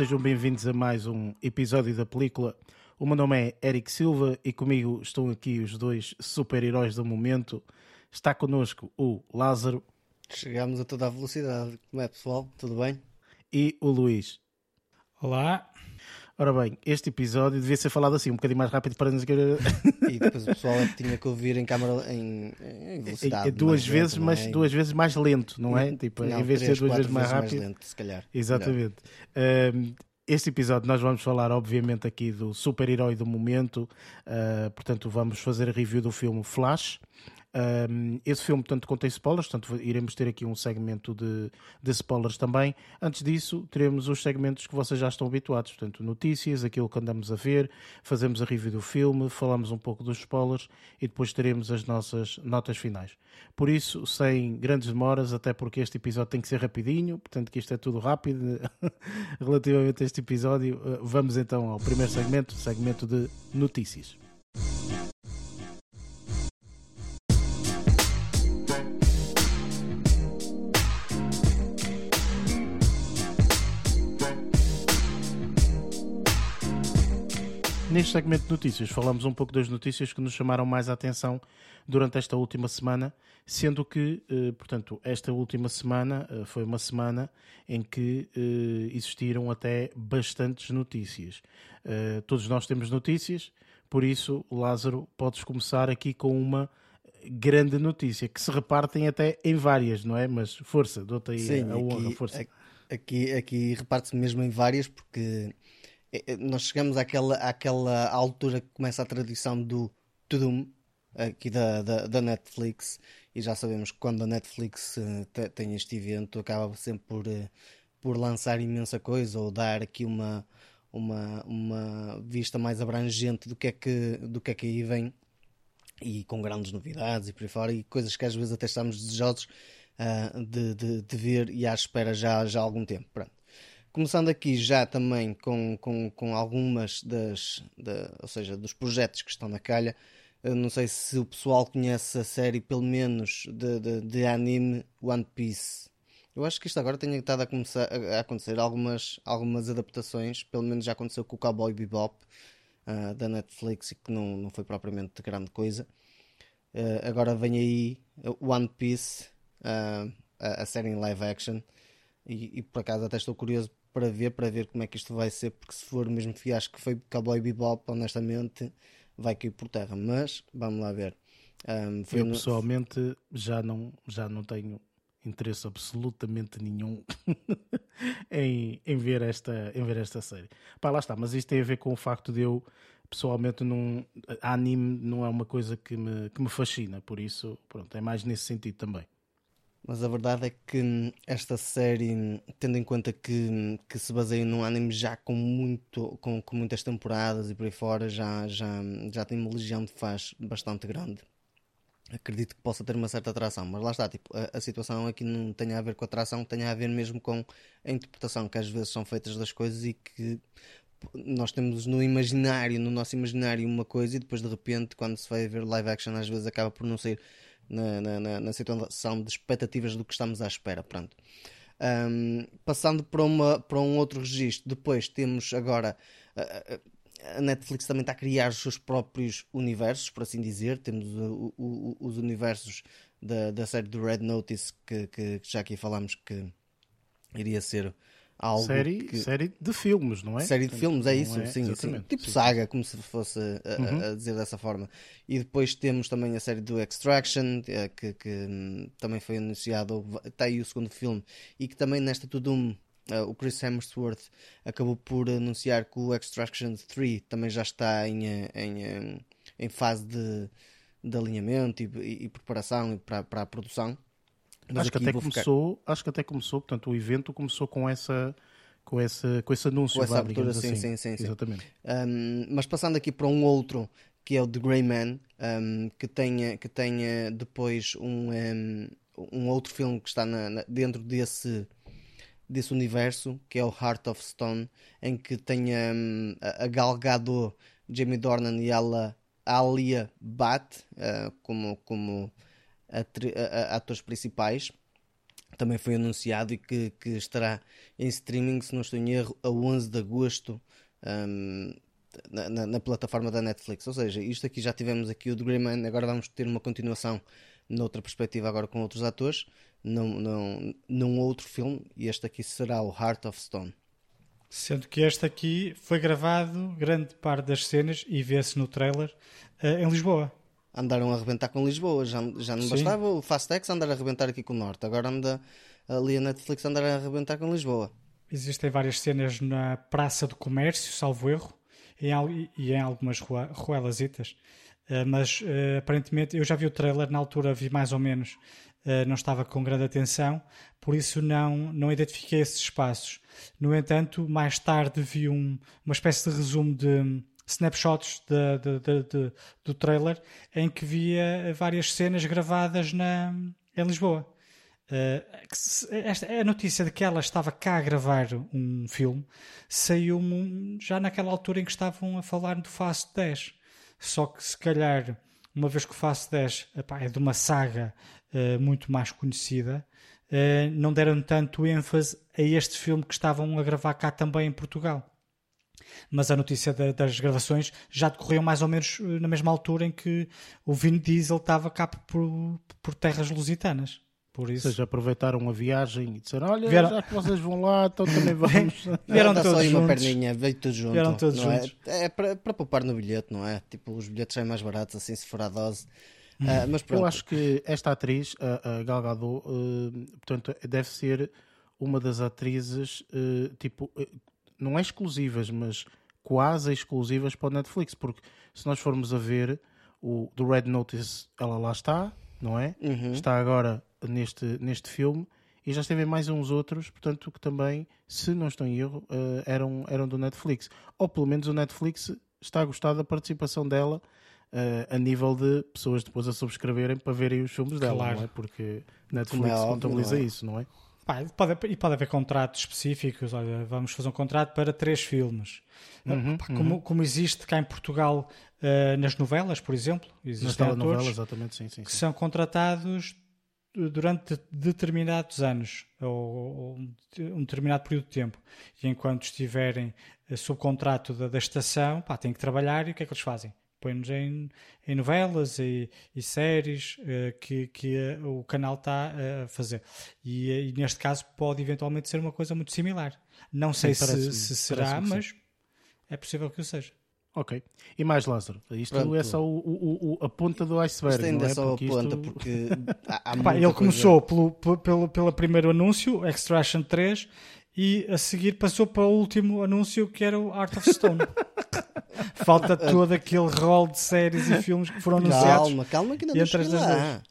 sejam bem-vindos a mais um episódio da película. O meu nome é Eric Silva e comigo estão aqui os dois super-heróis do momento. Está connosco o Lázaro. Chegamos a toda a velocidade. Como é, pessoal? Tudo bem? E o Luís. Olá. Ora bem, este episódio devia ser falado assim, um bocadinho mais rápido para nos E depois o pessoal é tinha que ouvir em câmara em, em velocidade. duas vezes, lento, mas é? duas vezes mais lento, não é? Não, tipo, não, em vez de ser duas vezes mais rápido. lento, se calhar. Exatamente. Um, este episódio nós vamos falar, obviamente, aqui do super-herói do momento. Uh, portanto, vamos fazer a review do filme Flash. Um, esse filme, portanto, contém spoilers, portanto, iremos ter aqui um segmento de, de spoilers também. Antes disso, teremos os segmentos que vocês já estão habituados, portanto, notícias, aquilo que andamos a ver, fazemos a review do filme, falamos um pouco dos spoilers e depois teremos as nossas notas finais. Por isso, sem grandes demoras, até porque este episódio tem que ser rapidinho, portanto, que isto é tudo rápido relativamente a este episódio, uh, vamos então ao primeiro segmento, segmento de notícias. Neste segmento de notícias, falamos um pouco das notícias que nos chamaram mais a atenção durante esta última semana, sendo que, eh, portanto, esta última semana eh, foi uma semana em que eh, existiram até bastantes notícias. Todos nós temos notícias, por isso, Lázaro, podes começar aqui com uma grande notícia, que se repartem até em várias, não é? Mas força, dou-te aí Sim, a honra, aqui, força. Aqui, aqui reparte-se mesmo em várias, porque nós chegamos àquela, àquela altura que começa a tradição do Tudum, aqui da, da, da, Netflix, e já sabemos que quando a Netflix uh, tem este evento acaba sempre por, uh, por lançar imensa coisa ou dar aqui uma, uma, uma vista mais abrangente do que, é que, do que é que aí vem e com grandes novidades e por aí fora e coisas que às vezes até estamos desejosos uh, de, de, de, ver e à espera já, já há algum tempo. Pronto. Começando aqui já também com, com, com algumas das, da, ou seja, dos projetos que estão na calha. Eu não sei se o pessoal conhece a série, pelo menos, de, de, de anime One Piece. Eu acho que isto agora tem estado a, começar, a acontecer algumas, algumas adaptações. Pelo menos já aconteceu com o Cowboy Bebop uh, da Netflix e que não, não foi propriamente grande coisa. Uh, agora vem aí One Piece, uh, a, a, série em live action. E, e, por acaso até estou curioso para ver, para ver como é que isto vai ser, porque se for mesmo fiasco que foi Cowboy Bebop, honestamente, vai cair por terra. Mas vamos lá ver. Um, eu no... pessoalmente já não, já não tenho interesse absolutamente nenhum em, em, ver esta, em ver esta série. Pá, lá está, mas isto tem a ver com o facto de eu pessoalmente não, anime não é uma coisa que me, que me fascina, por isso pronto, é mais nesse sentido também. Mas a verdade é que esta série, tendo em conta que, que se baseia num anime já com, muito, com, com muitas temporadas e por aí fora, já, já, já tem uma legião de fãs bastante grande. Acredito que possa ter uma certa atração, mas lá está, tipo, a, a, situação aqui não tem a ver com a atração, tem a ver mesmo com a interpretação que às vezes são feitas das coisas e que nós temos no imaginário, no nosso imaginário, uma coisa e depois de repente, quando se vai ver live action, às vezes acaba por não ser na, na, na, situação de expectativas do que estamos à espera. Pronto. Um, passando para, uma, para um outro registro, depois temos agora. a Netflix também está a criar os seus próprios universos, por assim dizer. Temos o, o, os universos da, da série do Red Notice, que, que já aqui falámos que iria ser algo série, que... série de filmes, não é? Série de filmes, é isso, é? sim, sim, Tipo sim. saga, como se fosse a, uhum. a, dizer dessa forma. E depois temos também a série do Extraction, eh, que, que hum, também foi anunciado, está aí o segundo filme, e que também nesta Tudum, uh, o Chris Hemsworth acabou por anunciar que o Extraction 3 também já está em, eh, em, em fase de, de alinhamento e, e, e preparação para, para a produção. Mas acho que até começou, ficar... acho que até começou, portanto, o evento começou com essa com esse, com esse anúncio. Com essa vá, abertura, sim, assim. sim, sim, sim. Exatamente. Um, mas passando aqui para um outro, que é o The Grey Man, um, que tenha que tenha depois um, um, um outro filme que está na, na, dentro desse, desse universo, que é o Heart of Stone, em que tenha a, a Gal Gadot, Jamie Dornan e ela, Alia Bat uh, como, como atores principais. também foi anunciado e que, que estará em streaming, se não estou em erro, a 11 de agosto um, na, na, na, plataforma da Netflix. Ou seja, isto aqui já tivemos aqui o The Grey Man, agora vamos ter uma continuação noutra perspectiva agora com outros atores, num, num, num outro filme, e este aqui será o Heart of Stone. Sendo que este aqui foi gravado, grande parte das cenas, e vê-se no trailer, uh, em Lisboa. Andaram a arrebentar com Lisboa, já, já não Sim. bastava o Fastex andar a arrebentar aqui com o Norte, agora anda ali a Netflix andar a arrebentar com Lisboa. Existem várias cenas na Praça do Comércio, salvo erro, e em, algumas rua, ruelazitas. Uh, mas uh, aparentemente eu já vi o trailer, na altura vi mais ou menos, uh, não estava com grande atenção, por isso não, não identifiquei esses espaços. No entanto, mais tarde vi um, uma espécie de resumo de snapshots de, de, de, do trailer em que via várias cenas gravadas na, em Lisboa. Uh, esta, a notícia de que ela estava cá a gravar um filme saiu já naquela altura em que estavam a falar do Fast 10. Só que se calhar, uma vez que o Fast 10 epá, é de uma saga uh, muito mais conhecida, uh, não deram tanto ênfase a este filme que estavam a gravar cá também em Portugal. Mas a notícia das gravações já decorreu mais ou menos na mesma altura em que o Vin Diesel estava cá por, por terras lusitanas. Por isso. Ou seja, aproveitaram a viagem e disseram: Olha, Vieram... já que vocês vão lá, então também vamos. Vieram todos só juntos. uma perninha, veio tudo junto. Vieram todos não é? juntos. É, é para, para poupar no bilhete, não é? Tipo, os bilhetes são mais baratos assim se for a dose. Uh, mas Eu acho que esta atriz, a, a Gal Gadot, uh, portanto, deve ser uma das atrizes, uh, tipo, não é exclusivas, mas quase exclusivas para o Netflix, porque se nós formos a ver o do Red Notice, ela lá está, não é? Uhum. Está agora neste, neste filme e já esteve mais uns outros, portanto, que também, se não estou em erro, uh, eram, eram do Netflix. Ou pelo menos o Netflix está a gostar da participação dela uh, a nível de pessoas depois a subscreverem para verem os filmes dela, claro. não é? Porque Netflix é contabiliza não é? isso, não é? Pá, pode, e pode haver contratos específicos. Olha, vamos fazer um contrato para três filmes. Uhum, Pá, uhum. Como, como existe cá em Portugal uh, nas novelas, por exemplo, existem nas atores exatamente, sim, sim, que sim. são contratados durante determinados anos ou, ou, um determinado período de tempo e enquanto estiverem eh, sob contrato da, da estação pá, têm que trabalhar e o que é que eles fazem? Põem-nos em, em, novelas e, e séries uh, que, que uh, o canal está a fazer e, e, neste caso pode eventualmente ser uma coisa muito similar não sei Sim, se, se será mas é possível que o seja Ok. E mais, Lázaro? Isto Pronto. é só o, o, o, a ponta do iceberg. Isto ainda é, é só porque a ponta, isto... porque. há, há Pá, ele começou pelo, pelo, pelo primeiro anúncio, Extraction 3, e a seguir passou para o último anúncio que era o Art of Stone. Falta todo aquele rol de séries e filmes que foram anunciados. Calma, calma, que ainda não lá.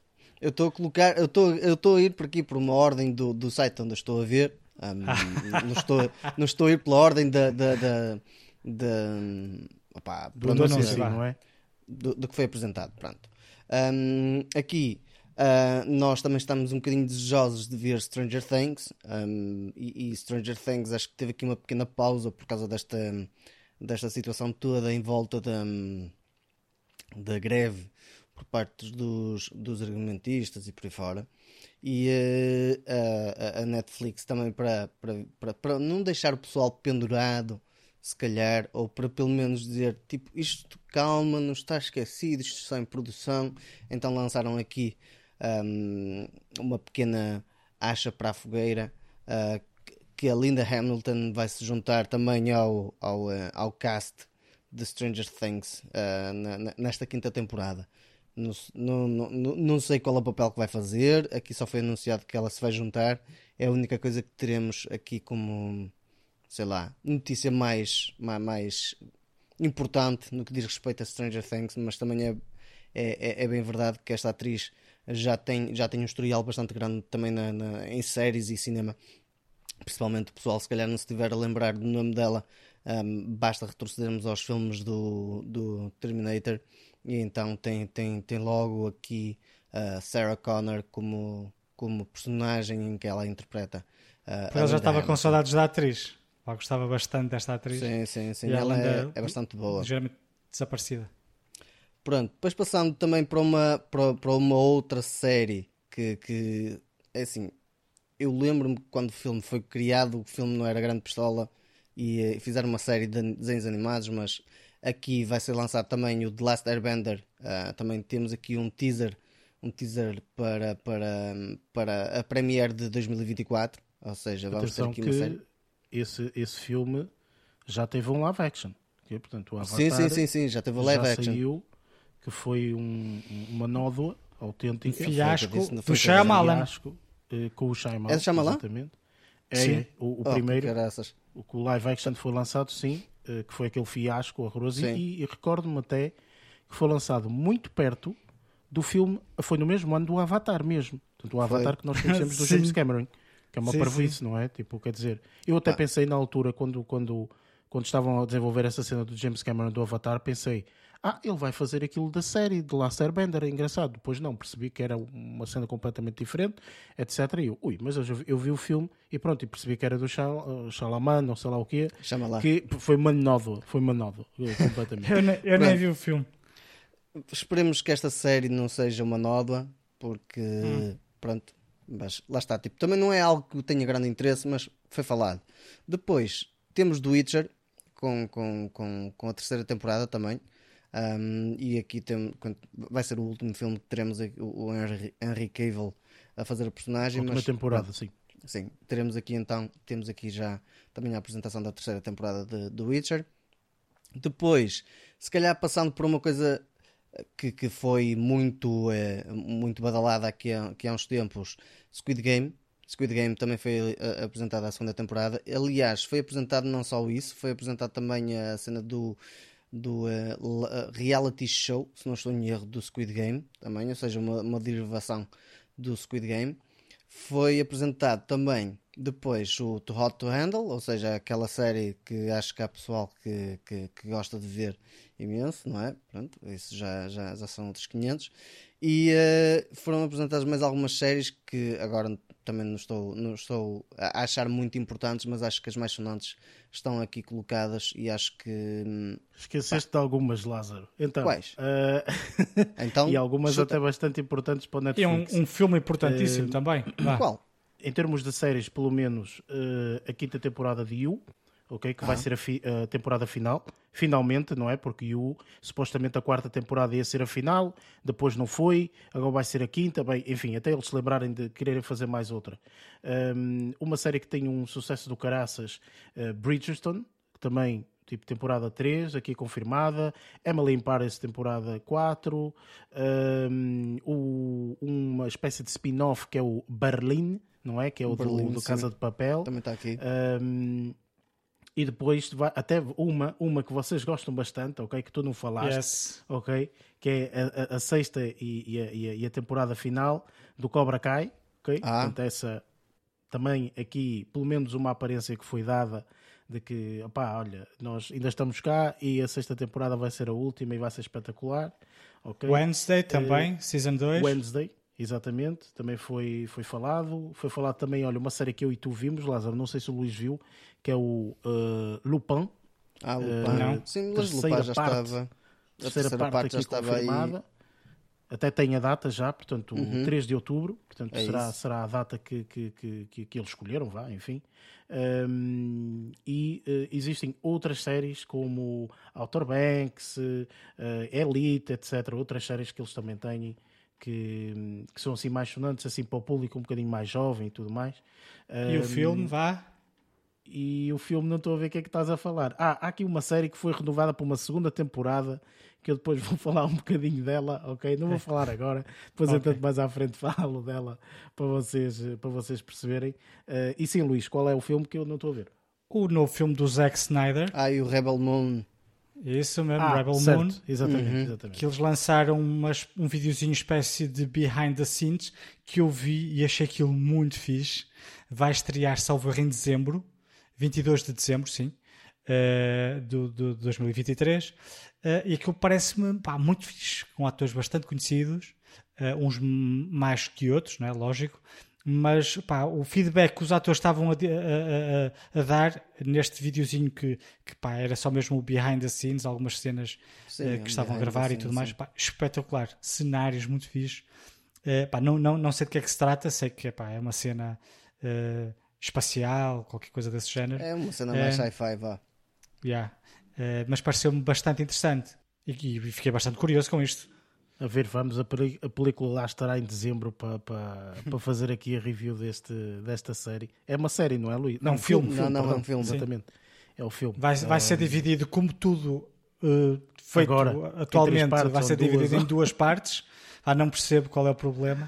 Eu estou a colocar, eu estou, eu estou a ir por aqui por uma ordem do, do site onde estou a ver. Um, não, estou, não estou a ir pela ordem da, da, da, da opá, do, anúncio, não é? Do, do, que foi apresentado. Pronto. Um, aqui uh, nós também estamos um bocadinho desejosos de ver Stranger Things um, e, e, Stranger Things acho que teve aqui uma pequena pausa por causa desta, desta situação toda em volta da, da greve por parte dos, dos argumentistas e por aí fora. E uh, a, a Netflix também para, para, para, para não deixar o pessoal pendurado se calhar, ou para pelo menos dizer, tipo, isto calma, não está esquecido, isto está em produção. Então lançaram aqui um, uma pequena acha para a fogueira, uh, que a Linda Hamilton vai se juntar também ao, ao, uh, ao cast de Stranger Things uh, nesta quinta temporada. Não, não, não, não sei qual é o papel que vai fazer, aqui só foi anunciado que ela se vai juntar, é a única coisa que teremos aqui como sei lá, notícia mais, mais importante no que diz respeito a Stranger Things, mas também é, é, é bem verdade que esta atriz já tem, já tem um historial bastante grande também na, na, em séries e cinema. Principalmente o pessoal, se calhar não se estiver a lembrar do nome dela, um, basta retrocedermos aos filmes do, do Terminator e então tem, tem, tem logo aqui uh, Sarah Connor como, como personagem em que ela interpreta. Uh, ela já estava com saudades da atriz. Pá, gostava bastante desta atriz. Sim, sim, sim. E ela, é, é, bastante boa. Geralmente desaparecida. Pronto, depois passando também para uma, para, para uma outra série que, que é assim, eu lembro-me quando o filme foi criado, o filme não era grande pistola e uh, fizeram uma série de desenhos animados, mas aqui vai ser lançado também o The Last Airbender. Uh, também temos aqui um teaser, um teaser para, para, para a premiere de 2024. Ou seja, vamos Atenção ter aqui uma série. Esse, esse filme já teve um live action. Que, portanto, o Avatar Sim, sim, sim, sim, já teve o live já action. saiu, que foi um, uma nódoa autêntica. Um fiasco do foi Shyamalan. fiasco, eh, com o Shyamalan. É Shyamalan? Exatamente. É, Sim. o, o Oh, primeiro, caraças. o que o live action foi lançado, sim, eh, que foi aquele fiasco horroroso. Sim. E, e recordo-me até que foi lançado muito perto do filme, foi no mesmo ano do Avatar mesmo. Portanto, o Avatar que nós conhecemos do. James Cameron, que é uma parvoíce, não é? Tipo, quer dizer, eu até Ah. pensei na altura, quando, quando, quando estavam a desenvolver essa cena do James Cameron do Avatar, pensei, ah, ele vai fazer aquilo da série de Last Airbender, é engraçado. Depois não, percebi que era uma cena completamente diferente, etc. E eu, ui, mas eu, vi- eu vi o filme e pronto, e percebi que era do Shal- Shalaman, ou sei lá o quê, Chama lá. que foi uma nódoa, foi uma nódoa, eh, completamente. Eu, ne- eu nem vi o filme. Esperemos que esta série não seja uma nódoa, porque Hum. pronto, mas lá está. Tipo, também não é algo que tenha grande interesse, mas foi falado. Depois temos The Witcher com, com, com, com a terceira temporada também. Um, e aqui tem, vai ser o último filme que teremos o Henry, Henry Cavill a fazer a personagem. Última mas, temporada, sim. Sim, teremos aqui então, temos aqui já também a apresentação da terceira temporada de Witcher. Depois, se calhar passando por uma coisa que, que foi muito, eh, muito badalada aqui há, aqui há uns tempos, Squid Game. Squid Game também foi eh, apresentada a segunda temporada. Aliás, foi apresentado não só isso, foi apresentado também a cena do, do la- reality show, se não estou em erro, do Squid Game também, ou seja, uma, uma derivação do Squid Game. Foi apresentado também depois o Too Hot to Handle, ou seja, aquela série que acho que há pessoal que, que, que gosta de ver imenso, não é? Pronto, isso já, já, já são outros 500. E eh, foram apresentadas mais algumas séries que agora também não estou, não estou a achar muito importantes, mas acho que as mais sonantes estão aqui colocadas e acho que. hum, Esqueceste de algumas, Lázaro. Então, Quais? eh, Então, e algumas chuta. até bastante importantes para o E é um, Netflix. um filme importantíssimo Eh, também. Qual? Em termos de séries, pelo menos a quinta temporada de You, ok? Que vai ser a, fi- a temporada final. Finalmente, não é? Porque You, supostamente a quarta temporada ia ser a final, depois não foi, agora vai ser a quinta. Bem, enfim, até eles se lembrarem de quererem fazer mais outra. Um, uma série que tem um sucesso do caraças, eh, Bridgerton, que também tipo temporada 3, aqui confirmada. Emily in Paris, temporada 4. Um, o- uma espécie de spin-off que é o Berlim, não é? Que é o do- Berlim, do, sim. Casa de Papel. Também está aqui. Um, e depois até uma, uma que vocês gostam bastante, ok? Que tu não falaste, Yes. ok? Que é a, a- sexta e, e a, e a- temporada final do Cobra Kai, ok? Ah. Portanto, essa também aqui, pelo menos uma aparência que foi dada de que, opá, olha, nós ainda estamos cá e a sexta temporada vai ser a última e vai ser espetacular, ok? Wednesday também, Season 2. Wednesday, exatamente, também foi, foi falado. Foi falado também, olha, uma série que eu e tu vimos, Lázaro, não sei se o Luís viu, que é o uh, Lupin, Ah, Lupin. eh, não. Sim, mas Lupin já parte. estava. A terceira, parte, já aqui estava confirmada. aí. Até tem a data já, portanto, Uhum. 3 de outubro, portanto, É será, isso. será a data que, que, que, que, eles escolheram, vá, enfim. Um, e eh, existem outras séries como Outer Banks, eh, Elite, etc. Outras séries que eles também têm que, que são assim mais sonantes, assim para o público um bocadinho mais jovem e tudo mais. E o Um, filme, vá. e o filme não estou a ver o que é que estás a falar. Ah, há aqui uma série que foi renovada para uma segunda temporada que eu depois vou falar um bocadinho dela, ok? Não vou falar agora, depois Ok. entanto mais à frente falo dela para vocês, para vocês perceberem. Eh, e sim, Luís, qual é o filme que eu não estou a ver? O novo filme do Zack Snyder. Ah, e o Rebel Moon. Isso mesmo, Ah, Rebel certo, Moon. Exatamente, Uhum. exatamente. Que eles lançaram umas- um videozinho espécie de behind the scenes que eu vi e achei aquilo muito fixe. Vai estrear, salvo em dezembro, 22 de dezembro, sim, eh, do, do, de 2023. Eh, e aquilo parece-me muito fixe, com atores bastante conhecidos, eh, uns mais que outros, não é? Lógico. Mas pá, o feedback que os atores estavam a, a- a- a dar neste videozinho que, que pá, era só mesmo o behind the scenes, algumas cenas Sim, eh, é que estavam a gravar e tudo mais, pá, espetacular, cenários muito fixes. Eh, pá, não, não, não sei de que é que se trata, sei que é uma cena uh, espacial, qualquer coisa desse género. É uma cena mais sci-fi, vá. Yeah. mas pareceu-me bastante interessante e, e fiquei bastante curioso com isto. A ver, vamos, a, a película lá estará em dezembro para, para, para fazer aqui a review deste, desta série. É uma série, não é, Luís? Não, um filme. filme não, não, é um filme. Exatamente. Sim. É o filme. Vai, vai ser dividido como tudo uh, feito Agora, atualmente, partes, vai ser dividido duas. em duas partes. Ah, não percebo qual é o problema,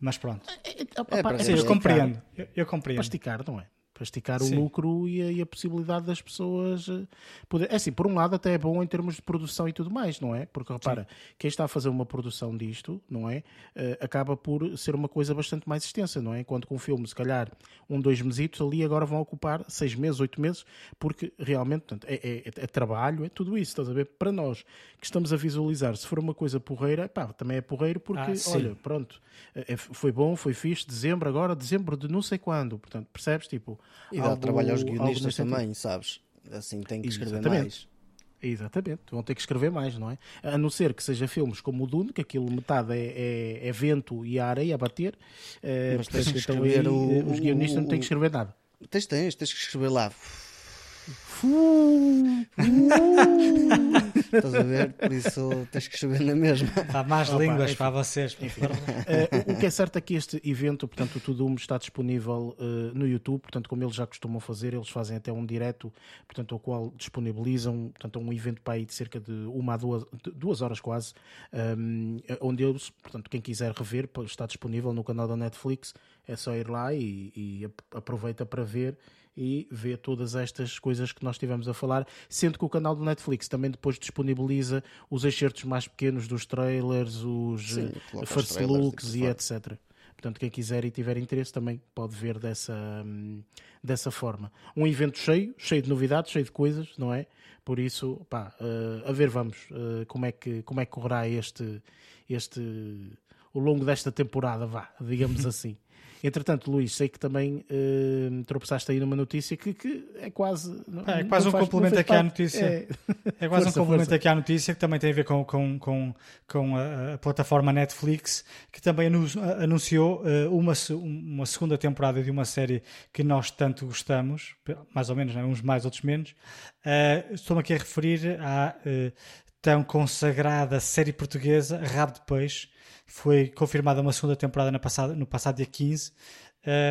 mas pronto. É, é, é, é, Sim, eu compreendo. Eu, eu compreendo. Para esticar, não é? Esticar Sim. o lucro e a, e a, possibilidade das pessoas eh, poder. É assim, por um lado, até é bom em termos de produção e tudo mais, não é? Porque repara, Sim. quem está a fazer uma produção disto, não é? Uh, acaba por ser uma coisa bastante mais extensa, não é? Enquanto com um filme, se calhar, um, dois mesitos ali agora vão ocupar seis meses, oito meses, porque realmente portanto, é, é, é, trabalho, é tudo isso, estás a ver? Para nós que estamos a visualizar, se for uma coisa porreira, pá, também é porreiro porque, ah, olha, pronto, é, foi bom, foi fixe, dezembro, agora dezembro de não sei quando, portanto, percebes? Tipo, e dá algo, trabalho aos guionistas também, sabes? Assim tem que escrever Exatamente. mais. Exatamente, vão ter que escrever mais, não é? A não ser que seja filmes como o Dune, que aquilo metade é, é, é vento e areia a bater, eh, mas tens que então escrever então, o, os guionistas o, não têm que escrever nada. Tens, tens, tens que escrever lá Estás a ver? Por isso tens que escrever na mesma. Há mais Opa, línguas enfim, para vocês. Enfim. uh, o que é certo é que este evento, portanto, o Tudum está disponível uh, no YouTube, portanto, como eles já costumam fazer, eles fazem até um direto, portanto, ao qual disponibilizam, portanto, um evento para aí de cerca de uma a duas, duas horas quase, um, ehm, onde eles, portanto, quem quiser rever, está disponível no canal da Netflix, é só ir lá e, e aproveita para ver e vê todas estas coisas que nós estivemos a falar, sendo que o canal do Netflix também depois disponibiliza os excertos mais pequenos dos trailers, os Sim, eh, first looks e etc. Portanto, quem quiser e tiver interesse também pode ver dessa, hum, dessa forma. Um evento cheio, cheio de novidades, cheio de coisas, não é? Por isso, pá, uh, a ver vamos uh, como, é que, como é que correrá este, este, o longo desta temporada, vá, digamos assim. Entretanto, Luís, sei que também uh, tropeçaste aí numa notícia que, que é quase. É, é quase um faz, complemento aqui à notícia. É, é quase força, um complemento força. aqui à notícia que também tem a ver com, com, com, com a, a plataforma Netflix, que também anunciou uh, uma, uma segunda temporada de uma série que nós tanto gostamos, mais ou menos, né? uns mais, outros menos. Uh, Estou-me aqui a referir à tão consagrada série portuguesa Rabo de Peixe foi confirmada uma segunda temporada passada, no passado dia 15.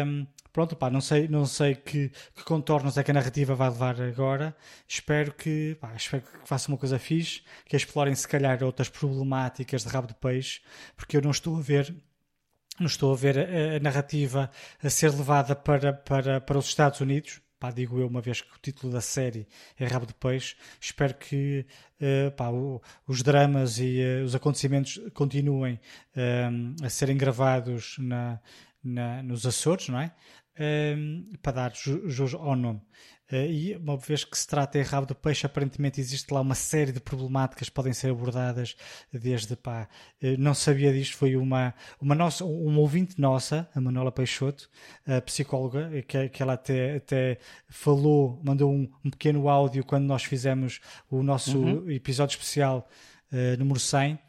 Um, pronto, pá, não sei, não sei que, que, contornos é que a narrativa vai levar agora. Espero que, pá, espero que faça uma coisa fixe, que explorem se calhar outras problemáticas de rabo de peixe, porque eu não estou a ver não estou a ver a, a narrativa a ser levada para, para, para os Estados Unidos pá, digo eu, uma vez que o título da série é Rabo de Peixe, espero que uh, pá, o, os dramas e uh, os acontecimentos continuem uh, a serem gravados na, na, nos Açores, não é? para dar jus ao nome. Uh, e uma vez que se trata em rabo de peixe, aparentemente existe lá uma série de problemáticas que podem ser abordadas desde pá. Uh, não sabia disto, foi uma, uma, nossa, uma ouvinte nossa, a Manuela Peixoto, a psicóloga, que, que ela até, até falou, mandou um, um pequeno áudio quando nós fizemos o nosso uhum. episódio especial uh, número 100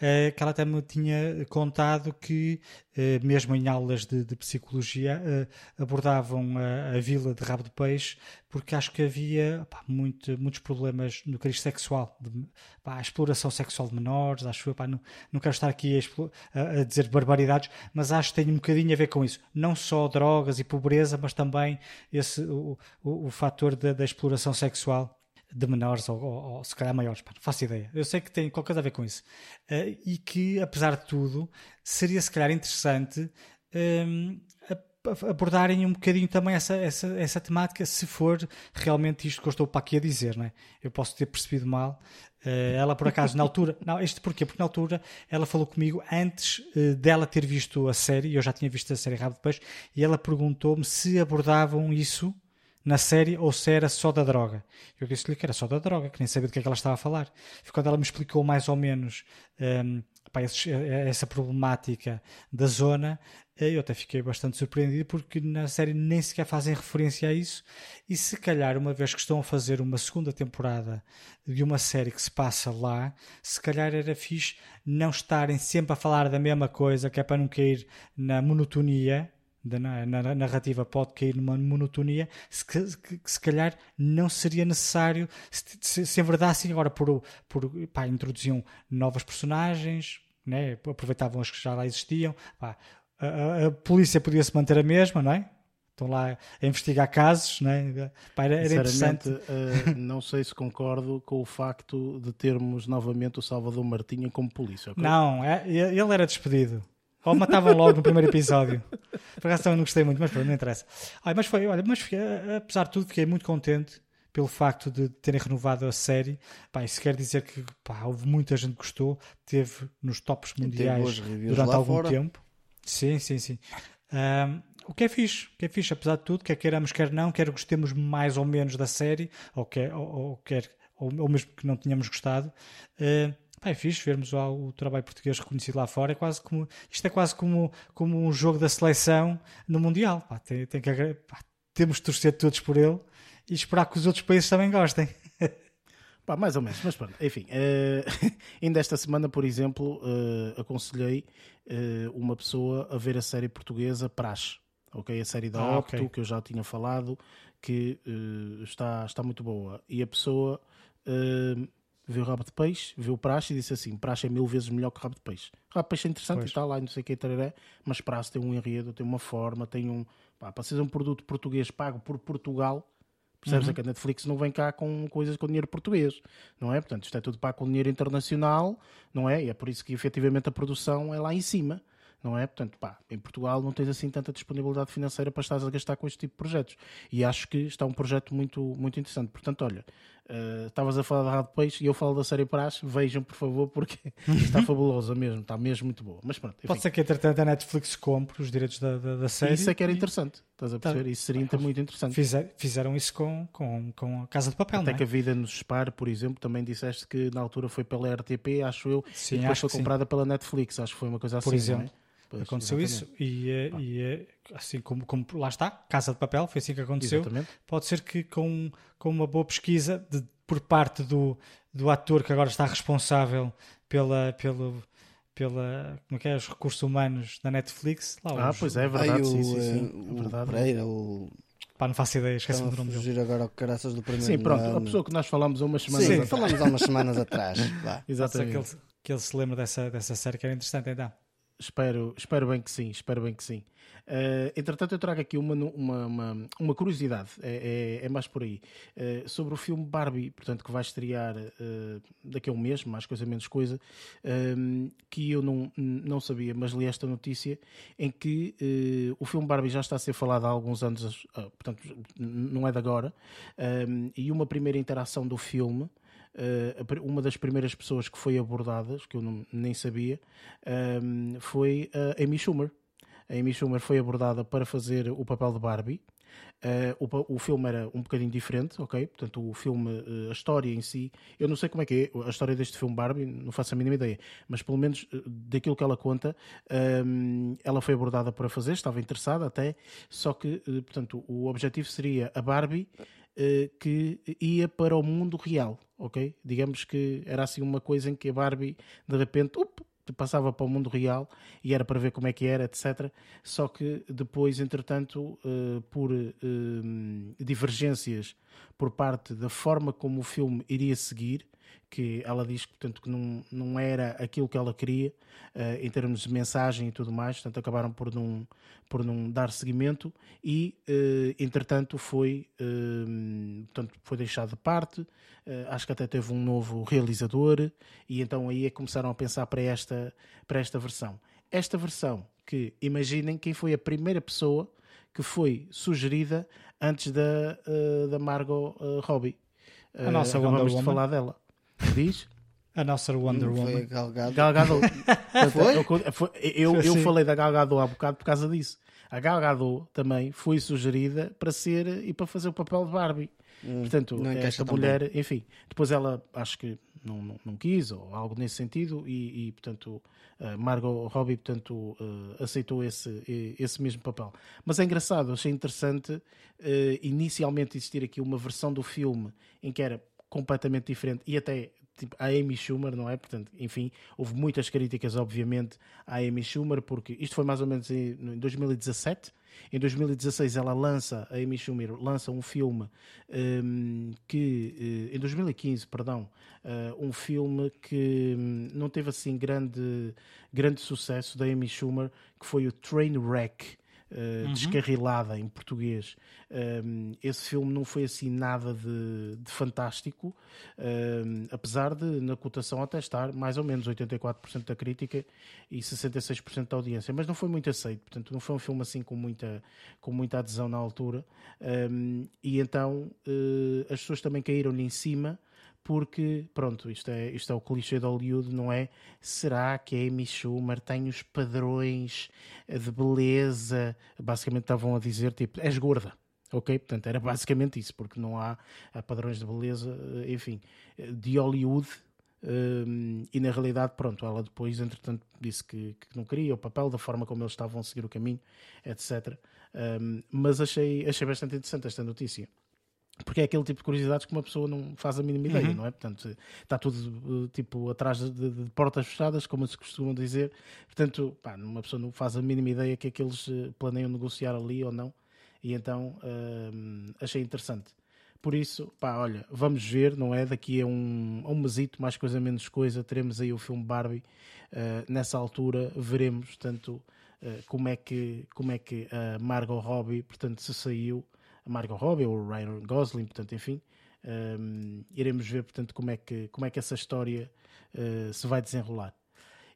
eh, que ela até me tinha contado que, eh, mesmo em aulas de, de psicologia, eh, abordavam a, a, vila de Rabo de Peixe, porque acho que havia pá, muito, muitos problemas no cariz sexual, de, pá, a exploração sexual de menores, acho pá, não, não quero estar aqui a, a, dizer barbaridades, mas acho que tem um bocadinho a ver com isso. Não só drogas e pobreza, mas também esse, o, o, o fator da, da exploração sexual de menores ou, ou, ou, se calhar maiores, pá, não faço ideia. Eu sei que tem qualquer coisa a ver com isso. Uh, e que, apesar de tudo, seria se calhar interessante um, abordarem um bocadinho também essa, essa, essa temática, se for realmente isto que eu estou para aqui a dizer, não é? Eu posso ter percebido mal. Uh, ela, por acaso, na altura. Não, isto porquê? Porque na altura ela falou comigo antes uh, dela ter visto a série, eu já tinha visto a série Rabo de Peixe, e ela perguntou-me se abordavam isso na série ou se era só da droga. Eu disse-lhe que era só da droga, que nem sabia do que é que ela estava a falar. E quando ela me explicou mais ou menos um, pá, essa problemática da zona, eh, eu até fiquei bastante surpreendido porque na série nem sequer fazem referência a isso. E se calhar, uma vez que estão a fazer uma segunda temporada de uma série que se passa lá, se calhar era fixe não estarem sempre a falar da mesma coisa, que é para não cair na monotonia da na, na, narrativa pode cair numa monotonia, se, que, se calhar não seria necessário se, se, se enverdassem agora por, por pá, introduziam novas personagens, né? aproveitavam as que já lá existiam, pá, a, a, a polícia podia se manter a mesma, não é? estão lá a investigar casos, né? Pá, era, era interessante. Uh, não sei se concordo com o facto de termos novamente o Salvador Martinha como polícia. Okay? Não, é, ele era despedido. Ou matavam logo no primeiro episódio. Por acaso também não gostei muito, mas pronto, não interessa. Ai, mas foi, olha, mas fiquei, apesar de tudo, fiquei muito contente pelo facto de terem renovado a série. Pá, isso quer dizer que pá, houve muita gente que gostou, teve nos tops mundiais durante algum fora. tempo. Sim, sim, sim. Um, o que é fixe, o que é fixe, apesar de tudo, quer queiramos, quer não, quer gostemos mais ou menos da série, ou, quer, ou, ou quer, ou, ou mesmo que não tenhamos gostado. Uh, é fixe vermos o, o, trabalho português reconhecido lá fora. É quase como, isto é quase como, como um jogo da seleção no Mundial. Pá, tem, tem que, pá, temos de torcer todos por ele e esperar que os outros países também gostem. Pá, mais ou menos, mas pronto, enfim. Uh, ainda esta semana, por exemplo, uh, aconselhei uh, uma pessoa a ver a série portuguesa Praxe, ok? A série da ah, Opto, okay. que eu já tinha falado, que está, está muito boa. E a pessoa viu o rabo de peixe, viu o praxe e disse assim: praxe é mil vezes melhor que o rabo de peixe. O rabo de peixe é interessante pois. e tal, lá não sei o que, tararé, mas praxe tem um enredo, tem uma forma, tem um. Pá, para ser um produto português pago por Portugal Percebes? Uhum. É que a Netflix não vem cá com coisas com dinheiro português, não é? Portanto, isto é tudo para com dinheiro internacional, não é? E é por isso que efetivamente a produção é lá em cima, não é? Portanto, pá, em Portugal não tens assim tanta disponibilidade financeira para estares a gastar com este tipo de projetos. E acho que está um projeto muito, muito interessante. Portanto, olha, Uh, estavas a falar da Rádio Peixe e eu falo da série Praxe. Vejam, por favor, porque está fabulosa mesmo, está mesmo muito boa. Mas pronto, Pode ser que, entretanto, a Netflix compre os direitos da, da, da série. Isso é que era interessante, estás a tá. perceber? Tá. Isso seria ah, muito interessante. Fizer, fizeram isso com, com, com a Casa de Papel, Até é? que a vida nos espare, por exemplo, também disseste que na altura foi pela RTP, acho eu, sim, e depois foi comprada sim. pela Netflix. Acho que foi uma coisa assim. Por exemplo. Pois, aconteceu exatamente. isso e, eh, e, eh, assim como, como, lá está, Casa de Papel, foi assim que aconteceu. Exatamente. Pode ser que com, com uma boa pesquisa de, por parte do, do ator que agora está responsável pela, pela, pela como é que é, os recursos humanos da Netflix. Lá, ah, pois é, é verdade, sim, sim, sim, o, é verdade. Pereira, o... Pá, não faço ideia, esqueci o nome dele. agora ao caraças do primeiro Sim, pronto, ano. a pessoa que nós falamos há umas semanas sim, atrás. falamos há umas semanas atrás. Exatamente. Que ele, que ele se lembra dessa, dessa série que era interessante então. Espero, espero bem que sim, espero bem que sim. Uh, entretanto, eu trago aqui uma, uma, uma, uma curiosidade, é, é, é, mais por aí, uh, sobre o filme Barbie, portanto, que vai estrear uh, daqui a um mês, mais coisa menos coisa, que eu não, não sabia, mas li esta notícia em que o filme Barbie já está a ser falado há alguns anos, portanto, não é de agora, e uma primeira interação do filme. Uh, uma das primeiras pessoas que foi abordada, que eu não, nem sabia, uh, foi a Amy Schumer. A Amy Schumer foi abordada para fazer o papel de Barbie. Uh, o, o, filme era um bocadinho diferente, ok? Portanto, o filme, a história em si, eu não sei como é que é a história deste filme Barbie, não faço a mínima ideia, mas pelo menos daquilo que ela conta, ela foi abordada para fazer, estava interessada até, só que, portanto, o objetivo seria a Barbie uh, que ia para o mundo real, ok? Digamos que era assim uma coisa em que a Barbie de repente up, passava para o mundo real e era para ver como é que era, etc. Só que depois, entretanto, uh, por uh, divergências por parte da forma como o filme iria seguir, que ela diz portanto, que não, não era aquilo que ela queria uh, em termos de mensagem e tudo mais, portanto acabaram por não, por não dar seguimento e uh, entretanto foi, uh, portanto, foi deixado de parte, acho que até teve um novo realizador e então aí é que começaram a pensar para esta, para esta versão. Esta versão que imaginem quem foi a primeira pessoa que foi sugerida antes da, da Margot Robbie. A nossa Wonder Woman. falar dela. Diz? A nossa Wonder Woman. Foi Galgado. Galgado. foi? Eu, eu, eu falei da Galgado há bocado por causa disso. A Galgado também foi sugerida para ser e para fazer o papel de Barbie. Hum, Portanto, esta mulher, bem. enfim, depois ela acho que não, não, não, quis ou algo nesse sentido e, e portanto uh, Margot Robbie portanto uh, aceitou esse esse mesmo papel mas é engraçado achei interessante uh, inicialmente existir aqui uma versão do filme em que era completamente diferente e até tipo, a Amy Schumer, não é? Portanto, enfim, houve muitas críticas, obviamente, à Amy Schumer, porque isto foi mais ou menos em, em 2017. Em 2016 ela lança, a Amy Schumer lança um filme um, que, uh, em 2015, perdão, uh, um filme que um, não teve assim grande, grande sucesso da Amy Schumer, que foi o Trainwreck. Uh, uhum. descarrilada em português. Um, esse filme não foi assim nada de, de fantástico, um, apesar de na cotação até estar mais ou menos 84% da crítica e 66% da audiência, mas não foi muito aceito, portanto não foi um filme assim com muita, com muita adesão na altura. Um, e então uh, as pessoas também caíram-lhe em cima porque, pronto, isto é, isto é o clichê de Hollywood, não é? Será que a Amy Schumer tem os padrões de beleza? Basicamente estavam a dizer, tipo, és gorda. Ok? Portanto, era basicamente isso, porque não há, há padrões de beleza, eh, enfim, de Hollywood. Um, e na realidade, pronto, ela depois, entretanto, disse que, que, não queria o papel, da forma como eles estavam a seguir o caminho, etc. Um, mas achei, achei bastante interessante esta notícia porque é aquele tipo de curiosidades que uma pessoa não faz a mínima ideia, uhum. não é? Portanto, está tudo tipo atrás de, de, portas fechadas, como se costuma dizer. Portanto, pá, uma pessoa não faz a mínima ideia que é que eles eh, planeiam negociar ali ou não. E então hum, achei interessante. Por isso, pá, olha, vamos ver, não é? Daqui a um, a um mesito, mais coisa menos coisa, teremos aí o filme Barbie. Uh, nessa altura veremos, portanto, uh, como é que como é que a Margot Robbie, portanto, se saiu Margot Robbie ou o Ryan Gosling, portanto, enfim, um, iremos ver, portanto, como é que, como é que essa história uh, se vai desenrolar.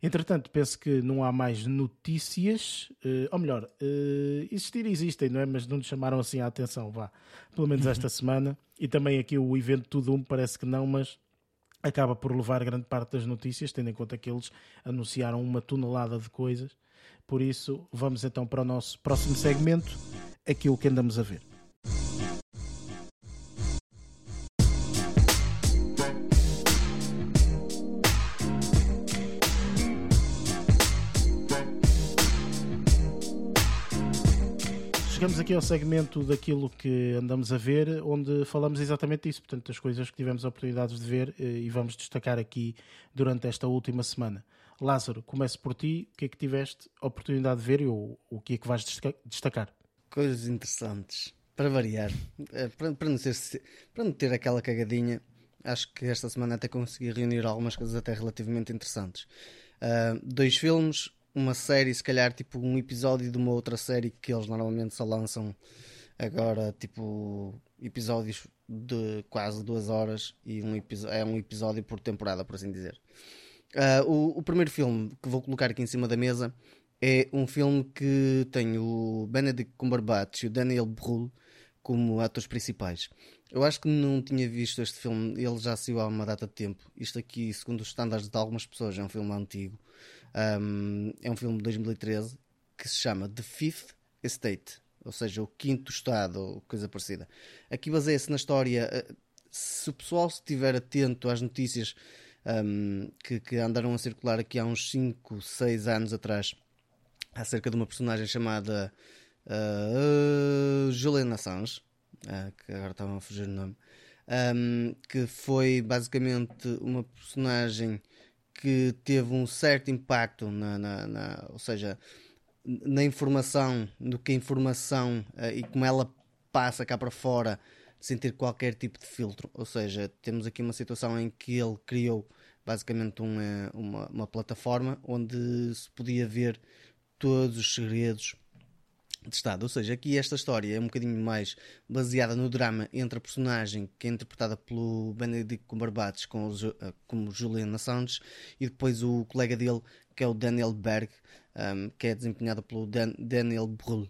Entretanto, penso que não há mais notícias, uh, ou melhor, uh, existir existem, não é? Mas não nos chamaram assim a atenção, vá, pelo menos esta semana. E também aqui o evento Tudo Um parece que não, mas acaba por levar grande parte das notícias, tendo em conta que eles anunciaram uma tonelada de coisas. Por isso, vamos então para o nosso próximo segmento, aquilo que andamos a ver. Aqui ao segmento daquilo que andamos a ver, onde falamos exatamente isso, portanto, das coisas que tivemos oportunidades de ver eh, e vamos destacar aqui durante esta última semana. Lázaro, começo por ti, o que é que tiveste oportunidade de ver e o, o que é que vais destacar? Coisas interessantes, para variar, eh, para, para, não ter, para não ter aquela cagadinha, acho que esta semana até consegui reunir algumas coisas até relativamente interessantes. Uh, dois filmes, uma série, se calhar tipo um episódio de uma outra série que eles normalmente só lançam agora, tipo episódios de quase duas horas e um é um episódio por temporada, por assim dizer. Uh, o, o, primeiro filme que vou colocar aqui em cima da mesa é um filme que tem o Benedict Cumberbatch e o Daniel Brühl como atores principais. Eu acho que não tinha visto este filme, ele já saiu há uma data de tempo. Isto aqui, segundo os estándares de algumas pessoas, é um filme antigo. Um, é um filme de 2013 que se chama The Fifth Estate, ou seja, o quinto estado, ou coisa parecida. Aqui baseia-se na história. Eh, se o pessoal estiver atento às notícias um, que, que, andaram a circular aqui há uns 5, 6 anos atrás, acerca de uma personagem chamada uh, Juliana Assange, uh, que agora estavam a fugir o nome, um, que foi basicamente uma personagem que teve um certo impacto na, na, na ou seja, na informação, do que a informação uh, e como ela passa cá para fora sem ter qualquer tipo de filtro. Ou seja, temos aqui uma situação em que ele criou basicamente uma, uma, uma plataforma onde se podia ver todos os segredos de Estado. Ou seja, aqui esta história é um bocadinho mais baseada no drama entre a personagem que é interpretada pelo Benedict Cumberbatch com o, eh, como Julian Assange e depois o colega dele que é o Daniel Berg, um, que é desempenhado pelo Dan Daniel Brühl.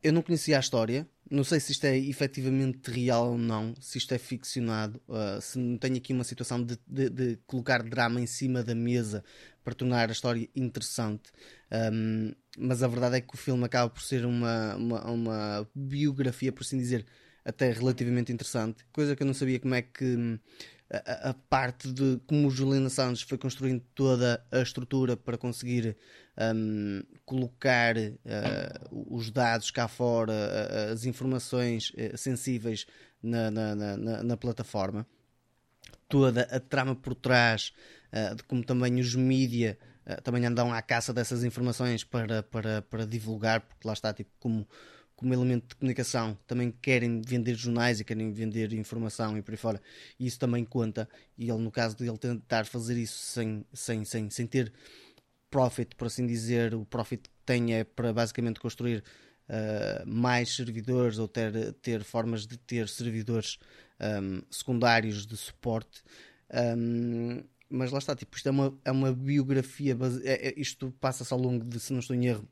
Eu não conhecia a história, não sei se isto é efetivamente real ou não, se isto é ficcionado, uh, se não tenho aqui uma situação de, de, de, colocar drama em cima da mesa para tornar a história interessante. Um, mas a verdade é que o filme acaba por ser uma, uma, uma, biografia, por assim dizer, até relativamente interessante. Coisa que eu não sabia como é que hum, a, a parte de como o Julian Assange foi construindo toda a estrutura para conseguir um, colocar uh, os dados cá fora, as informações uh, sensíveis na, na, na, na plataforma toda a trama por trás, de como também os mídia uh, também andam à caça dessas informações para, para, para divulgar, porque lá está, tipo, como, como elemento de comunicação, também querem vender jornais e querem vender informação e por aí fora, e isso também conta. E ele, no caso de ele tentar fazer isso sem, sem, sem, sem ter profit, por assim dizer, o profit que tem é para basicamente construir uh, mais servidores ou ter, ter formas de ter servidores um, secundários de suporte. Um, mas lá está, tipo, isto é uma, é uma biografia, base... é, é, isto passa-se ao longo de, se não estou em erro,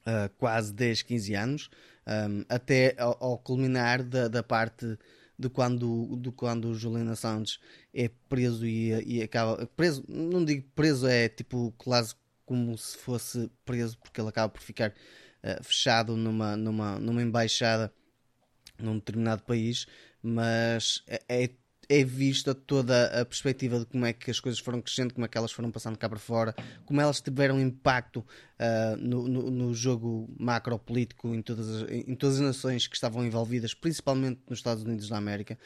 uh, quase 10, 15 anos, um, até ao, ao culminar da, da, parte de quando, de quando o Julian Assange é preso e, e acaba. Preso, não digo preso, é tipo quase como se fosse preso, porque ele acaba por ficar uh, fechado numa, numa, numa embaixada num determinado país, mas é, é é vista toda a perspectiva de como é que as coisas foram crescendo, como é que elas foram passando cá para fora, como elas tiveram impacto uh, no, no, no, jogo macropolítico em todas, as, em todas as nações que estavam envolvidas, principalmente nos Estados Unidos da América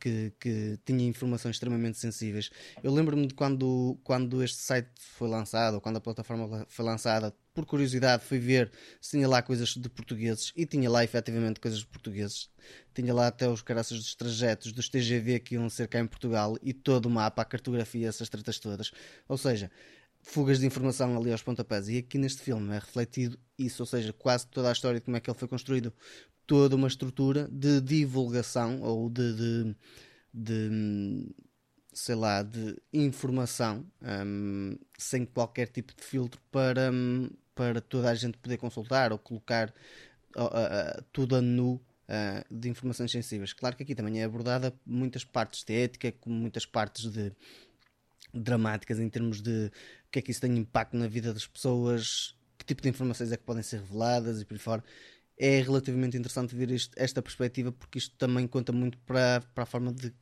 que, que tinha informações extremamente sensíveis. Eu lembro-me de quando, quando este site foi lançado, ou quando a plataforma foi lançada, por curiosidade fui ver se tinha lá coisas de portugueses e tinha lá efetivamente coisas de portugueses. Tinha lá até os caraças dos trajetos dos TGV que iam ser cá em Portugal e todo o mapa, a cartografia, essas tretas todas. Ou seja, fugas de informação ali aos pontapés. E aqui neste filme é refletido isso, ou seja, quase toda a história de como é que ele foi construído toda uma estrutura de divulgação ou de, de, de sei lá, de informação um, sem qualquer tipo de filtro para, um, para toda a gente poder consultar ou colocar uh, uh, tudo a nu uh, de informações sensíveis. Claro que aqui também é abordada muitas partes de ética, como muitas partes de dramáticas em termos de o que é que isso tem impacto na vida das pessoas, que tipo de informações é que podem ser reveladas e por aí fora é relativamente interessante ver isto, esta perspectiva porque isto também conta muito para, para a forma de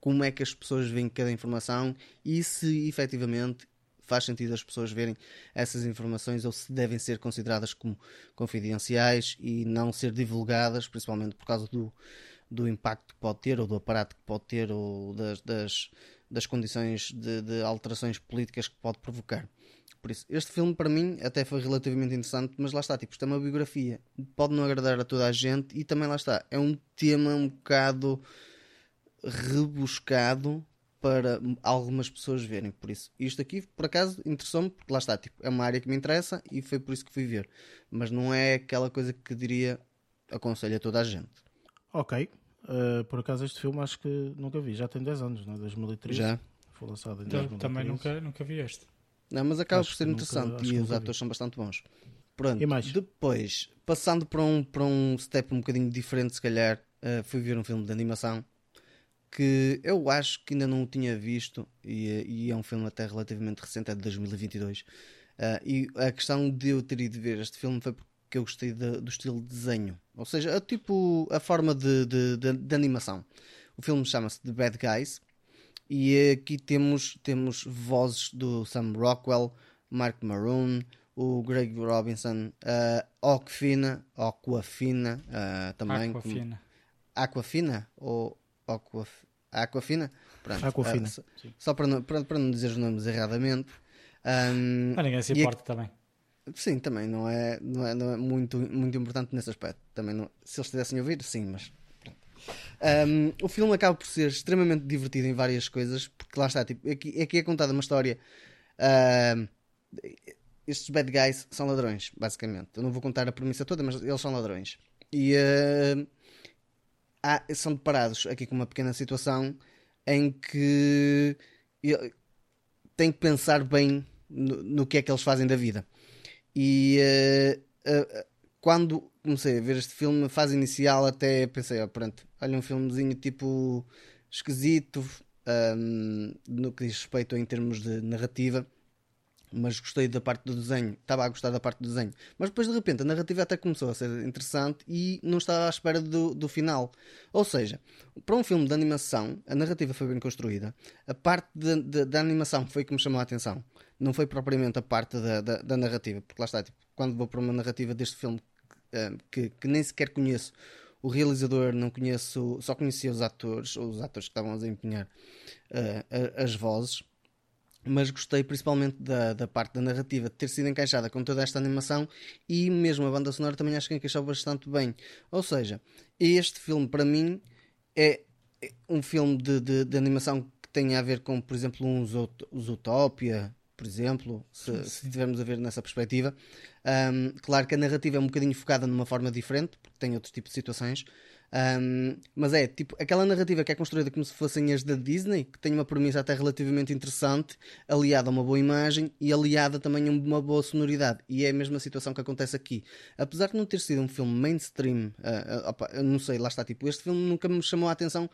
como é que as pessoas veem cada informação e se efetivamente faz sentido as pessoas verem essas informações ou se devem ser consideradas como confidenciais e não ser divulgadas, principalmente por causa do, do impacto que pode ter ou do aparato que pode ter ou das, das, das condições de, de alterações políticas que pode provocar. Por isso, este filme para mim até foi relativamente interessante, mas lá está, tipo, isto é uma biografia. Pode não agradar a toda a gente e também lá está, é um tema um bocado rebuscado para algumas pessoas verem. Por isso, isto aqui por acaso interessou-me, porque lá está, tipo, é uma área que me interessa e foi por isso que fui ver. Mas não é aquela coisa que diria aconselho a toda a gente. Ok. Uh, por acaso este filme acho que nunca vi, já tem 10 anos, não é? 2013. Já. Foi lançado em então, 2013. Também nunca, nunca vi este. Não, mas acaba acho por ser interessante nunca, e os atores vi. são bastante bons. Pronto, e mais? depois, passando para um, para um step um bocadinho diferente, se calhar, uh, fui ver um filme de animação que eu acho que ainda não o tinha visto e, e é um filme até relativamente recente, é de 2022. Uh, eh, e a questão de eu ter ido ver este filme foi porque eu gostei de, do estilo de desenho, ou seja, a, tipo a forma de, de, de, de animação. O filme chama-se The Bad Guys e aqui temos, temos vozes do Sam Rockwell, Mark Maroon, o Greg Robinson, uh, Aquafina, Aquafina uh, também. Aquafina. Como... Aquafina? Ou Aquaf... Aquafina? Pronto, Aquafina. Uh, só para não, para, para não dizer os nomes erradamente. Um, Mas ninguém se importa também. Sim, também não é, não é, não é muito, muito importante nesse aspecto. Também não... se eles tivessem ouvido, sim, mas um, o filme acaba por ser extremamente divertido em várias coisas, porque lá está, tipo, aqui, aqui é contada uma história. Uh, estes bad guys são ladrões, basicamente. Eu não vou contar a premissa toda, mas eles são ladrões. E uh, há, são deparados aqui com uma pequena situação em que têm que pensar bem no, no, que é que eles fazem da vida. E uh, quando comecei a ver este filme, fase inicial, até pensei, ó, pronto, olha um filmezinho tipo esquisito um, no que diz respeito em termos de narrativa, mas gostei da parte do desenho, estava a gostar da parte do desenho, mas depois de repente a narrativa até começou a ser interessante e não estava à espera do, do final. Ou seja, para um filme de animação, a narrativa foi bem construída, a parte da animação foi que me chamou a atenção, não foi propriamente a parte da, da, da narrativa, porque lá está, tipo, quando vou para uma narrativa deste filme que, que, nem sequer conheço o realizador não conheço, só conhecia os atores, os atores que estavam a desempenhar uh, as vozes, mas gostei principalmente da, da parte da narrativa de ter sido encaixada com toda esta animação e mesmo a banda sonora também acho que encaixou bastante bem. Ou seja, este filme para mim é um filme de, de, de animação que tem a ver com, por exemplo, um Zootopia, por exemplo, se, se estivermos a ver nessa perspectiva. Um, claro que a narrativa é um bocadinho focada numa forma diferente, porque tem outro tipo de situações. Um, mas é tipo aquela narrativa que é construída como se fossem as da Disney, que tem uma premissa até relativamente interessante, aliada a uma boa imagem e aliada também a uma boa sonoridade. E é a mesma situação que acontece aqui. Apesar de não ter sido um filme mainstream, uh, opa, não sei, lá está, tipo, este filme nunca me chamou a atenção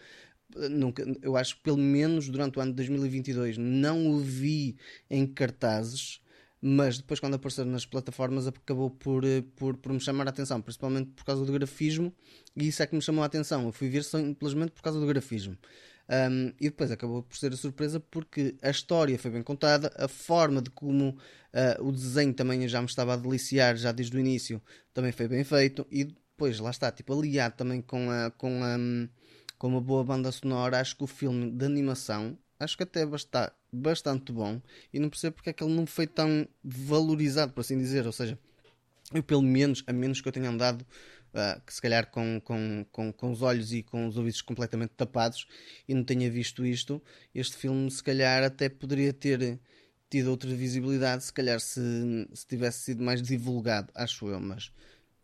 nunca, eu acho que pelo menos durante o ano de 2022 não o vi em cartazes, mas depois quando apareceu nas plataformas acabou por, eh, por, por me chamar a atenção, principalmente por causa do grafismo, e isso é que me chamou a atenção. Eu fui ver simplesmente por causa do grafismo. Um, e depois acabou por ser a surpresa porque a história foi bem contada, a forma de como uh, o desenho também já me estava a deliciar já desde o início também foi bem feito e depois lá está, tipo, aliado também com a, com a, com uma boa banda sonora, acho que o filme de animação acho que até está bastante bom e não percebo porque é que ele não foi tão valorizado, por assim dizer. Ou seja, eu pelo menos, a menos que eu tenha andado uh, que se calhar com, com, com, com os olhos e com os ouvidos completamente tapados e não tenha visto isto, este filme se calhar até poderia ter tido outra visibilidade, se calhar se, se tivesse sido mais divulgado, acho eu, mas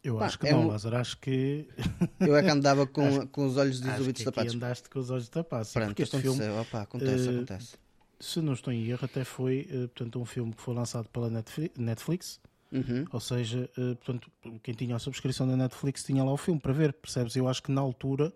eu Pá, acho que é não, um... Lázaro. Acho que. Eu é que andava com, acho... com os olhos dos ouvidos tapados. andaste com os olhos tapados. Pronto, porque este filme. Opa, acontece, uh, acontece. Se não estou em erro, até foi uh, portanto, um filme que foi lançado pela Netflix. Uhum. Ou seja, uh, portanto, quem tinha a subscrição da Netflix tinha lá o filme para ver, percebes? Eu acho que na altura,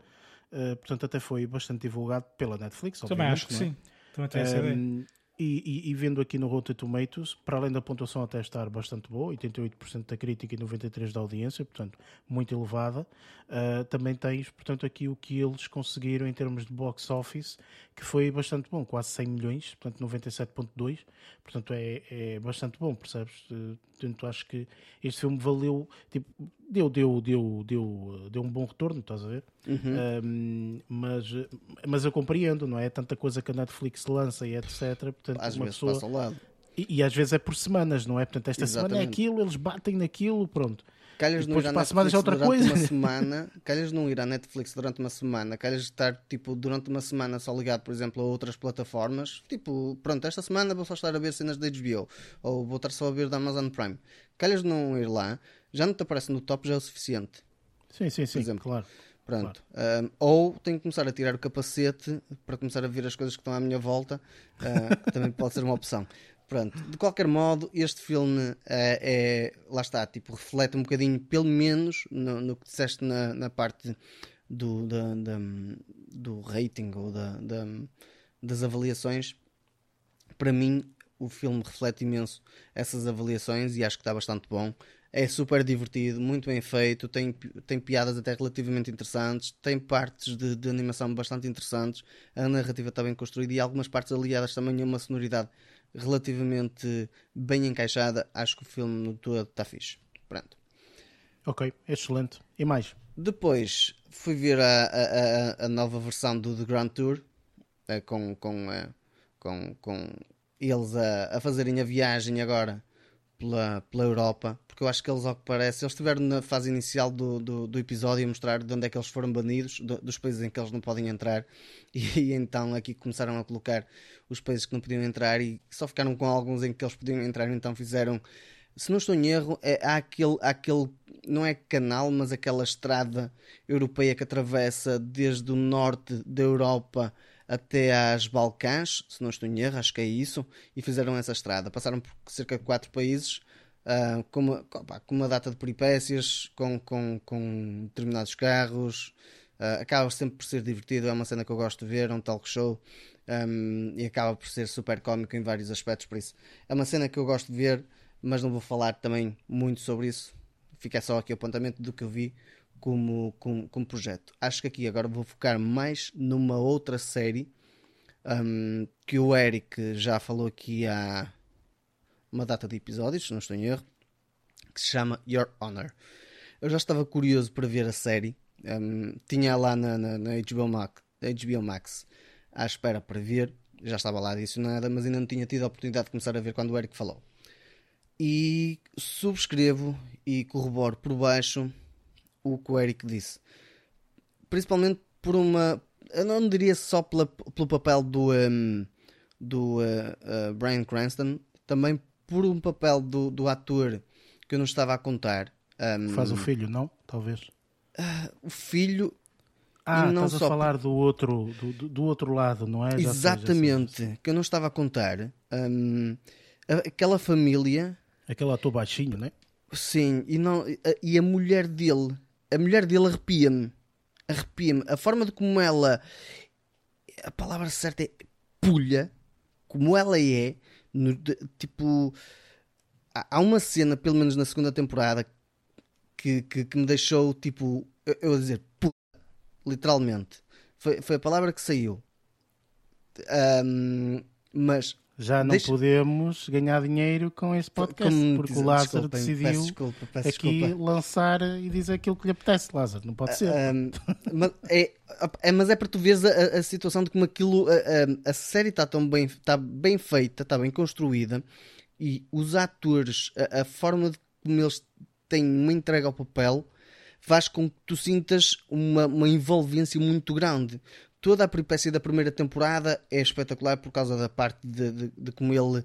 portanto, até foi bastante divulgado pela Netflix. Também acho que é? sim. Também tem essa ideia. E, e, e, vendo aqui no Rotten Tomatoes, para além da pontuação até estar bastante boa, 88% da crítica e 93% da audiência, portanto, muito elevada, uh, também tens, portanto, aqui o que eles conseguiram em termos de box office, que foi bastante bom, quase 100 milhões, portanto, 97.2, portanto, é, é bastante bom, percebes? Uh, portanto, acho que este filme valeu, tipo, deu, deu, deu, deu, deu um bom retorno, estás a ver? Uhum. Um, mas, mas eu compreendo, não é? Tanta coisa que a Netflix lança e etc. Portanto, às uma vezes pessoa... passa ao lado. E, e, às vezes é por semanas, não é? Portanto, esta Exatamente. semana é aquilo, eles batem naquilo, pronto. Calhas não ir à Netflix é outra durante coisa. uma semana, calhas não ir à Netflix durante uma semana, calhas estar tipo durante uma semana só ligado, por exemplo, a outras plataformas. Tipo, pronto, esta semana vou só estar a ver cenas da HBO ou vou estar só a ver da Amazon Prime. Calhas não ir lá, já não te aparece no top, já é o suficiente. Sim, sim, sim, exemplo. claro. Pronto. Claro. Um, ou tenho que começar a tirar o capacete para começar a ver as coisas que estão à minha volta. Uh, também pode ser uma opção. Pronto. De qualquer modo, este filme é, é, lá está, tipo, reflete um bocadinho, pelo menos, no, no que disseste na, na parte do, da, da, do rating ou da, da, das avaliações. Para mim, o filme reflete imenso essas avaliações e acho que está bastante bom. É super divertido, muito bem feito, tem, tem piadas até relativamente interessantes, tem partes de, de animação bastante interessantes, a narrativa está bem construída e algumas partes aliadas também a uma sonoridade relativamente bem encaixada. Acho que o filme no todo está fixe. Pronto. Ok, excelente. E mais? Depois fui ver a, a, a nova versão do The Grand Tour eh, com, com, eh, com, com eles a, a fazerem a viagem agora pela, pela Europa, porque eu acho que eles, ao que parece, eles estiveram na fase inicial do, do, do, episódio a mostrar de onde é que eles foram banidos, do, dos países em que eles não podem entrar, e, e, então aqui começaram a colocar os países que não podiam entrar e só ficaram com alguns em que eles podiam entrar, então fizeram. Se não estou em erro, é, há, aquele, há aquele, não é canal, mas aquela estrada europeia que atravessa desde o norte da Europa até às Balcãs, se não estou em erro, acho que é isso, e fizeram essa estrada. Passaram por cerca de quatro países, uh, com, uma, com, uma, data de peripécias, com, com, com determinados carros. Uh, acaba sempre por ser divertido, é uma cena que eu gosto de ver, é um talk show um, e acaba por ser super cómico em vários aspectos. Por isso, é uma cena que eu gosto de ver, mas não vou falar também muito sobre isso. Fica só aqui o apontamento do que eu vi como, como, como projeto. Acho que aqui agora vou focar mais numa outra série um, que o Eric já falou aqui há uma data de episódios, se não estou em erro, que se chama Your Honor. Eu já estava curioso para ver a série Um, tinha lá na, na, na HBO, Max, HBO Max à espera para ver, já estava lá adicionada, mas ainda não tinha tido a oportunidade de começar a ver quando o Eric falou. E subscrevo e corroboro por baixo o que o Eric disse. Principalmente por uma. Eu não diria só pela, pelo papel do, um, do uh, uh, Brian Cranston, também por um papel do, do ator que eu não estava a contar. Um, Faz o filho, não? Talvez. Uh, o filho. Ah, estás a falar do, outro, do, do, outro lado, não é? Já Exatamente, sei, sei. que eu não estava a contar. Um, aquela família. Aquele ator baixinho, não é? Sim, e, não, e a mulher dele. A mulher dele arrepia-me. Arrepia-me. A forma de como ela. A palavra certa é pulha. Como ela é. No, de, tipo há uma cena, pelo menos na segunda temporada, que, que, que me deixou tipo, eu, eu a dizer, puta, literalmente. Foi, foi a palavra que saiu. Um, mas já não deixa... podemos ganhar dinheiro com este podcast, Como porque diz, o Lázaro decidiu peço desculpa, peço aqui desculpa. lançar e dizer aquilo que lhe apetece, Lázaro. Não pode ser. Um, mas, é, é, mas é para tu veres a, a situação de como aquilo. A, a, a série está tão bem, está bem feita, está bem construída e os atores, a, a forma de como eles têm uma entrega ao papel, faz com que tu sintas uma, uma envolvência muito grande. Toda a peripécia da primeira temporada é espetacular por causa da parte de, de, de como ele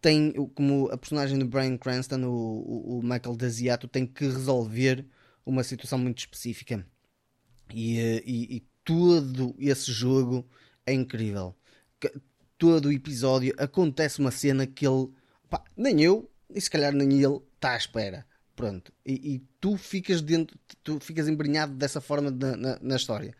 tem, como a personagem do Brian Cranston, o, o Michael Daziato, tem que resolver uma situação muito específica. E, eh, e, e todo esse jogo é incrível. Todo o episódio acontece uma cena que ele Pá, nem eu, e se calhar nem ele, está à espera. Pronto. E, e, tu ficas dentro, tu ficas embrenhado dessa forma na, na, na história.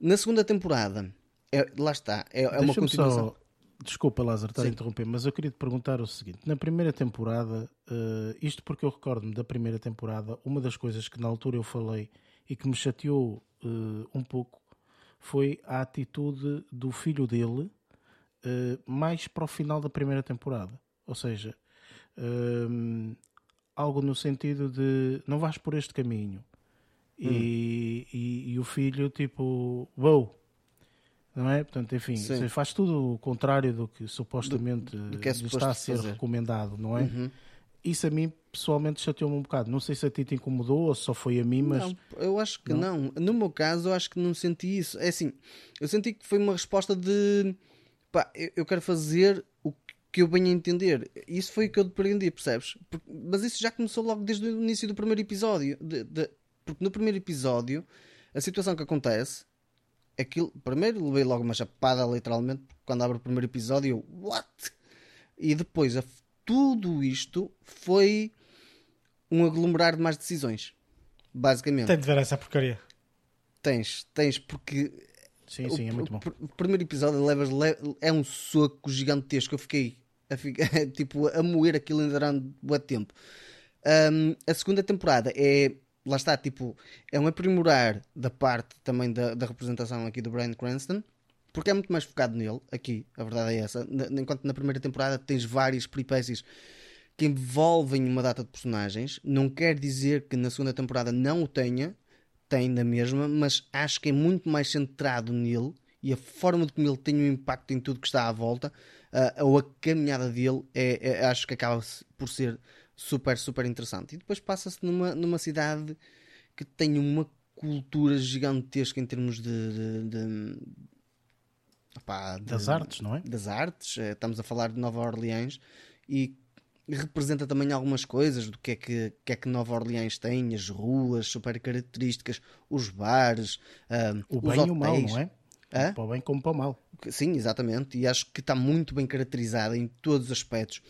Na segunda temporada, é, lá está, é, é uma continuação. Só... Desculpa, Lázaro, estar a interromper, mas eu queria te perguntar o seguinte: na primeira temporada, uh, isto porque eu recordo-me da primeira temporada, uma das coisas que na altura eu falei e que me chateou uh, um pouco foi a atitude do filho dele uh, mais para o final da primeira temporada. Ou seja, algo no sentido de não vais por este caminho. E, hum. e, e, o filho, tipo, wow, não é? Portanto, enfim, faz tudo o contrário do que supostamente do, do que é está a ser fazer. recomendado, não é? Uhum. Isso a mim pessoalmente chateou-me um bocado. Não sei se a ti te incomodou ou só foi a mim, mas. Não, eu acho que não. não. No meu caso, eu acho que não senti isso. É assim, eu senti que foi uma resposta de pá, eu quero fazer o que eu venho a entender. Isso foi o que eu depreendi, percebes? Porque, mas isso já começou logo desde o início do primeiro episódio. De, de, porque no primeiro episódio, a situação que acontece, aquilo, primeiro levei logo uma chapada, literalmente, quando abre o primeiro episódio, eu, what? E depois, a, tudo isto foi um aglomerar de mais decisões. Basicamente. Tem de ver essa porcaria. Tens, tens, porque Sim, sim, é muito bom. O, primeiro episódio levas, é um soco gigantesco. Eu fiquei a, ficar, tipo, a moer aquilo ainda durante um tempo. Um, a segunda temporada é lá está, tipo, é um aprimorar da parte também da, da, representação aqui do Brian Cranston, porque é muito mais focado nele, aqui, a verdade é essa. Enquanto na primeira temporada tens várias peripécias que envolvem uma data de personagens, não quer dizer que na segunda temporada não o tenha, tem na mesma, mas acho que é muito mais centrado nele e a forma de como ele tem um impacto em tudo que está à volta, uh, ou a caminhada dele, é, é, acho que acaba por ser super, super interessante. E depois passa-se numa, numa cidade que tem uma cultura gigantesca em termos de, de, de, opá, de das artes, não é? Das artes. Eh, estamos a falar de Nova Orleans e representa também algumas coisas do que é que, que, é que Nova Orleans tem, as ruas super características, os bares, uh, o bem hotéis. e o mal, não é? Hã? Para o bem como para o mal. Sim, exatamente. E acho que está muito bem caracterizada em todos os aspectos.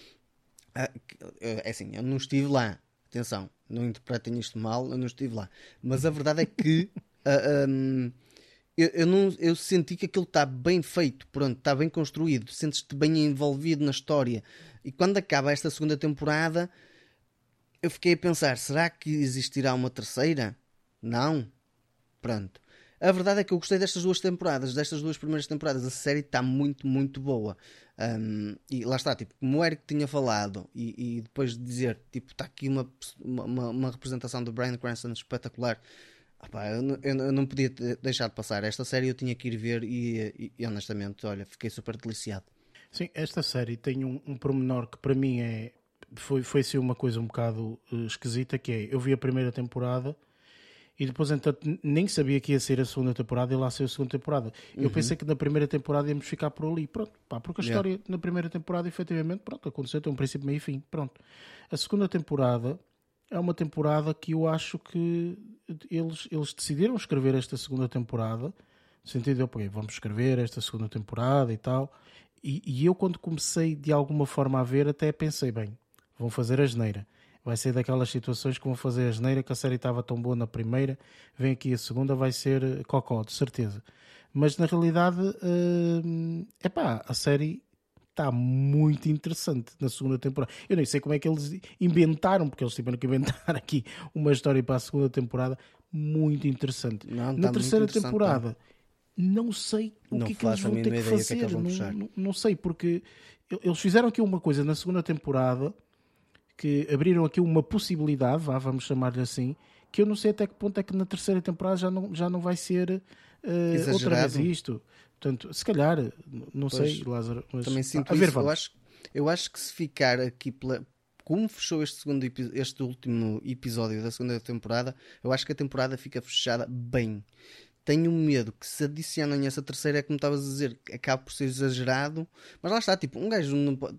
Uh, é assim, eu não estive lá. Atenção, não interpretem isto mal, eu não estive lá. Mas a verdade é que uh, um, eu, eu, não, eu senti que aquilo está bem feito, pronto, está bem construído, sentes-te bem envolvido na história. E quando acaba esta segunda temporada, eu fiquei a pensar: será que existirá uma terceira? Não. Pronto. A verdade é que eu gostei destas duas temporadas, destas duas primeiras temporadas. A série está muito, muito boa. Um, e lá está, tipo, como o Eric tinha falado, e, e depois de dizer, tipo, está aqui uma, uma, uma, representação do Brian Cranston espetacular. Eu, não- eu não- eu não podia deixar de passar. Esta série eu tinha que ir ver e, e- honestamente, olha, fiquei super deliciado. Sim, esta série tem um, um pormenor que para mim é foi, foi assim uma coisa um bocado eh, esquisita, que é eu vi a primeira temporada e depois entanto nem sabia que ia ser a segunda temporada e lá saiu a segunda temporada. Eu pensei que na primeira temporada íamos ficar por ali, pronto, pá, porque a Yeah. história na primeira temporada efetivamente, pronto, aconteceu, tem um princípio, meio e fim, pronto. A segunda temporada é uma temporada que eu acho que eles, eles decidiram escrever esta segunda temporada, no sentido de, ok, vamos escrever esta segunda temporada e tal. E, e eu, quando comecei de alguma forma a ver, até pensei, bem, vão fazer a geneira. Vai ser daquelas situações que vão fazer a geneira, que a série estava tão boa na primeira, vem aqui a segunda, vai ser eh, cocó, de certeza. Mas na realidade, é pá, a série está muito interessante na segunda temporada. Eu nem sei como é que eles inventaram, porque eles tiveram que inventar aqui uma história para a segunda temporada muito interessante. Não, tá na muito terceira temporada, não sei o Não que é que eles vão ter que o que é fazer. que não- não sei, porque eles fizeram aqui uma coisa na segunda temporada que abriram aqui uma possibilidade, vá, vamos chamar-lhe assim, que eu não sei até que ponto é que na terceira temporada já não, já não vai ser eh, outra vez isto. Portanto, se calhar, não sei, Pois, Lázaro, mas Também sinto a ver, isso. Eu acho, eu acho que se ficar aqui pela. Como fechou este, segundo, este último episódio da segunda temporada, eu acho que a temporada fica fechada bem. Tenho medo que se adicionem essa terceira, é como estavas a dizer, acabe por ser exagerado. Mas lá está, tipo, um gajo não pode-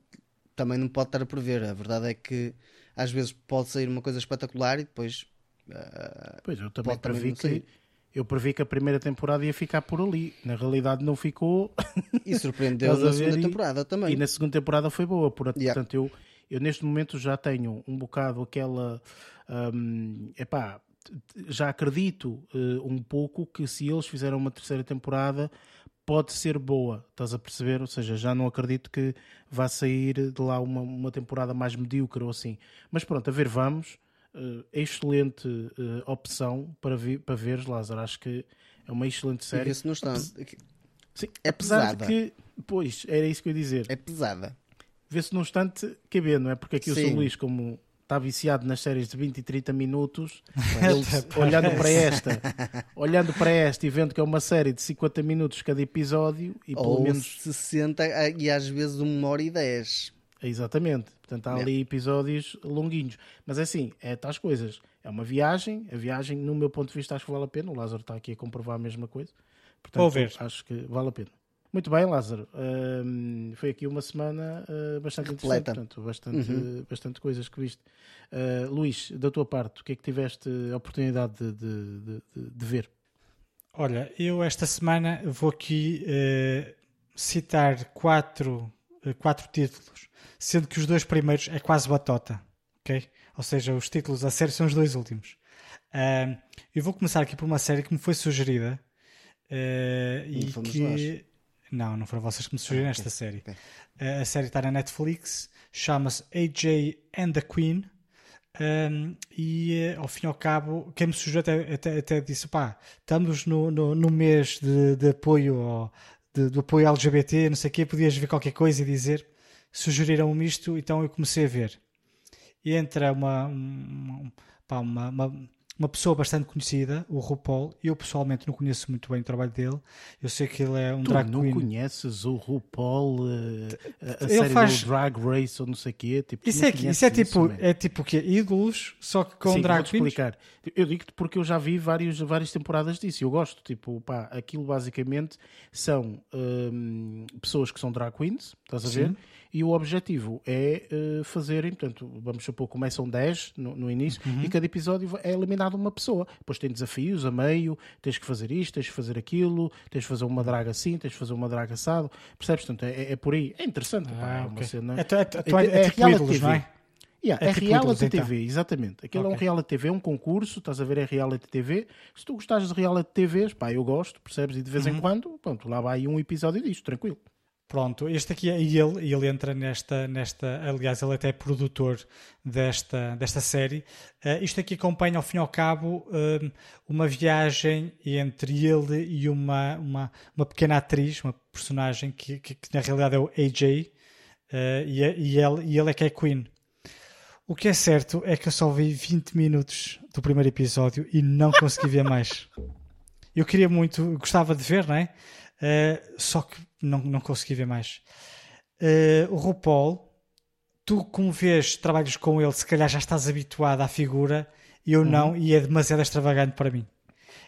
também não pode estar a prever. A verdade é que às vezes pode sair uma coisa espetacular e depois. ah, Pois, eu também previ que eu previ que a primeira temporada ia ficar por ali. Na realidade não ficou e surpreendeu na segunda E- temporada também. e na segunda temporada foi boa. Portanto, Yeah. eu, eu neste momento já tenho um bocado aquela. hum, epá, já acredito eh, um pouco que se eles fizeram uma terceira temporada pode ser boa, estás a perceber? Ou seja, já não acredito que vá sair de lá uma, uma temporada mais medíocre ou assim. Mas pronto, a ver, vamos. Eh, excelente eh, opção para, vi, para veres, Lázaro. Acho que é uma excelente série. vê-se no stand. Sim, é apesar pesada. de que, pois, era isso que eu ia dizer. É pesada. Vê-se num instante caber, não é? Porque aqui o. São Luís, como está viciado nas séries de 20 e 30 minutos, ele, olhando para esta, olhando para esta e vendo que é uma série de 50 minutos cada episódio, e pelo Ou menos 60 ah, e às vezes uma hora e 10. Exatamente. Portanto, há Yeah. ali episódios longuinhos. Mas é assim, é tais coisas. É uma viagem. A viagem, no meu ponto de vista, acho que vale a pena. O Lázaro está aqui a comprovar a mesma coisa. Portanto, acho que vale a pena. Muito bem, Lázaro. Hum, foi aqui uma semana uh, bastante Repleta. interessante. Portanto, bastante, Uhum. bastante coisas que viste. Uh, Luís, da tua parte, o que é que tiveste a oportunidade de, de- de- de- ver? Olha, eu esta semana vou aqui eh, citar quatro, quatro títulos, sendo que os dois primeiros é quase batota, ok? Ou seja, os títulos da série são os dois últimos. Eu vou começar aqui por uma série que me foi sugerida e fomos que nós. Não, não foram vocês que me sugeriram Ah, esta série. ok. Eh, a série está na Netflix, chama-se AJ and the Queen. Um, e eh, ao fim e ao cabo, quem me sugeriu até, até, até disse: pá, estamos no, no, no mês de, de apoio ao, de- do apoio LGBT, não sei o quê, podias ver qualquer coisa e dizer. Sugeriram-me isto, então eu comecei a ver. E entra uma, um- pá, uma, uma, uma pessoa bastante conhecida, o RuPaul. Eu pessoalmente não conheço muito bem o trabalho dele. Eu sei que ele é um Tu drag não queen. conheces o RuPaul, uh, a, a Ele série faz- do Drag Race ou não sei o quê? Tipo, Isso não é, que- isso é tipo, man. é tipo o quê? Ídolos, só que com Sim, drag queens? explicar. Eu digo-te porque eu já vi vários, várias temporadas disso. Eu gosto, tipo, pá, aquilo basicamente são hum, pessoas que são drag queens, estás a ver? E o objetivo é eh, fazerem, portanto, vamos supor, começam 10 no, no início Uhum. e cada episódio é eliminado uma pessoa. Depois tem desafios a meio, tens que fazer isto, tens que fazer aquilo, tens que fazer uma draga assim, tens que fazer uma draga assado. Percebes? Portanto, é, é por aí. É interessante, pá, é Ah, uma ok. cena. É, tu- é, tu- tu- É- é, é tipo ídolos, TV. não é? Yeah, É é, tipo reality então. TV, exatamente. Aquilo é um reality TV, é um concurso, estás a ver, é reality TV. Se tu gostares de reality TVs, pá, eu gosto, percebes? E de vez Uhum. em quando, pronto, lá vai um episódio disto, tranquilo. Pronto, este aqui é e ele, e ele entra nesta, nesta, aliás, ele até é produtor desta, desta série. Eh, isto aqui acompanha, ao fim e ao cabo, eh, uma viagem entre ele e uma, uma, uma pequena atriz, uma personagem que, que, que na realidade é o AJ, eh, e, é- e, ele, e ele é que é Queen. O que é certo é que eu só vi 20 minutos do primeiro episódio e não consegui ver mais. Eu queria muito, gostava de ver, não é? Uh, só que não, não consegui ver mais. Uh, o RuPaul, tu como vês, trabalhos com ele, se calhar já estás habituado à figura, eu uhum. não, e é demasiado extravagante para mim.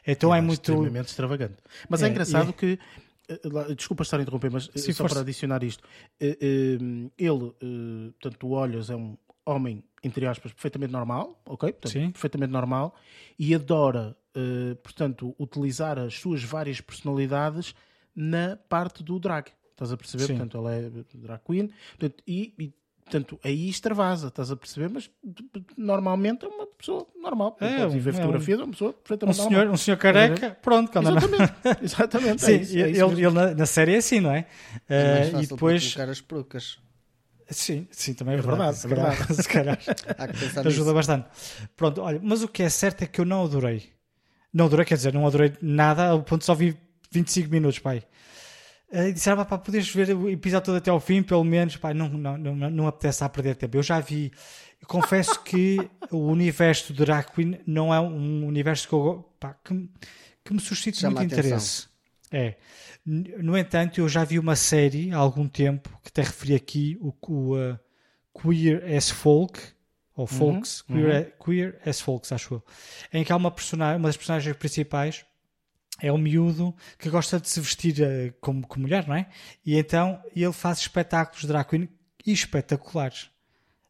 Então é, é muito. Extremamente extravagante. Mas é, é engraçado é... que. Eh, desculpa estar a interromper, mas Sim, só força. para adicionar isto. Ele, portanto, o Olhos é um homem, entre aspas, perfeitamente normal, ok? Portanto, Sim. Perfeitamente normal e adora, portanto, utilizar as suas várias personalidades na parte do drag. Estás a perceber? Sim. Portanto, ela é drag queen portanto, e, e portanto, aí extravasa, estás a perceber? Mas normalmente é uma pessoa normal. É, pode ver é fotografias, é uma pessoa perfeitamente um senhor, normal. Um senhor careca, pronto. Quando exatamente, exatamente. Sim, é isso, é ele, ele na, na, série é assim, não é? é uh, e depois... colocar as perucas. Sim, sim, também é verdade. É verdade, se, se calhar, ajuda nisso. bastante. Pronto, olha, mas o que é certo é que eu não adorei. Não adorei, quer dizer, não adorei nada, ao ponto de só vi 25 minutos, pai. E disseram, pá, podes ver o episódio todo até ao fim, pelo menos, pá, não, não, não, não apetece a perder tempo. Eu já vi, eu confesso que o universo do Drag Queen não é um universo que, eu, pá, que, que me suscita Chama muito interesse. É. No entanto, eu já vi uma série há algum tempo, que até referi aqui, o, o uh, Queer as Folk, ou uhum, Folks, uhum, Queer, uhum. Queer as Folks, acho eu, em que há uma, personagem, uma das personagens principais é um miúdo que gosta de se vestir uh, como, como mulher, não é? E então ele faz espetáculos de drag queen espetaculares.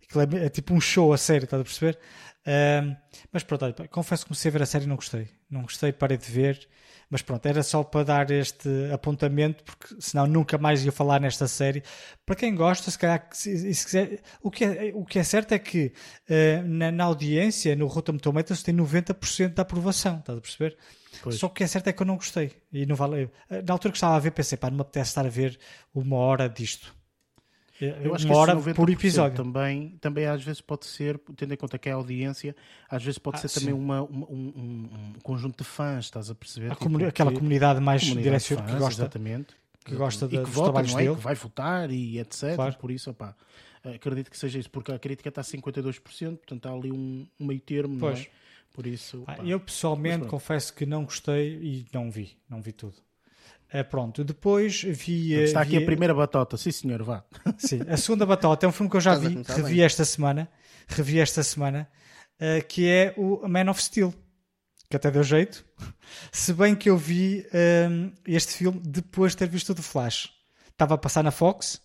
Aquilo é, é, tipo um show a sério, estás a perceber? Uh, mas pronto, olha, confesso que comecei a ver a série e não gostei. Não gostei, parei de ver. Mas pronto, era só para dar este apontamento, porque senão nunca mais ia falar nesta série. Para quem gosta, se calhar, se, se quiser, o, que é, o que é certo é que uh, na, na, audiência, no Rotten Tomatoes, tem 90% de aprovação, estás a perceber? Pois. Só que o que é certo é que eu não gostei. E não vale, na altura que estava a ver, pensei, pá, não me apetece estar a ver uma hora disto. Eu acho uma que hora por episódio. Também, também às vezes pode ser, tendo em conta que é a audiência, às vezes pode ah, ser sim. também uma, uma um, um, conjunto de fãs, estás a perceber? Tipo, comuni aquela que, comunidade mais direcionada que gosta, exatamente, que gosta e que dos vota, trabalhos é? dele. que vai votar e etc. Claro. Por isso, opá, acredito que seja isso, porque a crítica está a 52%, portanto há ali um, um meio termo, pois. não é? Por isso, ah, eu pessoalmente confesso que não gostei e não vi, não vi tudo. É, pronto, depois vi. Está aqui vi... a primeira batota, sim senhor, vá. Sim, a segunda batota é um filme que eu já vi, revi bem. esta semana, revi esta semana, uh, que é o Man of Steel, que até deu jeito. Se bem que eu vi eh, este filme depois de ter visto o The Flash. Estava a passar na Fox,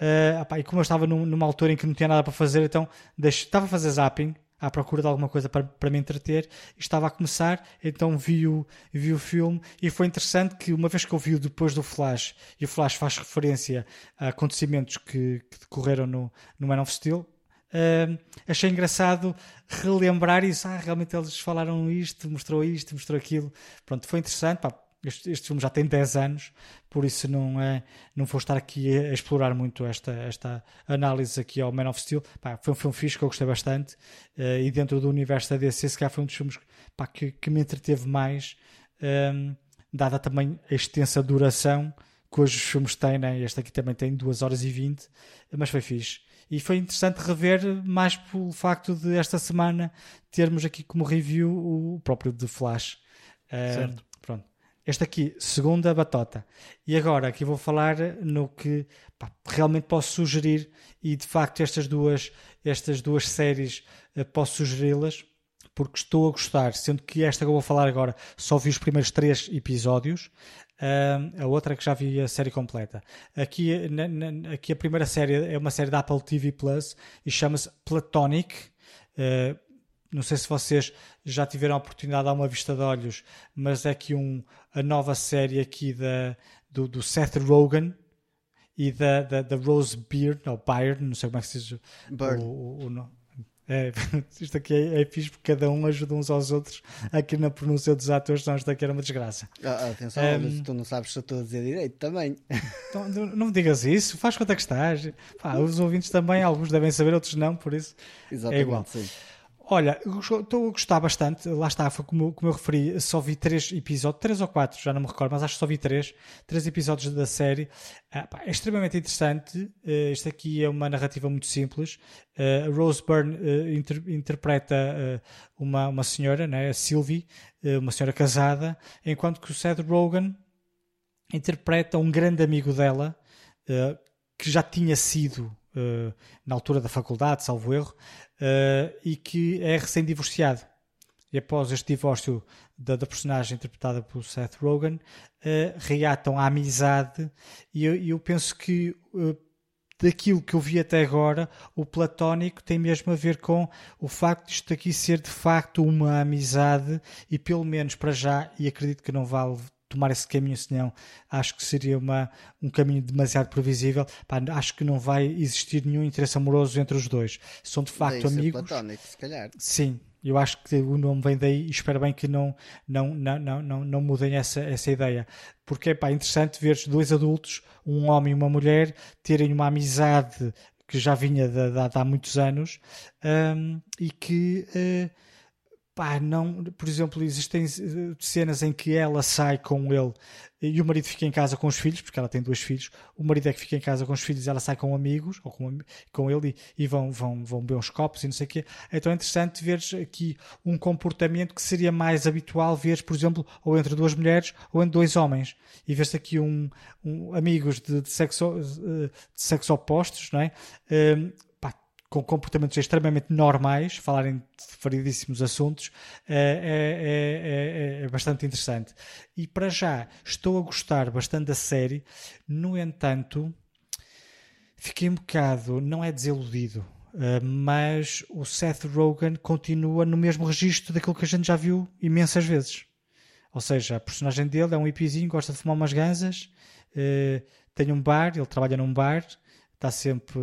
uh, opa, e como eu estava num, numa altura em que não tinha nada para fazer, então deixo, estava a fazer zapping, à procura de alguma coisa para, para me entreter. Estava a começar, então vi o, vi o filme e foi interessante que uma vez que eu vi depois do Flash e o Flash faz referência a acontecimentos que, que decorreram no, no Man of Steel uh, achei engraçado relembrar isso, ah, realmente eles falaram isto, mostrou isto, mostrou aquilo. Pronto, foi interessante, pá, este, este, filme já tem 10 anos, por isso não, é, não vou estar aqui a, explorar muito esta, esta análise aqui ao Man of Steel. Pá, foi um filme fixe que eu gostei bastante uh, e dentro do universo da DC, se calhar foi um dos filmes pá, que, que me entreteve mais, um, ehm, dada também a extensa duração que hoje os filmes têm. Né? Este aqui também tem 2 horas e 20, mas foi fixe. E foi interessante rever, mais pelo facto de esta semana termos aqui como review o próprio The Flash. Ehm, certo. Pronto. Este aqui, segunda batota. E agora aqui vou falar no que pá, realmente posso sugerir e de facto estas duas, estas duas séries uh, posso sugeri-las porque estou a gostar, sendo que esta que eu vou falar agora só vi os primeiros três episódios, uh, a outra que já vi a série completa. Aqui, na, na, aqui a primeira série é uma série da Apple TV Plus e chama-se Platonic. Uh, não sei se vocês já tiveram a oportunidade de dar uma vista de olhos, mas é que um, a nova série aqui da, do, do Seth Rogen e da, da, da Rose Byrne, ou Byrne, não sei como é que se diz o, o, o, é, isto aqui é, é fixe porque cada um ajuda uns aos outros aqui na pronúncia dos atores, senão isto aqui era uma desgraça. Ah, atenção, um, tu não sabes se eu estou a dizer direito também. Então, não me digas isso, faz conta que estás. Pá, os ouvintes também, alguns devem saber, outros não, por isso Exatamente, é igual. Sim. Olha, estou a gostar bastante. Lá está, foi como, como eu referi, só vi três episódios, três ou quatro, já não me recordo, mas acho que só vi três, três episódios da série. Ah, pá, é extremamente interessante. Uh, este aqui é uma narrativa muito simples. Uh, Rose Byrne uh, inter, interpreta uma, uma senhora, né, a Sylvie, uma senhora casada, enquanto que o Seth Rogen interpreta um grande amigo dela, que já tinha sido na altura da faculdade, salvo erro, uh, e que é recém-divorciado. E após este divórcio da, da, personagem interpretada por Seth Rogen, uh, reatam a amizade, e eu, eu penso que uh, daquilo que eu vi até agora, o platónico tem mesmo a ver com o facto de isto aqui ser de facto uma amizade, e pelo menos para já, e acredito que não vale tomar esse caminho, senão acho que seria uma, um caminho demasiado previsível. Pá, acho que não vai existir nenhum interesse amoroso entre os dois. São de facto amigos. Platónico, se calhar. Sim, eu acho que o nome vem daí e espero bem que não, não, não, não, não, não mudem essa, essa ideia. Porque é interessante ver dois adultos, um homem e uma mulher, terem uma amizade que já vinha de, de, de há muitos anos um, e que. Uh, pá, não, por exemplo, existem eh, cenas em que ela sai com ele e o marido fica em casa com os filhos, porque ela tem dois filhos. O marido é que fica em casa com os filhos, ela sai com amigos ou com, com ele e, e vão, vão, vão beber uns copos e não sei o quê. Então é interessante ver aqui um comportamento que seria mais habitual ver, por exemplo, ou entre duas mulheres ou entre dois homens. E ver-se aqui um, um amigos de, de, sexo, eh, de sexo opostos, não é? Um, com comportamentos extremamente normais, falarem de variedíssimos assuntos, é, é, é, é, bastante interessante. E para já, estou a gostar bastante da série, no entanto, fiquei um bocado, não é desiludido, mas o Seth Rogen continua no mesmo registro daquilo que a gente já viu imensas vezes. Ou seja, a personagem dele é um hippiezinho, gosta de fumar umas ganzas, tem um bar, ele trabalha num bar, está sempre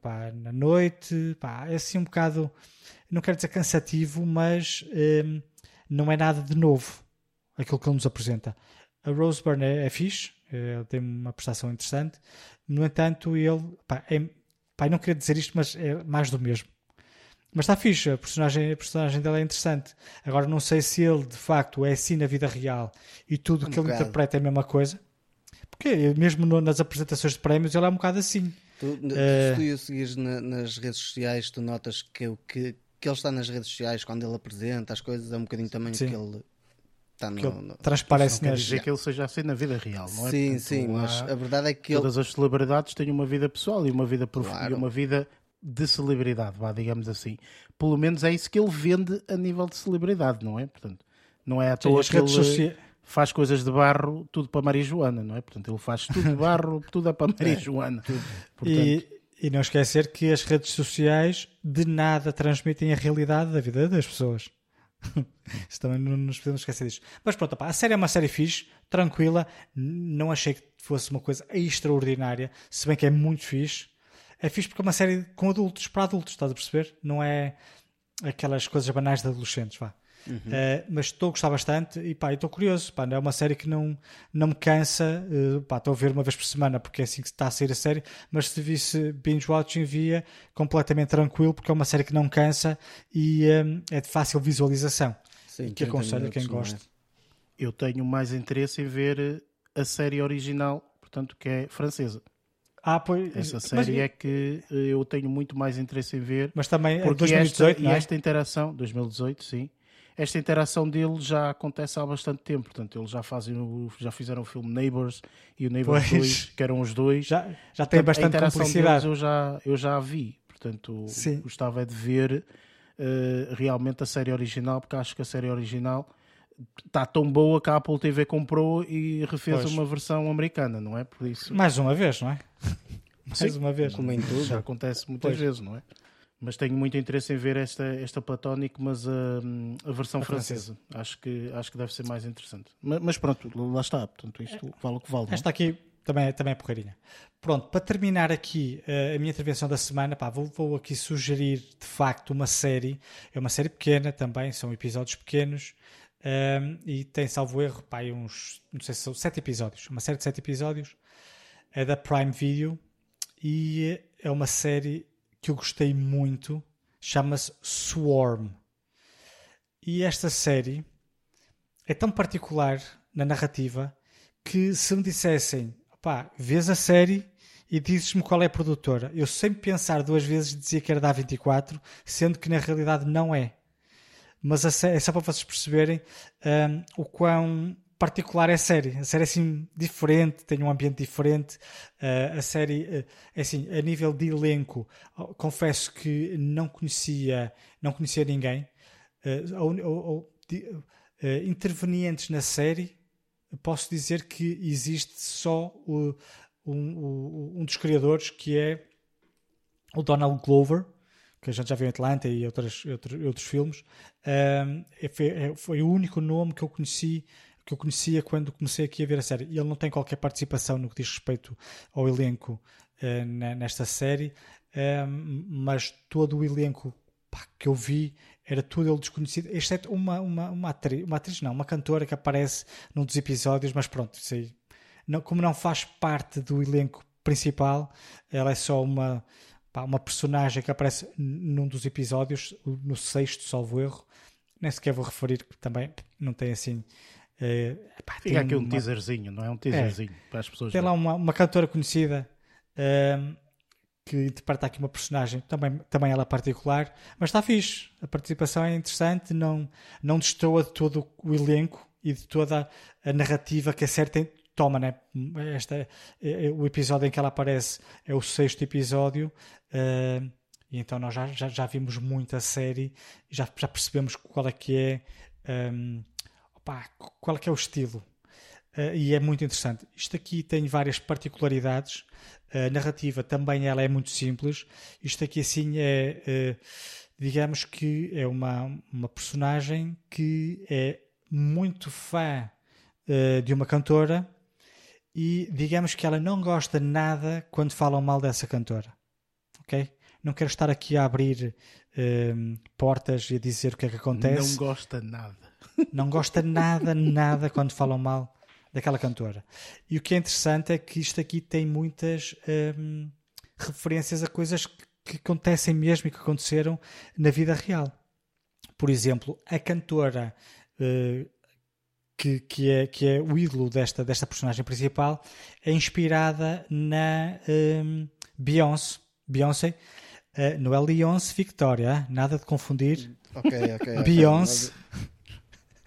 pá, na noite, pá, é assim um bocado, não quero dizer cansativo, mas um, não é nada de novo aquilo que ele nos apresenta. A Rose Byrne é, é fixe, é, tem uma prestação interessante, no entanto, ele, pá, é, pá, não queria dizer isto, mas é mais do mesmo. Mas está fixe, a personagem, a personagem dela é interessante. Agora, não sei se ele de facto é assim na vida real e tudo o um que bocado. ele interpreta é a mesma coisa. Porque mesmo no, nas apresentações de prémios ele é um bocado assim. Tu, uh, se tu o seguires na, nas redes sociais, tu notas que o que, que ele está nas redes sociais quando ele apresenta as coisas é um bocadinho também sim. que ele está no, que ele no, transparece não quer dizer que ele seja assim na vida real, não é? Sim, Portanto, sim, mas a verdade é que todas ele... as celebridades têm uma vida pessoal e uma vida profunda claro. e uma vida de celebridade, vá, digamos assim. Pelo menos é isso que ele vende a nível de celebridade, não é? Portanto, não é à toa que ele... Sociais faz coisas de barro, tudo para Maria Joana, não é? Portanto, ele faz tudo de barro, tudo é para Maria é, Joana. Portanto... E, e não esquecer que as redes sociais de nada transmitem a realidade da vida das pessoas. Isso também não nos podemos esquecer disso. Mas pronto, opa, a série é uma série fixe, tranquila. Não achei que fosse uma coisa extraordinária, se bem que é muito fixe. É fixe porque é uma série com adultos, para adultos, estás a perceber? Não é aquelas coisas banais de adolescentes, vá. Uhum. Uh, mas estou a gostar bastante e pá, estou curioso. Pá, é uma série que não, não me cansa. Uh, pá, estou a ver uma vez por semana porque é assim que está a sair a série. Mas se visse binge watching, via completamente tranquilo porque é uma série que não cansa e um, é de fácil visualização. Sim, que aconselho a quem gosta. Eu tenho mais interesse em ver a série original, portanto, que é francesa. Ah, pois, Essa série mas, é que eu tenho muito mais interesse em ver. Mas também é 2018, esta, é? e esta interação, 2018, sim esta interação dele já acontece há bastante tempo. Portanto, eles já, fazem, já fizeram o filme Neighbors e o Neighbors pois. 2, que eram os dois. Já, já tem bastante a cumplicidade. eu já, eu já a vi. Portanto, Sim. gostava de ver uh, realmente a série original, porque acho que a série original está tão boa que a Apple TV comprou e refez pois. uma versão americana, não é? Por isso. Mais uma vez, não é? Mais Sim, uma vez. Como em tudo. Já acontece muitas pois. vezes, não é? Mas tenho muito interesse em ver esta, esta Platónico, mas a, a versão a francesa. francesa. Acho, que, acho que deve ser mais interessante. Mas, mas pronto, lá está. Portanto, isto vale o que vale. É? Esta aqui também, também é porreirinha. Pronto, para terminar aqui uh, a minha intervenção da semana, pá, vou, vou, aqui sugerir de facto uma série. É uma série pequena também, são episódios pequenos. Um, ehm, e tem, salvo erro, pá, uns, não sei se são sete episódios. Uma série de sete episódios. É da Prime Video e é uma série que eu gostei muito chama-se Swarm. E esta série é tão particular na narrativa que se me dissessem, pá, vês a série e dizes-me qual é a produtora, eu sempre pensar duas vezes dizia que era da A24, sendo que na realidade não é. Mas é só para vocês perceberem um, o quão particular é a série. A série é assim diferente, tem um ambiente diferente. Uh, a série, uh, é assim, a nível de elenco, confesso que não conhecia, não conhecia ninguém. Uh, ou, ou, intervenientes na série, posso dizer que existe só o, um, um dos criadores que é o Donald Glover, que a gente já viu em Atlanta e outros, outros, outros filmes. É, foi, é, foi, o único nome que eu conheci que eu conhecia quando comecei aqui a ver a série. E ele não tem qualquer participação no que diz respeito ao elenco uh, nesta série, mas todo o elenco pá, que eu vi era tudo ele desconhecido, exceto uma, uma, uma, atriz, uma atriz, não, uma cantora que aparece num dos episódios, mas pronto, isso aí não, como não faz parte do elenco principal, ela é só uma, pá, uma personagem que aparece num dos episódios, no sexto, salvo erro. Nem sequer vou referir, que também não tem assim. Uh, pá, Fica aqui um uma... teaserzinho, não é? Um teaserzinho é. para as pessoas. Tem lá uma, uma cantora conhecida uh, que interpreta aqui uma personagem, também, também ela particular, mas está fixe. A participação é interessante, não, não destoa de todo o elenco e de toda a narrativa que a série tem, toma, né? Esta, é, é, o episódio em que ela aparece é o sexto episódio. Uh, e então nós já, já, já, vimos muito a série, já, já percebemos qual é que é, um, qual é que é o estilo. Uh, e é muito interessante. Isto aqui tem várias particularidades. A narrativa também ela é muito simples. Isto aqui assim é, uh, digamos que é uma, uma personagem que é muito fã uh, de uma cantora e digamos que ela não gosta nada quando falam mal dessa cantora. Ok? Não quero estar aqui a abrir portas e a dizer o que é que acontece. Não gosta nada. Não gosta nada, nada quando falam mal daquela cantora. E o que é interessante é que isto aqui tem muitas um, referências a coisas que, acontecem mesmo e que aconteceram na vida real. Por exemplo, a cantora uh, que, que, é, que é o ídolo desta, desta personagem principal, é inspirada na um, Beyoncé, Beyoncé uh, não é Beyoncé Victoria, nada de confundir. Ok, ok. Beyoncé.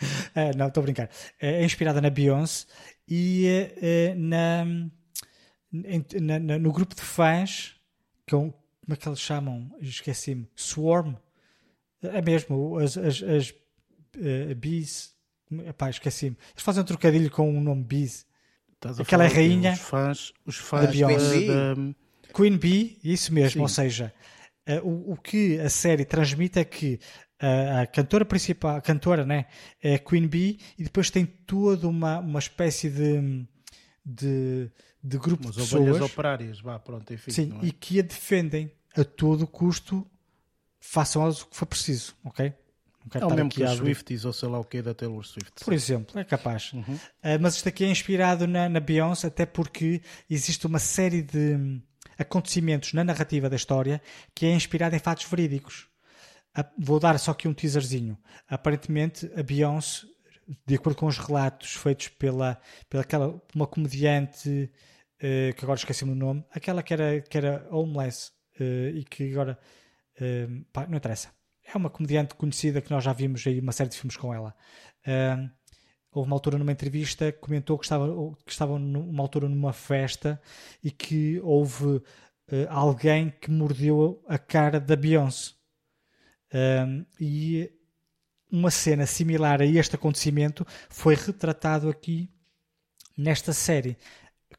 Uh, não, estou a brincar. É inspirada na Beyoncé e uh, na, na, na, no grupo de fãs, que é um, como é que eles chamam? Esqueci-me. Swarm. É mesmo, as, as, as uh, bees Epá, esqueci-me. Eles fazem um trocadilho com o nome Bees. Aquela é rainha. Os fãs, os fãs da Beyoncé. Da... Queen Bee, isso mesmo. Sim. Ou seja, uh, o, o que a série transmite é que uh, a cantora principal, a cantora, né, é Queen Bee e depois tem toda uma, uma espécie de, de, de grupo Umas de pessoas. operárias, vá, pronto, enfim. Sim, é? e que a defendem a todo custo, façam o que for preciso, ok? é o mesmo que os Swifties ou sei lá o que da Taylor Swift. Por exemplo, é capaz. Uhum. Uh, mas isto aqui é inspirado na, na Beyoncé, até porque existe uma série de acontecimentos na narrativa da história que é inspirada em fatos verídicos. Uh, vou dar só aqui um teaserzinho. Aparentemente, a Beyoncé, de acordo com os relatos feitos pela, pela aquela, uma comediante uh, que agora esqueci-me o nome, aquela que era, que era homeless e que agora pá, não interessa é uma comediante conhecida que nós já vimos aí uma série de filmes com ela. Uh, houve uma altura numa entrevista que comentou que estava, que estava numa altura numa festa e que houve uh, alguém que mordeu a cara da Beyoncé. Uh, e uma cena similar a este acontecimento foi retratado aqui nesta série.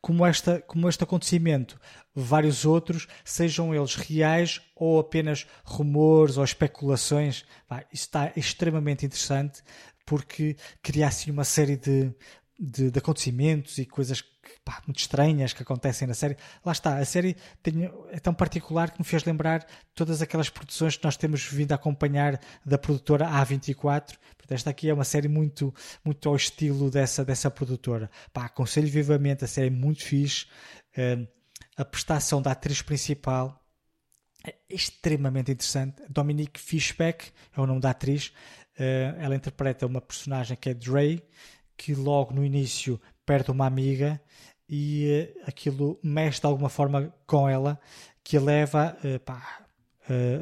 Como, esta, como este acontecimento, vários outros, sejam eles reais ou apenas rumores ou especulações, está extremamente interessante porque cria assim uma série de, de, de acontecimentos e coisas pá, muito estranhas que acontecem na série. Lá está, a série tem, é tão particular que me fez lembrar todas aquelas produções que nós temos vindo a acompanhar da produtora A24. Portanto, esta aqui é uma série muito, muito ao estilo dessa, dessa produtora. Pá, aconselho vivamente, a série é muito fixe. Uh, a prestação da atriz principal é extremamente interessante. Dominique Fishback é o nome da atriz. Uh, ela interpreta uma personagem que é Dre, que logo no início perde uma amiga e uh, aquilo mexe de alguma forma com ela, que a leva uh, pá,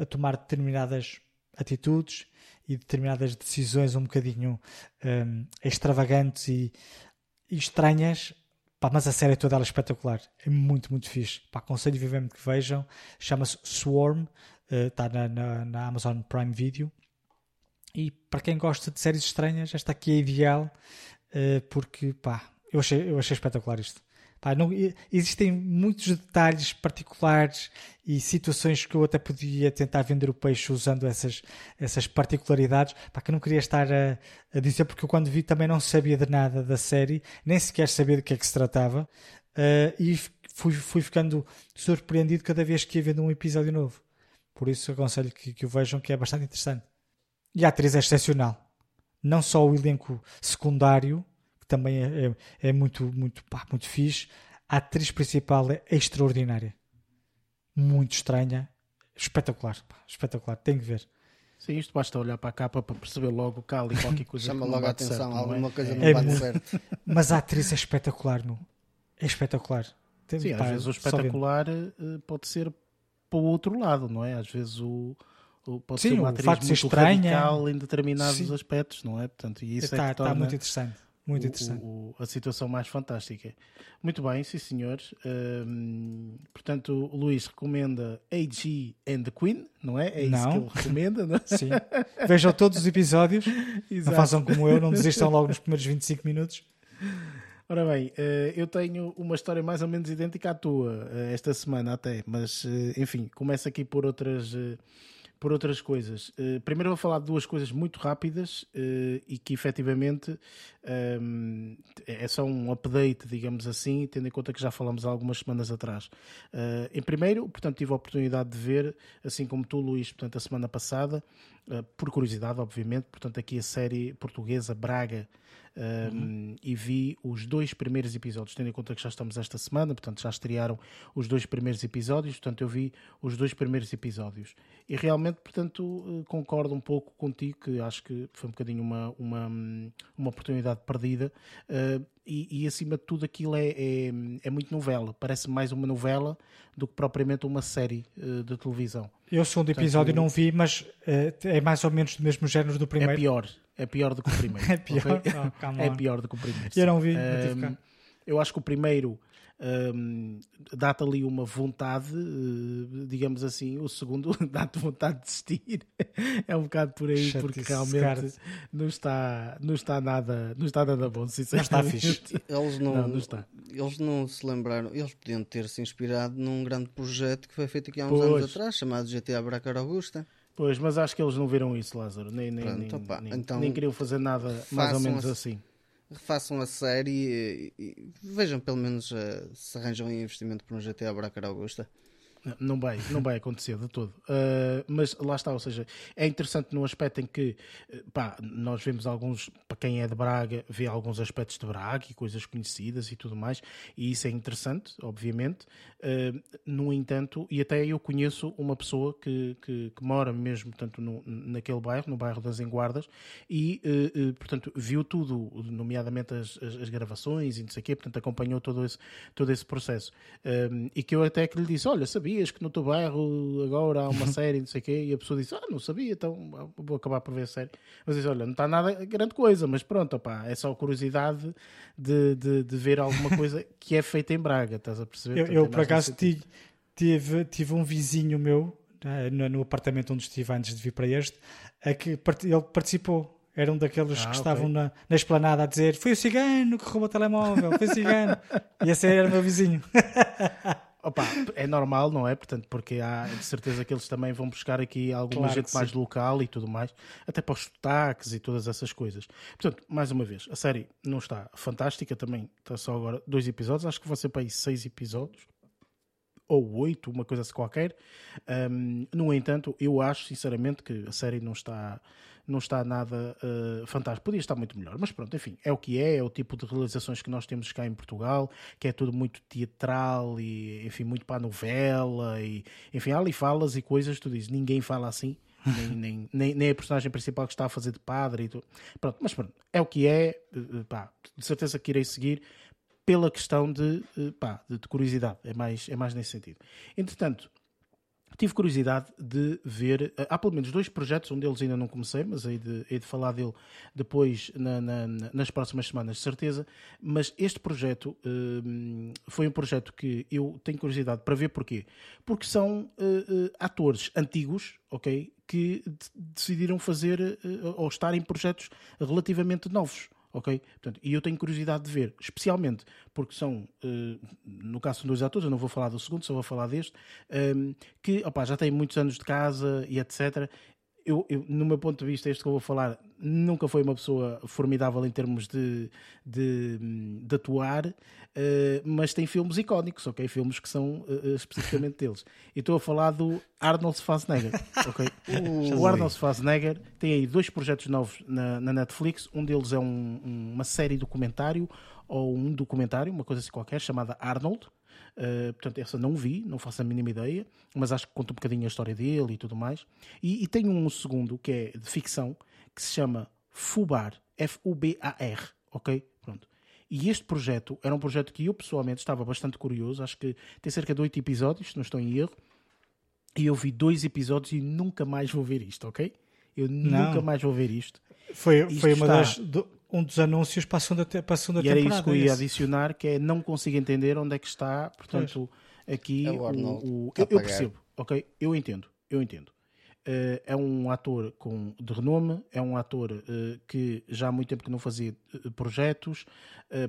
a tomar determinadas atitudes e determinadas decisões um bocadinho um, extravagantes e, e estranhas Pá, mas a série toda ela é espetacular. É muito, muito fixe. Pá, aconselho vivamente que vejam. Chama-se Swarm. Está uh, na, na, na, Amazon Prime Video. E para quem gosta de séries estranhas, esta aqui é ideal. Uh, porque, pá, eu achei, eu achei espetacular isto. Pá, não, existem muitos detalhes particulares e situações que eu até podia tentar vender o peixe usando essas, essas particularidades pá, que eu não queria estar a, a, dizer porque eu quando vi também não sabia de nada da série, nem sequer sabia de que é que se tratava uh, e fui, fui ficando surpreendido cada vez que ia vendo um episódio novo. Por isso aconselho que, que o vejam que é bastante interessante. E a atriz é excepcional. Não só o elenco secundário, também é, é, é muito, muito, pá, muito fixe. A atriz principal é extraordinária. Muito estranha. Espetacular, pá, espetacular. Tem que ver. Sim, isto basta olhar para a capa para perceber logo cá ali qualquer coisa. Chama logo a atenção, certo, é? alguma é? coisa não é bate muito... certo. Mas a atriz é espetacular, meu. É espetacular. Tem, Sim, pá, às vezes o espetacular eh, pode ser para o outro lado, não é? Às vezes o pode Sim, ser uma atriz muito estranha. radical em determinados Sim. aspectos, não é? Portanto, e isso está, é que está muito interessante. Muito interessante. O, o, a situação mais fantástica. Muito bem, sim senhores. Um, portanto, o Luís recomenda AG and the Queen, não é? É isso não. que ele recomenda, não é? Sim. Vejam todos os episódios. não façam como eu, não desistam logo nos primeiros 25 minutos. Ora bem, eh, eu tenho uma história mais ou menos idêntica à tua, eh, esta semana até, mas eh, enfim, começo aqui por outras por outras coisas. Uh, primeiro vou falar de duas coisas muito rápidas uh, e que efetivamente um, ehm, é só um update, digamos assim, tendo em conta que já falamos há algumas semanas atrás. Uh, em primeiro, portanto, tive a oportunidade de ver, assim como tu, Luís, portanto, a semana passada, por curiosidade, obviamente, portanto, aqui a série portuguesa Braga uhum. e vi os dois primeiros episódios, tendo em conta que já estamos esta semana, portanto já estrearam os dois primeiros episódios, portanto eu vi os dois primeiros episódios. E realmente, portanto, eh, concordo um pouco contigo, que acho que foi um bocadinho uma, uma, uma oportunidade perdida. Uh, e, e, acima de tudo aquilo é, é, é, muito novela, parece mais uma novela do que propriamente uma série uh, de televisão. Eu sou um episódio não vi, mas uh, é mais ou menos do mesmo género do primeiro. É pior, é pior do que o primeiro. é pior, okay? oh, é pior do que o primeiro. Eu não vi. Um, eu acho que o primeiro um, dá-te ali uma vontade, uh, digamos assim, o segundo dá-te vontade de desistir. é um bocado por aí, Chatice, porque realmente não está, não está nada, não está nada bom. Não está fixe. Eles não, não, não está. Eles não se lembraram, eles podiam ter se inspirado num grande projeto que foi feito aqui há uns pois. anos atrás, chamado GTA Bracar Augusta. Pois, mas acho que eles não viram isso, Lázaro. Nem, nem, Pronto, nem, opa, nem, então, nem queriam fazer nada mais ou menos assim refaçam a série e, e, vejam pelo menos uh, se arranjam investimento para um GTA Bracar Augusta. Não vai, não vai acontecer de todo. Uh, mas lá está, ou seja, é interessante no aspecto em que eh, pá, nós vemos alguns, para quem é de Braga, vê alguns aspectos de Braga e coisas conhecidas e tudo mais, e isso é interessante, obviamente. Uh, no entanto, e até eu conheço uma pessoa que, que, que mora mesmo portanto, no, naquele bairro, no bairro das Enguardas, e uh, portanto viu tudo, nomeadamente as, as, as, gravações e não sei o quê, portanto acompanhou todo esse, todo esse processo. e que eu até que lhe disse: Olha, sabia sabias que no teu bairro agora há uma série, não sei o quê, e a pessoa disse, ah, não sabia, então vou acabar por ver a série. Mas disse, olha, não está nada grande coisa, mas pronto, opá, é só curiosidade de, de, de, ver alguma coisa que é feita em Braga, estás a perceber? Eu, eu por acaso tive, tive um vizinho meu, né, no, no apartamento onde estive antes de vir para este, a que ele participou era um daqueles ah, que estavam okay. na, na esplanada a dizer foi o cigano que roubou o telemóvel, foi o cigano. e esse era o meu vizinho. Opa, é normal, não é? Portanto, porque há de certeza que eles também vão buscar aqui alguma claro gente mais local e tudo mais, até para os sotaques e todas essas coisas. Portanto, mais uma vez, a série não está fantástica também, está só agora dois episódios, acho que vai ser para aí seis episódios. ou 8, uma coisa assim qualquer. Um, no entanto, eu acho sinceramente que a série não está não está nada uh, fantástico. Podia estar muito melhor, mas pronto, enfim, é o que é, é o tipo de realizações que nós temos cá em Portugal, que é tudo muito teatral e, enfim, muito para a novela, e, enfim, há ali falas e coisas, tu dizes, ninguém fala assim. nem, nem, nem, nem, a personagem principal que está a fazer de padre e tudo. Pronto, mas pronto, é o que é, uh, pá, de certeza que irei seguir pela questão de, pá, de curiosidade, é mais, é mais nesse sentido. Entretanto, tive curiosidade de ver. Eh, há pelo menos dois projetos, um deles ainda não comecei, mas hei de, hei de falar dele depois na, na, nas próximas semanas, de certeza. Mas este projeto uh, foi um projeto que eu tenho curiosidade para ver porquê. Porque são uh, atores antigos, ok? Que decidiram fazer ou estar em projetos relativamente novos ok? Portanto, e eu tenho curiosidade de ver, especialmente porque são, uh, no caso são dois atores, eu não vou falar do segundo, só vou falar deste, ehm, que opa, já têm muitos anos de casa e etc eu, eu, no meu ponto de vista, este que eu vou falar nunca foi uma pessoa formidável em termos de, de, de atuar, uh, mas tem filmes icónicos, ok? Filmes que são uh, especificamente deles. E estou a falar do Arnold Schwarzenegger, ok? Uh, o Arnold Schwarzenegger tem aí dois projetos novos na, na Netflix. Um deles é um, uma série documentário ou um documentário, uma coisa assim qualquer, chamada Arnold. Uh, portanto, essa não vi, não faço a mínima ideia, mas acho que conta um bocadinho a história dele e tudo mais. E, e tem um segundo que é de ficção que se chama Fubar, F-U-B-A-R, ok? Pronto. E este projeto era um projeto que eu pessoalmente estava bastante curioso, acho que tem cerca de oito episódios, se não estou em erro, e eu vi dois episódios e nunca mais vou ver isto, ok? Eu não. nunca mais vou ver isto. Foi, foi uma está... das, do, um dos anúncios para a segunda, para a segunda e temporada. era isso que eu ia adicionar, que é não consigo entender onde é que está, portanto, pois. aqui é o, o, eu, eu, percebo, ok? Eu entendo, eu entendo. Uh, é um ator com, de renome, é um ator uh, que já há muito tempo que não fazia uh, projetos,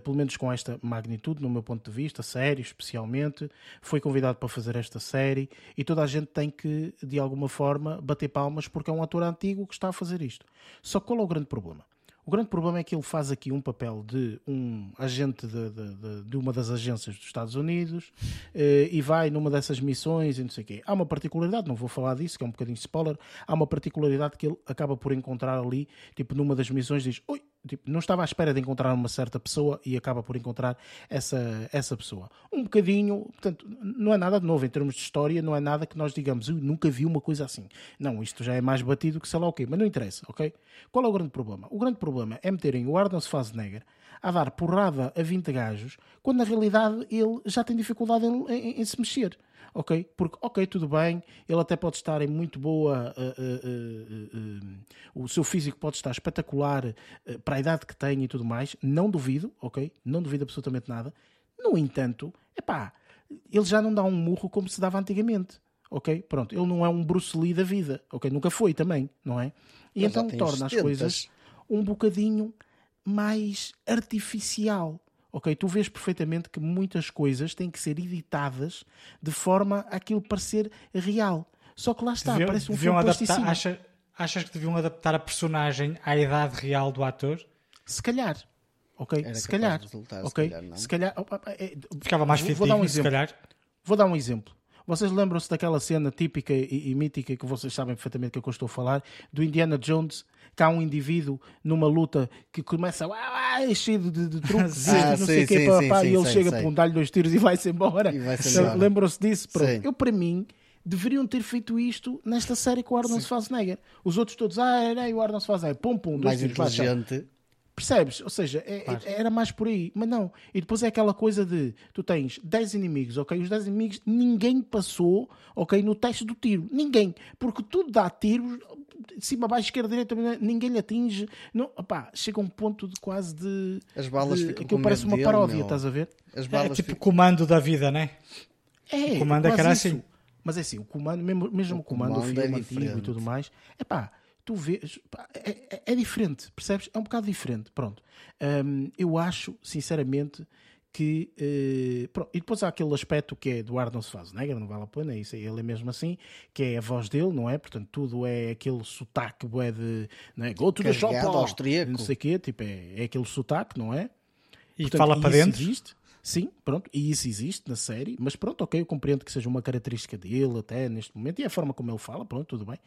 pelo menos com esta magnitude, no meu ponto de vista, sério especialmente. Foi convidado para fazer esta série e toda a gente tem que, de alguma forma, bater palmas porque é um ator antigo que está a fazer isto. Só qual é o grande problema? O grande problema é que ele faz aqui um papel de um agente de, de, de, de uma das agências dos Estados Unidos eh, e vai numa dessas missões e não sei o quê. Há uma particularidade, não vou falar disso, que é um bocadinho spoiler, há uma particularidade que ele acaba por encontrar ali, tipo numa das missões diz, oi, tipo, não estava à espera de encontrar uma certa pessoa e acaba por encontrar essa, essa pessoa. Um bocadinho, portanto, não é nada de novo em termos de história, não é nada que nós digamos, eu nunca vi uma coisa assim. Não, isto já é mais batido que sei lá o quê, mas não interessa, ok? Qual é o grande problema? O grande problema é meterem o Arnold Schwarzenegger a dar porrada a 20 gajos, quando na realidade ele já tem dificuldade em, em, em se mexer ok? Porque, ok, tudo bem, ele até pode estar em muito boa, uh, uh, uh, o seu físico pode estar espetacular para a idade que tem e tudo mais, não duvido, ok? Não duvido absolutamente nada. No entanto, epá, ele já não dá um murro como se dava antigamente. Ok? Pronto, ele não é um Bruce Lee da vida, ok? Nunca foi também, não é? E Mas então torna as coisas um bocadinho mais artificial ok? Tu vês perfeitamente que muitas coisas têm que ser editadas de forma a aquilo parecer real. Só que lá está, deviam, parece um filme adaptar, acha, Achas que deviam adaptar a personagem à idade real do ator? Se calhar. Ok? Era se calhar. Resultar, ok? Se calhar, se calhar é, Ficava mais dar um exemplo. se calhar. Vou dar um exemplo. Vocês lembram-se daquela cena típica e, e, mítica que vocês sabem perfeitamente que eu estou a falar, do Indiana Jones que há um indivíduo numa luta que começa a cheio de, de truques ah, não sei o pá, sim, e ele sim, chega a dar-lhe dois tiros e vai-se embora. Então, lembram-se disso? Eu, para mim, deveriam ter feito isto nesta série com o Arnold Schwarzenegger. Os outros todos, ah, era o Arnold Schwarzenegger, pum, pum, dois Mais inteligente. Percebes? Ou seja, é, claro. era mais por aí. Mas não. E depois é aquela coisa de tu tens 10 inimigos, ok? Os 10 inimigos, ninguém passou, ok? No teste do tiro. Ninguém. Porque tudo dá tiros, de cima, baixo, esquerda, direita, ninguém lhe atinge. Não, opá, chega um ponto de quase de. As balas de, ficam parece uma paródia, meu. estás a ver? As é balas é tipo ficam... comando da vida, né? É, o comando é que era assim. Mas é assim, o comando, mesmo, mesmo o, o comando, comando, o filme é antigo e tudo mais, é pá tu vês, pá, é, é, é, diferente, percebes? É um bocado diferente, pronto. Um, eu acho, sinceramente, que. Uh, pronto, e depois há aquele aspecto que é do Arnold Schwarzenegger, não vale a pena, isso é ele é mesmo assim, que é a voz dele, não é? Portanto, tudo é aquele sotaque é de. Não é? Go to the shop, austríaco. não sei o quê, tipo, é, é aquele sotaque, não é? E Portanto, fala para dentro? Existe. Sim, pronto, e isso existe na série, mas pronto, ok, eu compreendo que seja uma característica dele até neste momento, e a forma como ele fala, pronto, tudo bem.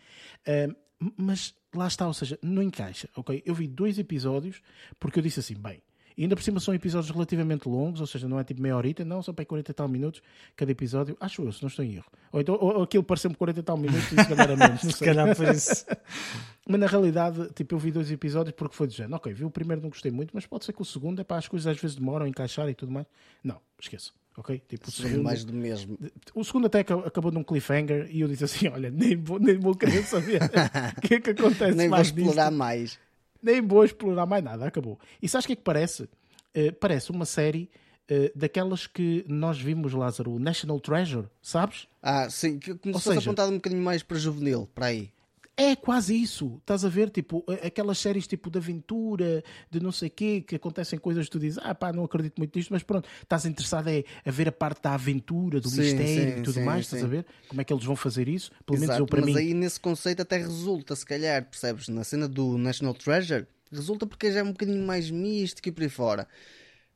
Uh, mas lá está, ou seja, não encaixa, ok? Eu vi dois episódios porque eu disse assim, bem, e ainda por cima são episódios relativamente longos, ou seja, não é tipo meia horita, não, são para 40 e tal minutos cada episódio. Acho eu, se não estou em erro. Ou, então, ou aquilo pareceu-me 40 e tal minutos e se calhar era menos. se calhar por isso. mas na realidade, tipo, eu vi dois episódios porque foi do género. Ok, vi o primeiro, não gostei muito, mas pode ser que o segundo é para as coisas às vezes demoram a encaixar e tudo mais. Não, esqueça. Ok? Tipo, o segundo, mais do mesmo. O segundo até acabou num cliffhanger e eu disse assim: olha, nem vou, nem vou querer saber o que é que acontece nem mais vou explorar disto. mais. Nem vou explorar mais nada, acabou. E sabes o que é que parece? Uh, parece uma série uh, daquelas que nós vimos, Lázaro, National Treasure, sabes? Ah, sim, que começou seja, apontado um bocadinho mais para juvenil, para aí. É quase isso. Estás a ver, tipo, aquelas séries tipo de aventura, de não sei quê, que acontecem coisas que tu dizes, ah pá, não acredito muito nisto, mas pronto, estás interessado é a ver a parte da aventura, do sim, mistério sim, e tudo sim, mais, estás a ver? Como é que eles vão fazer isso? Pelo Exato, menos eu para mas mim. Mas aí nesse conceito até resulta, se calhar, percebes? Na cena do National Treasure, resulta porque já é um bocadinho mais místico e por aí fora.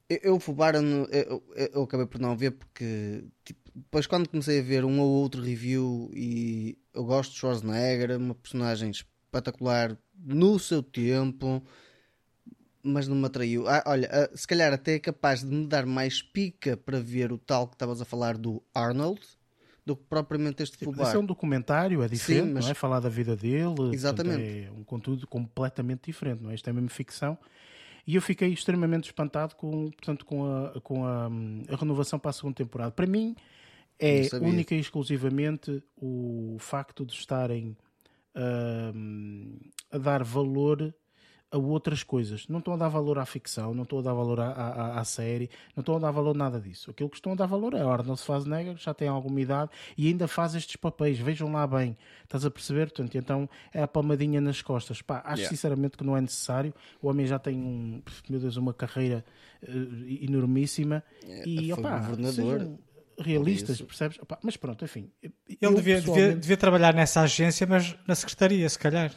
Eu, eu Fubara, eu, eu, eu, acabei por não ver porque tipo, depois quando comecei a ver um ou outro review e eu gosto de Schwarzenegger, uma personagem espetacular no seu tempo, mas não me atraiu. Ah, olha, ah, se calhar até é capaz de me dar mais pica para ver o tal que estavas a falar do Arnold do que propriamente este Fubar. Esse é um documentário, é diferente, Sim, mas... não é? Falar da vida dele. Exatamente. Portanto, é um conteúdo completamente diferente, não é? Isto é mesmo ficção. E eu fiquei extremamente espantado com, portanto, com, a, com a, a renovação para a segunda temporada. Para mim, é única e exclusivamente o facto de estarem uh, a dar valor a outras coisas. Não estão a dar valor à ficção, não estão a dar valor à, à, à, série, não estão a dar valor a nada disso. Aquilo que estão a dar valor é a Arnold Schwarzenegger, já tem alguma idade e ainda faz estes papéis. Vejam lá bem. Estás a perceber? Portanto, então é a palmadinha nas costas. Pá, acho yeah. sinceramente que não é necessário. O homem já tem um, meu Deus, uma carreira uh, enormíssima. Yeah, e, opa, governador realistas, percebes? Opa, mas pronto, enfim. Ele devia, pessoalmente... devia, devia, trabalhar nessa agência, mas na secretaria, se calhar.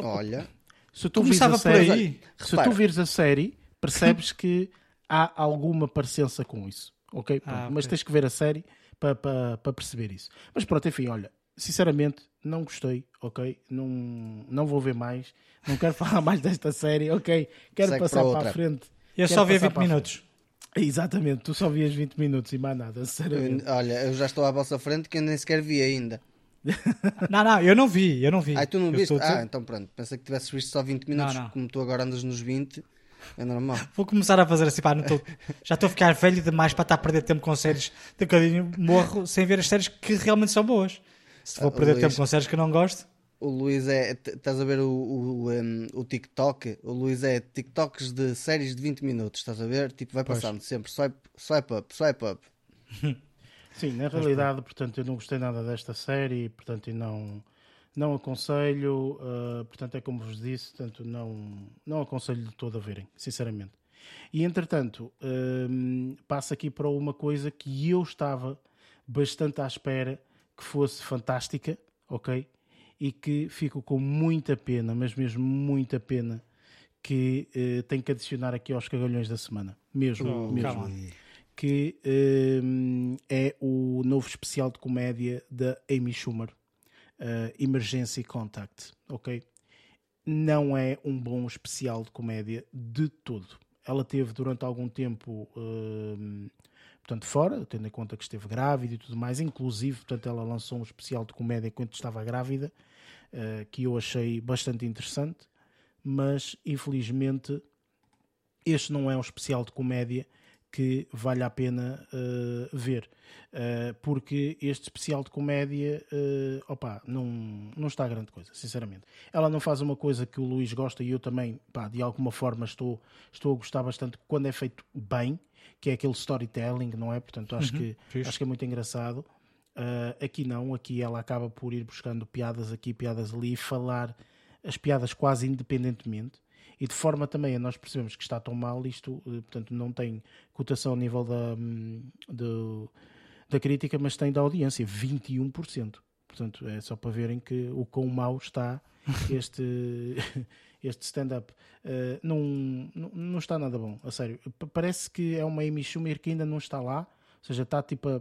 Olha, se tu vires a série, se tu vires a série, percebes que há alguma parecença com isso. Ok? Ah, mas tens que ver a série para pa, pa perceber isso. Mas pronto, enfim, olha, sinceramente, não gostei, ok? Não, não vou ver mais. Não quero falar mais desta série, ok? Quero Segue passar para, para a frente. Eu só vi 20 minutos. Exatamente, tu só vias 20 minutos e mais nada, sinceramente. Olha, eu já estou à vossa frente que eu nem sequer vi ainda. não, não, eu não vi, eu não vi. Ah, tu não eu viste? Ah, então pronto, pensei que tivesses visto só 20 minutos, não, não. como tu agora andas nos 20. É normal. Vou começar a fazer assim, pá, tô... já estou a ficar velho demais para estar a perder tempo com séries. De um bocadinho morro sem ver as séries que realmente são boas. Se vou ah, perder Luís, tempo com séries que não gosto. O Luís é. Estás a ver o, o, um, o TikTok? O Luís é TikToks de séries de 20 minutos, estás a ver? Tipo, vai passando pois. sempre swipe, swipe up, swipe up. Sim, na realidade, portanto, eu não gostei nada desta série, portanto, e não, não aconselho, uh, portanto, é como vos disse, portanto, não, não aconselho de todo a verem, sinceramente. E entretanto, uh, passo aqui para uma coisa que eu estava bastante à espera que fosse fantástica, ok? E que fico com muita pena, mas mesmo muita pena, que uh, tenho que adicionar aqui aos cagalhões da semana. Mesmo, oh, mesmo. Calma que um, é o novo especial de comédia da Amy Schumer, uh, Emergency Contact, ok? Não é um bom especial de comédia de todo. Ela teve durante algum tempo, uh, portanto, fora, tendo em conta que esteve grávida e tudo mais, inclusive, portanto, ela lançou um especial de comédia enquanto estava grávida, uh, que eu achei bastante interessante, mas infelizmente este não é um especial de comédia que vale a pena uh, ver. Uh, porque este especial de comédia, uh, opa, não, não está grande coisa, sinceramente. Ela não faz uma coisa que o Luís gosta e eu também, pá, de alguma forma estou, estou a gostar bastante quando é feito bem, que é aquele storytelling, não é? Portanto, acho, uhum, que, acho que é muito engraçado. Uh, aqui não, aqui ela acaba por ir buscando piadas aqui, piadas ali e falar as piadas quase independentemente e de forma também a nós percebemos que está tão mal, isto eh, portanto não tem cotação a nível da, hum, do, da crítica, mas tem da audiência, 21%. Portanto, Portanto, é só para verem que o quão mau está este, este stand-up. Uh, não, não, está nada bom, a sério. Parece que é uma Amy Schumer que ainda não está lá, ou seja, está tipo a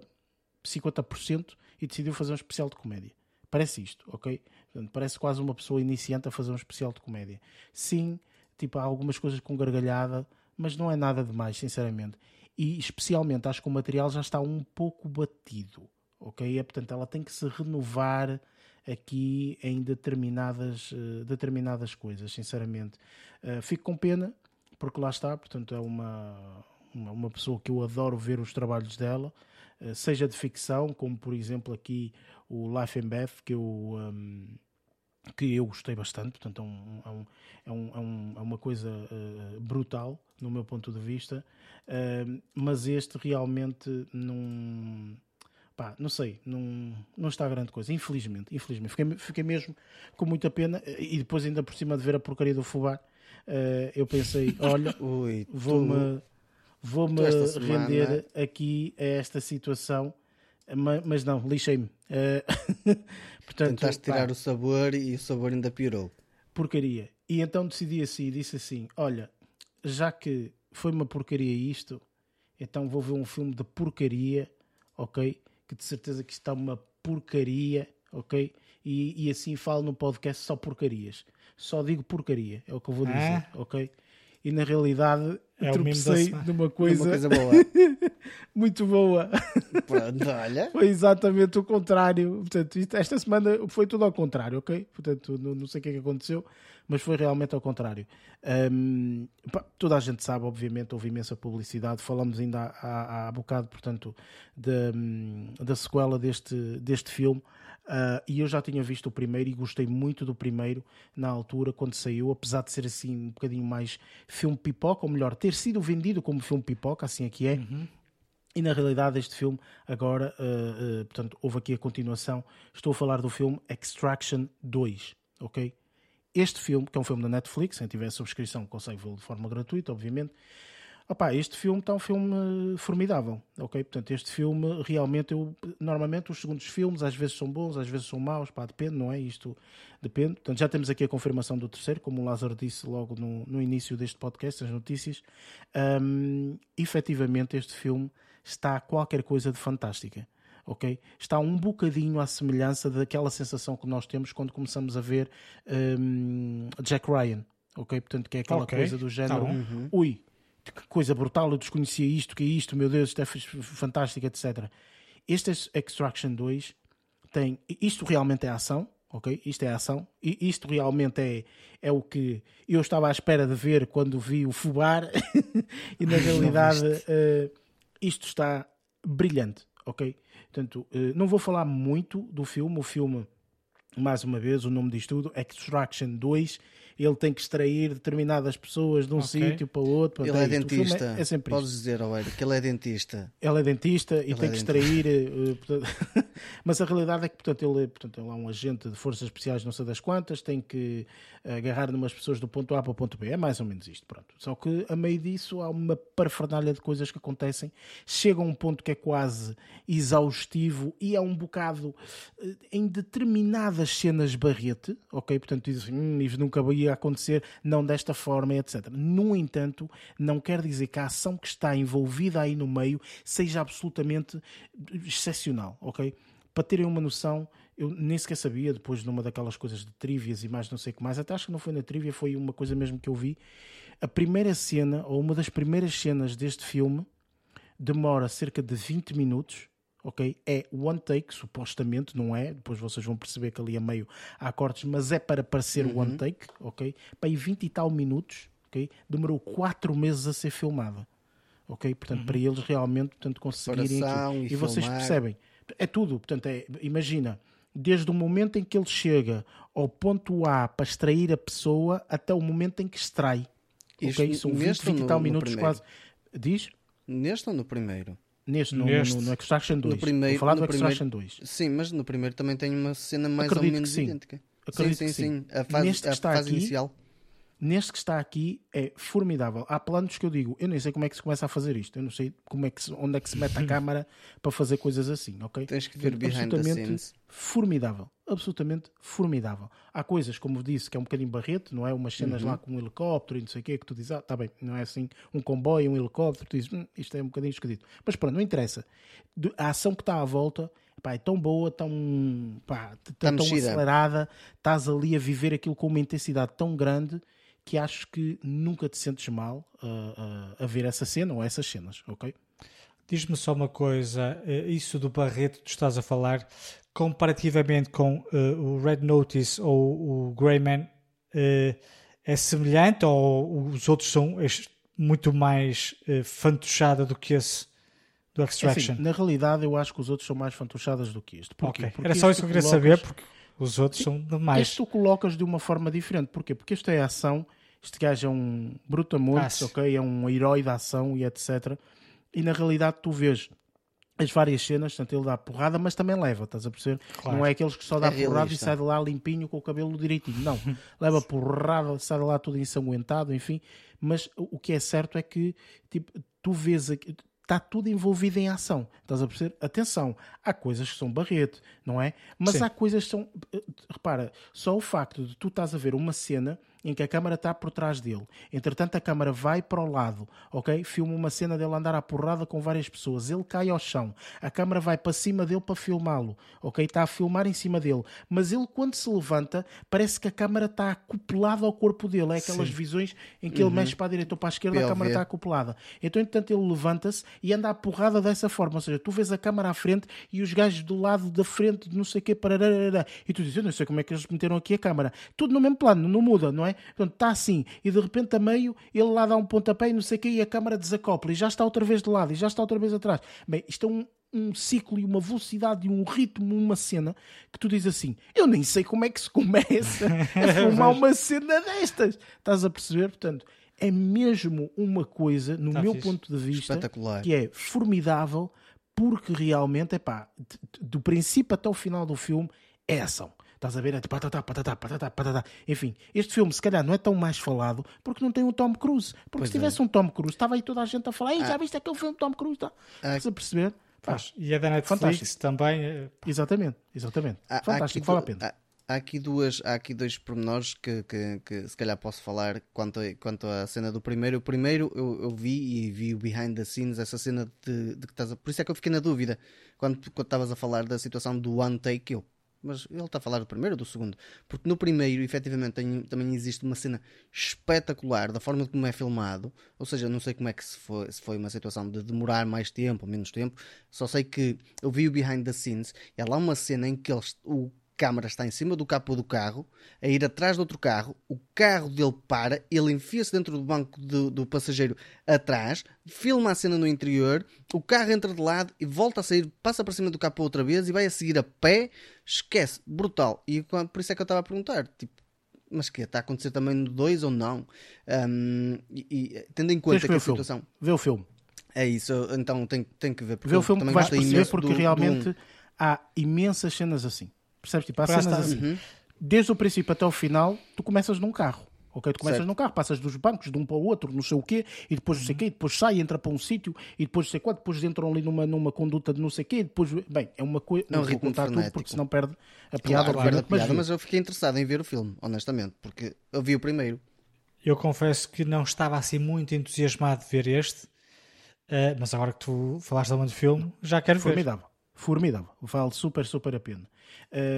50% e decidiu fazer um especial de comédia. Parece isto, ok? Portanto, parece quase uma pessoa iniciante a fazer um especial de comédia. Sim, tipo, há algumas coisas com gargalhada, mas não é nada demais, sinceramente. E especialmente acho que o material já está um pouco batido, ok? É, portanto, ela tem que se renovar aqui em determinadas, uh, determinadas coisas, sinceramente. Uh, fico com pena, porque lá está, portanto, é uma, uma, uma pessoa que eu adoro ver os trabalhos dela, uh, seja de ficção, como por exemplo aqui o Life and Beth, que eu. Um, que eu gostei bastante, portanto é, um, é, um, é, um, é uma coisa uh, brutal no meu ponto de vista, uh, mas este realmente não, pá, não sei, não, não está grande coisa, infelizmente, infelizmente. Fiquei, fiquei mesmo com muita pena e depois ainda por cima de ver a porcaria do Fubá, uh, eu pensei, olha, vou-me vou -me render aqui a esta situação, mas não, lixei-me. Uh, portanto, Tentaste tirar pá, o sabor e o sabor ainda piorou. Porcaria. E então decidi assim, disse assim, olha, já que foi uma porcaria isto, então vou ver um filme de porcaria, ok? Que de certeza que está uma porcaria, ok? E, e assim falo no podcast só porcarias. Só digo porcaria, é o que eu vou dizer, ah. ok? E na realidade é tropecei numa coisa, uma coisa boa. muito boa. Pronto, olha. Foi exatamente o contrário. Portanto, esta semana foi tudo ao contrário, ok? Portanto, não, não sei o que é que aconteceu, mas foi realmente ao contrário. Um, pá, toda a gente sabe, obviamente, houve imensa publicidade. Falamos ainda há, há, há bocado, portanto, da, da sequela deste, deste filme. Uh, e eu já tinha visto o primeiro e gostei muito do primeiro na altura, quando saiu, apesar de ser assim um bocadinho mais filme pipoca, ou melhor, ter sido vendido como filme pipoca, assim aqui é. Uhum. E na realidade este filme agora, uh, uh, portanto, houve aqui a continuação. Estou a falar do filme Extraction 2, ok? Este filme, que é um filme da Netflix, quem tiver subscrição consegue vê-lo de forma gratuita, obviamente. Opa, este filme está um filme formidável, ok? Portanto, este filme realmente, eu, normalmente os segundos filmes às vezes são bons, às vezes são maus, pá, depende, não é? Isto depende. Portanto, já temos aqui a confirmação do terceiro, como o Lázaro disse logo no, no início deste podcast, as notícias. Um, efetivamente, este filme está qualquer coisa de fantástica. ok? Está um bocadinho à semelhança daquela sensação que nós temos quando começamos a ver um, Jack Ryan, ok? Portanto, que é aquela okay. coisa do género, tá uhum. ui, que coisa brutal, eu desconhecia isto, que é isto, meu Deus, isto é fantástico, etc. Este Extraction 2 tem. Isto realmente é ação, ok? Isto é ação. E isto realmente é, é o que eu estava à espera de ver quando vi o Fubar. e na realidade, uh, isto está brilhante, ok? Portanto, uh, não vou falar muito do filme. O filme, mais uma vez, o nome diz tudo: Extraction 2 ele tem que extrair determinadas pessoas de um okay. sítio para o outro. Ele é, é dentista. É, é sempre Podes isto. dizer, Oeiro, que ele é dentista. Ele é dentista e ele tem é que extrair. Uh, portanto... mas a realidade é que portanto, ele, é, portanto, ele é um agente de forças especiais, não sei das quantas, tem que agarrar numas pessoas do ponto A para o ponto B. É mais ou menos isto. Pronto. Só que a meio disso há uma parafernalha de coisas que acontecem. Chega a um ponto que é quase exaustivo e é um bocado em determinadas cenas barrete, ok? Portanto, diz assim, hum, nunca ia poderia acontecer, não desta forma, etc. No entanto, não quer dizer que a ação que está envolvida aí no meio seja absolutamente excepcional, ok? Para terem uma noção, eu nem sequer sabia, depois numa daquelas coisas de trivias e mais não sei o que mais, até acho que não foi na trivia, foi uma coisa mesmo que eu vi. A primeira cena, ou uma das primeiras cenas deste filme, demora cerca de 20 minutos ok? É one take, supostamente, não é? Depois vocês vão perceber que ali a meio há cortes, mas é para parecer uhum. one take, ok? Para aí 20 e tal minutos, ok? Demorou 4 meses a ser filmada, ok? Portanto, uhum. para eles realmente, portanto, conseguirem E, e vocês percebem, é tudo, portanto, é, imagina, desde o momento em que ele chega ao ponto A para extrair a pessoa até o momento em que extrai. Isto, ok? São 20, 20 e tal minutos quase. Diz? Neste ou no primeiro? Neste, no, Neste. No, no, Extraction 2. No primeiro, Vou falar do Extraction primeiro, 2. Sim, mas no primeiro também tem uma cena mais Acredito ou menos idêntica. Acredito sim, sim, sim, sim. A fase, Neste a fase aqui, inicial. Neste que está aqui é formidável. Há planos que eu digo, eu nem sei como é que se começa a fazer isto, eu não sei como é que se, onde é que se mete a câmara para fazer coisas assim, ok? Tens que ver behind the scenes. Formidável, absolutamente formidável. Há coisas, como disse, que é um bocadinho barreto, não é? Umas cenas Uhum. lá com um helicóptero e não sei o quê, que tu dizes, ah, tá bem, não é assim, um comboio, um helicóptero, tu dizes, hum, isto é um bocadinho esquisito. Mas pronto, não interessa. A ação que está à volta pá, é tão boa, tão, pá, tão mexida. acelerada, estás ali a viver aquilo com uma intensidade tão grande que acho que nunca te sentes mal uh, uh, a ver essa cena ou essas cenas, ok? Diz-me só uma coisa, eh, isso do Barreto que tu estás a falar, comparativamente com eh, o Red Notice ou o Greyman, eh, é semelhante ou os outros são muito mais fantochada do que esse do É Extraction? Assim, na realidade, eu acho que os outros são mais fantochadas do que este. Porquê? Ok. Porque Era só isso que eu queria colocas- saber, porque os outros são demais. Este tu colocas de uma forma diferente. Porquê? Porque este é ação, este gajo é um brutamontes, Aço. ok? É um herói da ação e etc. E na realidade tu vês as várias cenas, tanto ele dá porrada, mas também leva, estás a perceber? Claro. Não é aqueles que só dá É porrada e realista. sai de lá limpinho com o cabelo direitinho. Não, leva porrada, sai de lá tudo ensanguentado, enfim. Mas o o que é certo é que tipo, tu vês aqui. Está tudo envolvido em ação. Estás a perceber? Atenção, há coisas que são barreto, não é? Mas Sim. há coisas que são. eh, Repara, só o facto de tu estás a ver uma cena em que a câmara está por trás dele. Entretanto, a câmara vai para o lado, ok? Filma uma cena dele andar à porrada com várias pessoas. Ele cai ao chão. A câmara vai para cima dele para filmá-lo, ok? Está a filmar em cima dele. Mas ele, quando se levanta, parece que a câmara está acoplada ao corpo dele. É aquelas Sim. visões em que ele mexe para a direita ou para a esquerda, a POV. câmara está acoplada. Então, entretanto, ele levanta-se e anda à porrada dessa forma. Ou seja, tu vês a câmara à frente e os gajos do lado da frente, de não sei o quê, parararara. e tu dizes, eu não sei como é que eles meteram aqui a câmara. Tudo no mesmo plano, não muda, não é? Portanto, está assim, e de repente a meio, ele lá dá um pontapé e não sei o quê, e a câmara desacopla, e já está outra vez de lado, e já está outra vez atrás. Bem, isto é um, um ciclo e uma velocidade e um ritmo, uma cena, que tu dizes assim, eu nem sei como é que se começa a filmar uma cena destas. Estás a perceber? Portanto, é mesmo uma coisa, no Tá meu fixe. ponto de vista, que é formidável, porque realmente, é pá, do princípio até o final do filme, é ação. Estás a ver? É tipo, patatá, patatá, patatá, patatá. Enfim, este filme se calhar não é tão mais falado porque não tem o Tom Cruise. Porque Pois se é. tivesse um Tom Cruise, estava aí toda a gente a falar: Ei, já viste aquele filme de Tom Cruise? Tá? Estás a perceber? Pá, Faz. E a da Netflix Fantástico. também. eh, exatamente, exatamente. Há- há Fantástico, aqui vale a pena. Há, há aqui duas, há aqui dois pormenores que, que, que se calhar posso falar quanto a, quanto à cena do primeiro. O primeiro eu, eu vi e vi o behind the scenes, essa cena de, de que estás a... Por isso é que eu fiquei na dúvida quando quando estavas a falar da situação do one take eu. Mas ele está a falar do primeiro ou do segundo? Porque no primeiro, efetivamente, tem- também existe uma cena espetacular da forma como é filmado. Ou seja, não sei como é que se foi, se foi uma situação de demorar mais tempo ou menos tempo. Só sei que eu vi o behind the scenes e há lá uma cena em que eles, o câmara está em cima do capô do carro, a ir atrás de outro carro, o carro dele para, ele enfia-se dentro do banco do, do passageiro atrás, filma a cena no interior, o carro entra de lado e volta a sair, passa para cima do capô outra vez e vai a seguir a pé, esquece, brutal. E por isso é que eu estava a perguntar, tipo, mas que está a acontecer também no 2 ou não? Ahm, e, e tendo em conta que a o filme. situação Vê o filme. é isso, então tem, tem que ver. porque Vê o filme que vais perceber porque do- do realmente um. há imensas cenas assim. Percebes? Tipo, há cenas está- assim. Desde o princípio até o final, tu começas num carro. Ok? Tu começas Certo. num carro, passas dos bancos de um para o outro, não sei o quê, e depois não sei o quê, e depois sai, entra para um sítio, e depois não sei quanto, depois entram ali numa, numa conduta de não sei o quê, e depois, bem, é uma coisa, É um não vou contar tudo frenético. porque senão perde a piada, Claro, perde a piada, vê. mas eu fiquei interessado em ver o filme, honestamente, porque eu vi o primeiro. Eu confesso que não estava assim muito entusiasmado de ver este, eh, mas agora que tu falaste também do filme, já quero ver. Formidável. Formidável. Vale super, super a pena.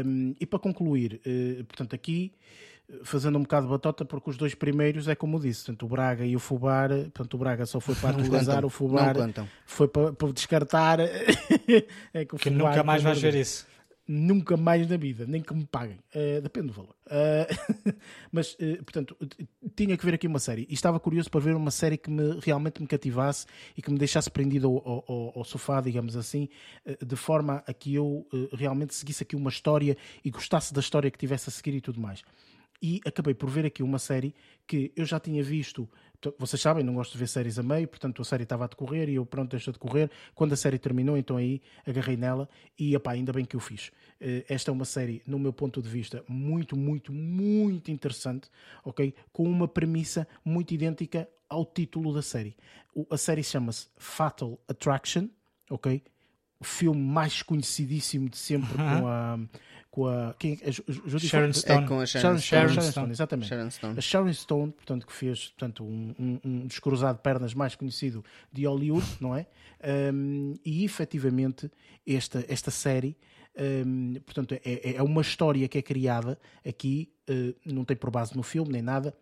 Um, e para concluir, eh, portanto, aqui fazendo um bocado de batota, porque os dois primeiros é como disse, portanto, o Braga e o Fubar, portanto, o Braga só foi para atualizar, o Fubar foi para, para descartar. é que o Que Fubar, nunca mais vais ver isso. Nunca mais na vida, nem que me paguem. Eh, depende do valor. Eh, mas, eh, portanto, tinha que ver aqui uma série. E estava curioso para ver uma série que me, realmente me cativasse e que me deixasse prendido ao, ao- ao- sofá, digamos assim, de forma a que eu realmente seguisse aqui uma história e gostasse da história que tivesse a seguir e tudo mais. e acabei por ver aqui uma série que eu já tinha visto. Vocês sabem, não gosto de ver séries a meio, portanto a série estava a decorrer e eu pronto, deixou de correr. Quando a série terminou, então aí agarrei nela e epá, ainda bem que eu fiz. Eh, esta é uma série, no meu ponto de vista, muito, muito, muito interessante, ok? Com uma premissa muito idêntica ao título da série. A série chama-se Fatal Attraction, ok? O filme mais conhecidíssimo de sempre com a com a. Quem, a Judy Sharon Stone. É com a Sharon, Sharon, Sharon, Sharon Stone, exatamente. Sharon Stone. A Sharon Stone, portanto, que fez portanto, um, um, um descruzado de pernas mais conhecido de Hollywood, não é? Um, e efetivamente, esta, esta série. Um, portanto, é, é uma história que é criada aqui, uh, não tem por base no filme nem nada,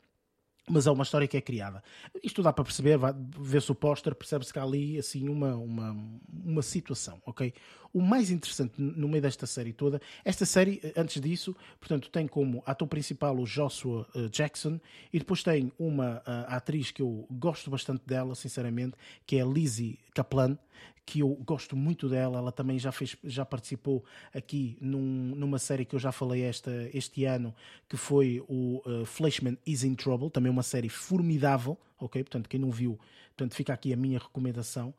mas é uma história que é criada. Isto dá para perceber, vê-se o póster, percebe-se que há ali assim uma, uma, uma situação, ok? O mais interessante no meio desta série toda, esta série, antes disso, portanto, tem como ator principal o Joshua uh, Jackson e depois tem uma uh, atriz que eu gosto bastante dela, sinceramente, que é Lizzie Kaplan, que eu gosto muito dela. Ela também já fez, já participou aqui num, numa série que eu já falei esta, este ano, que foi o uh, Fleshman is in Trouble, também uma série formidável, ok? Portanto, quem não viu, portanto, fica aqui a minha recomendação.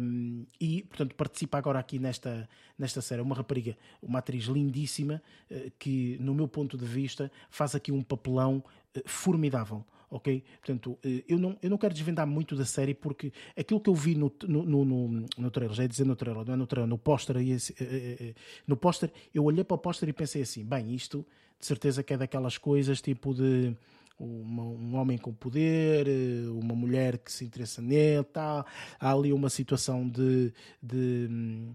Um, e, portanto, participa agora aqui nesta, nesta série. Uma rapariga, uma atriz lindíssima, uh, que, no meu ponto de vista, faz aqui um papelão uh, formidável ok? Portanto, eh, eu não, eu não quero desvendar muito da série porque aquilo que eu vi no, no, no, no trailer, já ia dizer no trailer, não é no trailer, no póster, eh, eh, no póster, eu olhei para o póster e pensei assim, bem, isto de certeza que é daquelas coisas tipo de uma, um homem com poder, uma mulher que se interessa nele, tá, há ali uma situação de, de hum,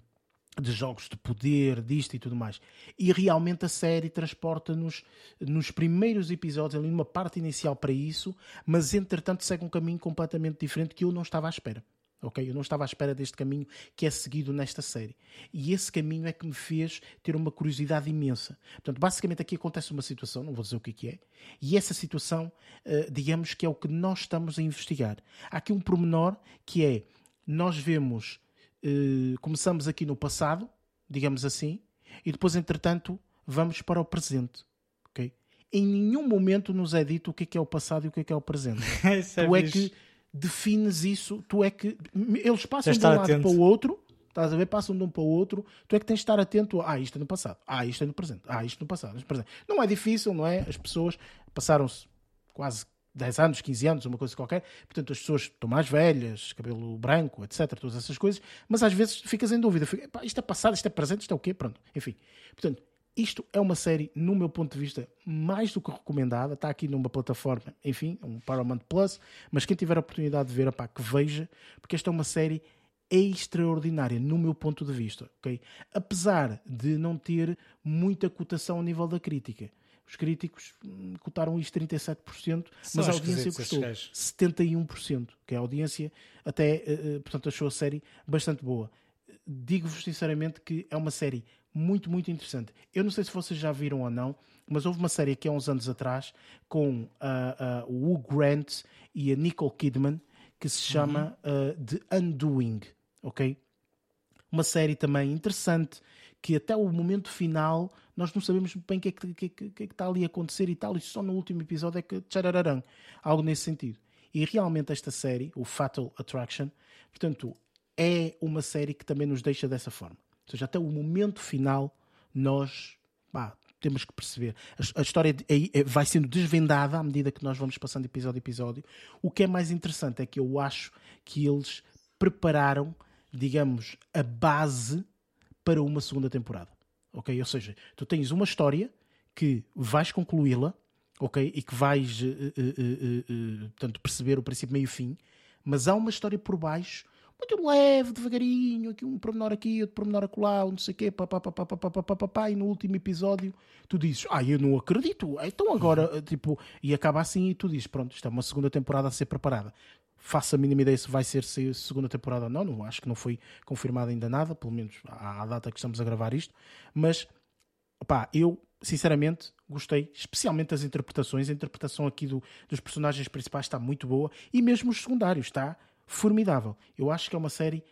de jogos de poder, disto e tudo mais. E realmente a série transporta-nos nos primeiros episódios, ali numa parte inicial para isso, mas entretanto segue um caminho completamente diferente que eu não estava à espera. Ok? Eu não estava à espera deste caminho que é seguido nesta série. E esse caminho é que me fez ter uma curiosidade imensa. Portanto, basicamente aqui acontece uma situação, não vou dizer o que é, e essa situação, eh, digamos que é o que nós estamos a investigar. Há aqui um pormenor que é, nós vemos eh, começamos aqui no passado, digamos assim, e depois, entretanto, vamos para o presente. Okay? Em nenhum momento nos é dito o que é, que é o passado e o que é, que é o presente. é tu é que defines isso, tu é que. Eles passam de um lado atento. para o outro. Estás a ver? Passam de um para o outro. Tu é que tens de estar atento a. Ah, isto é no passado. Ah, isto é no presente. Ah, isto é no passado. É não é difícil, não é? As pessoas passaram-se quase 10 anos, 15 anos, uma coisa qualquer. Portanto, as pessoas estão mais velhas, cabelo branco, etc. Todas essas coisas. Mas às vezes ficas em dúvida. Fica, isto é passado, isto é presente, isto é o quê? Pronto. Enfim. Portanto, isto é uma série, no meu ponto de vista, mais do que recomendada. Está aqui numa plataforma, enfim, um Paramount Plus. Mas quem tiver a oportunidade de ver, opá, que veja, porque esta é uma série extraordinária, no meu ponto de vista. Okay? Apesar de não ter muita cotação a nível da crítica. Os críticos hum, cotaram isto 37%, São mas a audiência custou 71%, que é a audiência até, eh, eh, portanto, achou a série bastante boa. Digo-vos sinceramente que é uma série muito, muito interessante. Eu não sei se vocês já viram ou não, mas houve uma série aqui há uns anos atrás com uh, uh, o Hugh Grant e a Nicole Kidman que se chama uhum. uh, The Undoing, ok? Uma série também interessante que até o momento final nós não sabemos bem o que, é que, que, que, que, está ali a acontecer e tal, e só no último episódio é que tcharararão, algo nesse sentido. E realmente esta série, o Fatal Attraction, portanto, é uma série que também nos deixa dessa forma. Ou seja, até o momento final nós pá, temos que perceber. A, a história é, é, vai sendo desvendada à medida que nós vamos passando episódio a episódio. O que é mais interessante é que eu acho que eles prepararam, digamos, a base para uma segunda temporada. Ok? Ou seja, tu tens uma história que vais concluí-la, ok? E que vais uh, uh, uh, portanto, perceber o princípio, meio e fim, mas há uma história por baixo muito leve, devagarinho, aqui um pormenor aqui, outro pormenor acolá, não sei o quê, pá, pá, pá, pá, pá, pá, pá, pá, pá, e no último episódio tu dizes, ah, eu não acredito, então agora, tipo, e acaba assim e tu dizes, pronto, isto é uma segunda temporada a ser preparada. Faço a mínima ideia se vai ser se segunda temporada ou não, não, acho que não foi confirmado ainda nada, pelo menos à, à data que estamos a gravar isto, mas pá, eu sinceramente gostei, especialmente das interpretações, a interpretação aqui do, dos personagens principais está muito boa e mesmo os secundários está formidável. Eu acho que é uma série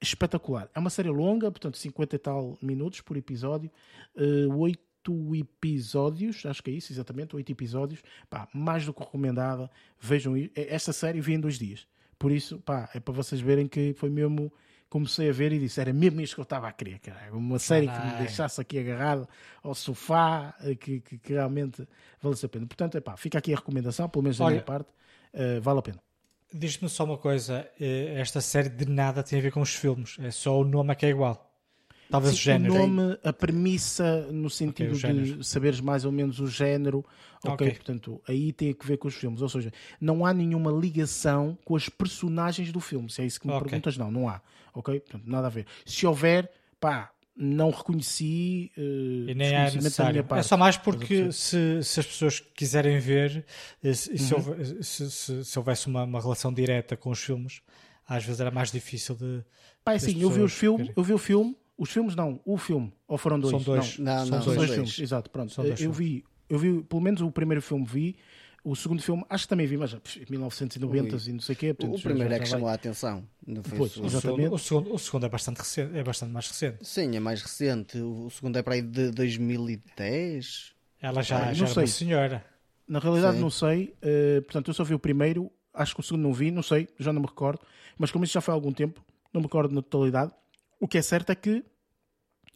espetacular. É uma série longa, portanto 50 e tal minutos por episódio, uh, 8 oito episódios, acho que é isso, exatamente, oito episódios. Pá, mais do que recomendada. Vejam esta série, vi em dois dias. Por isso, pá, é para vocês verem que foi mesmo. Comecei a ver e disse: era mesmo isto que eu estava a querer, caralho. Uma série que me deixasse aqui agarrado ao sofá, eh, que, que, que realmente valesse a pena. Portanto, é pá, fica aqui a recomendação, pelo menos da Olha- minha parte, eh, vale a pena. Diz-me só uma coisa: eh, esta série de nada tem a ver com os filmes, é só o nome é que é igual. Talvez o Sim, género. O nome, a premissa, no sentido o de saberes mais ou menos o género, ok, Ok. portanto, aí tem a ver com os filmes. Ou seja, não há nenhuma ligação com as personagens do filme. Se é isso que me Ok. perguntas, não, não há, ok? Portanto, nada a ver. Se houver, pá, não reconheci. eh, E nem é necessário. É só mais porque se, se as pessoas quiserem ver, eh, se, Uhum. se, houve- se- se- se houvesse uma, uma relação direta com os filmes, às vezes era mais difícil de. Pá, é assim, eu vi, os filme, eu vi o filme, os filmes não, o filme, ou foram dois? São dois. Não, São não, dois, são dois. filmes, exato, pronto. São dois eu vi, eu vi, pelo menos o primeiro filme vi, o segundo filme acho que também vi, mas pff, 1990 e não sei o quê. portanto, O já- primeiro já- é que já vai. chamou a atenção. Não foi Pois, o- O Exatamente. segundo, o, segundo, o segundo é bastante recente, é bastante mais recente. Sim, é mais recente. O segundo é para aí de 2010. Ela já, Ah, já não era uma sei. senhora. Na realidade Sim. não sei, eh, portanto eu só vi o primeiro, acho que o segundo não vi, não sei, já não me recordo, mas como isso já foi há algum tempo, não me recordo na totalidade. O que é certo é que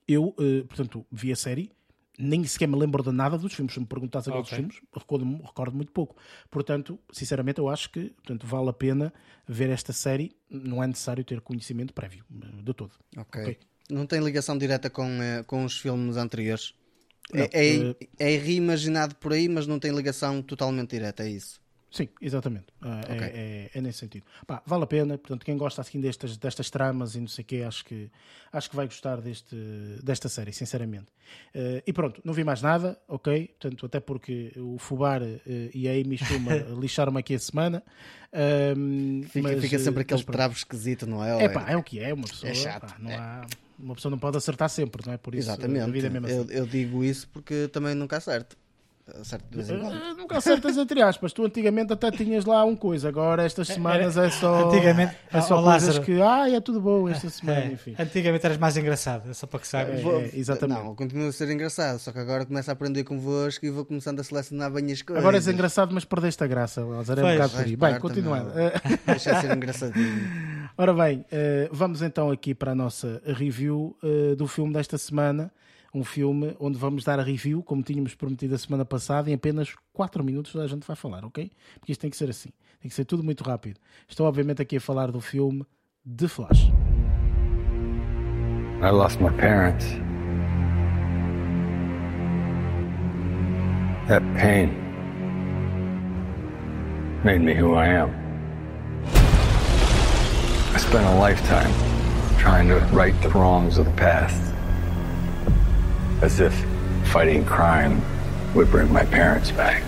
eu, eh, portanto, vi a série, nem sequer me lembro de nada dos filmes. Se me perguntasse agora Ok. dos filmes, recordo, recordo muito pouco. Portanto, sinceramente, eu acho que portanto, vale a pena ver esta série. Não é necessário ter conhecimento prévio eh, de todo. Ok. Ok. Não tem ligação direta com, eh, com os filmes anteriores. Não, é, é, é reimaginado por aí, mas não tem ligação totalmente direta, é isso. Sim, exatamente. Ah, é- Ok. é, é nesse sentido. Pá, vale a pena. Portanto, quem gosta assim destas, destas tramas e não sei o quê, acho que, acho que vai gostar deste, desta série, sinceramente. Eh, e pronto, não vi mais nada, ok? Portanto, até porque o Fubar eh, e a Amy Schumer lixaram-me aqui a semana. Ahm, Fica, mas, fica eh, sempre aquele mas pronto. travo esquisito, não é? É Ou pá, é o que é, uma pessoa. É chato, pá, não é. há, uma pessoa não pode acertar sempre, não é? Por isso, Exatamente. é assim. eu, eu digo isso porque também nunca acerto. Acerto de vez em quando. Eh, Nunca acertas entre aspas. Tu antigamente até tinhas lá um coisa, agora estas semanas é só. Antigamente- é só Ó, coisas Lázaro. que. Ah, é tudo bom esta semana, É, enfim. antigamente eras mais engraçado, é só para que saibas. É, Vou- é, exatamente. Não, continua a ser engraçado, só que agora começo a aprender convosco e vou começando a selecionar bem as coisas. Agora és engraçado, mas perdeste a graça, Lázaro. É um bocado por aí. Bem, continuando. Eh, Deixa de ser engraçadinho. Ora bem, eh, vamos então aqui para a nossa review eh, do filme desta semana. Um filme onde vamos dar a review, como tínhamos prometido a semana passada, em apenas 4 minutos a gente vai falar, ok? Porque isto tem que ser assim. Tem que ser tudo muito rápido. Estou obviamente aqui a falar do filme The Flash. I lost my parents. That pain made me who I am. I spent a lifetime trying to right the wrongs of the past. As if fighting crime would bring my parents back.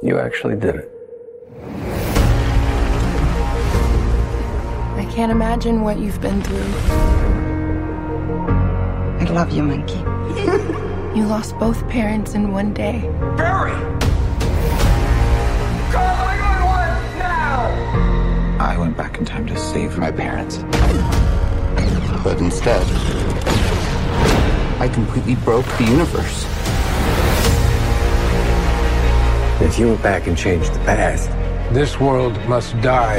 You actually did it. I can't imagine what you've been through. I love you, Monkey. You lost both parents in one day. Barry! Call 911 now! I went back in time to save my parents. But instead, I completely broke the universe. If you went back and changed the past, this world must die.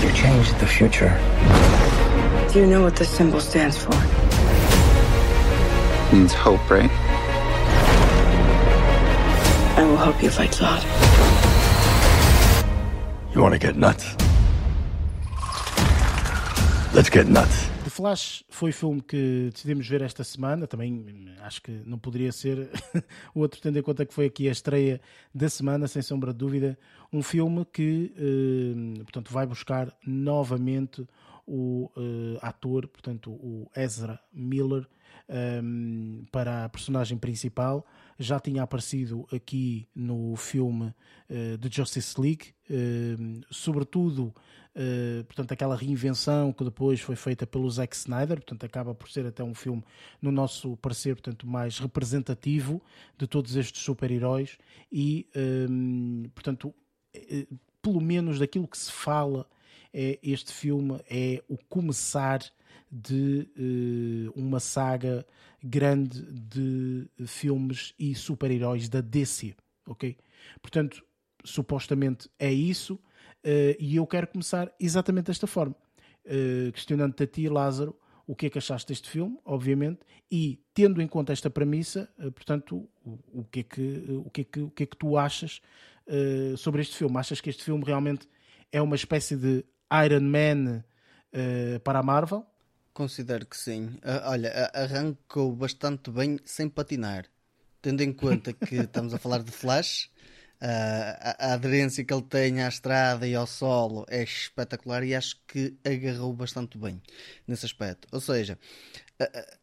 You changed the future. Do you know what the symbol stands for? It Means hope, right? I will help you fight Zod. You want to get nuts? Let's get nuts. Flash foi o filme que decidimos ver esta semana. Também hum, acho que não poderia ser o outro, tendo em conta que foi aqui a estreia da semana, sem sombra de dúvida. Um filme que, eh, portanto, vai buscar novamente o eh, ator, portanto, o Ezra Miller, um, para a personagem principal. Já tinha aparecido aqui no filme uh, de Justice League, sobretudo, uh, portanto, aquela reinvenção que depois foi feita pelo Zack Snyder, portanto, acaba por ser até um filme, no nosso parecer, portanto, mais representativo de todos estes super-heróis e, um, portanto, eh, pelo menos daquilo que se fala, é, este filme é o começar de uh, uma saga grande de filmes e super-heróis da DC, ok? Portanto, supostamente é isso, uh, e eu quero começar exatamente desta forma, uh, questionando-te a ti, Lázaro, o que é que achaste deste filme, obviamente, e tendo em conta esta premissa, uh, portanto, o, o, que é que, o, que é que, o que é que tu achas sobre este filme? Achas que este filme realmente é uma espécie de Iron Man para a Marvel? Considero que sim. Olha, arrancou bastante bem sem patinar. Tendo em conta que estamos a falar de Flash, a, a, aderência que ele tem à estrada e ao solo é espetacular e acho que agarrou bastante bem nesse aspecto. Ou seja, uh,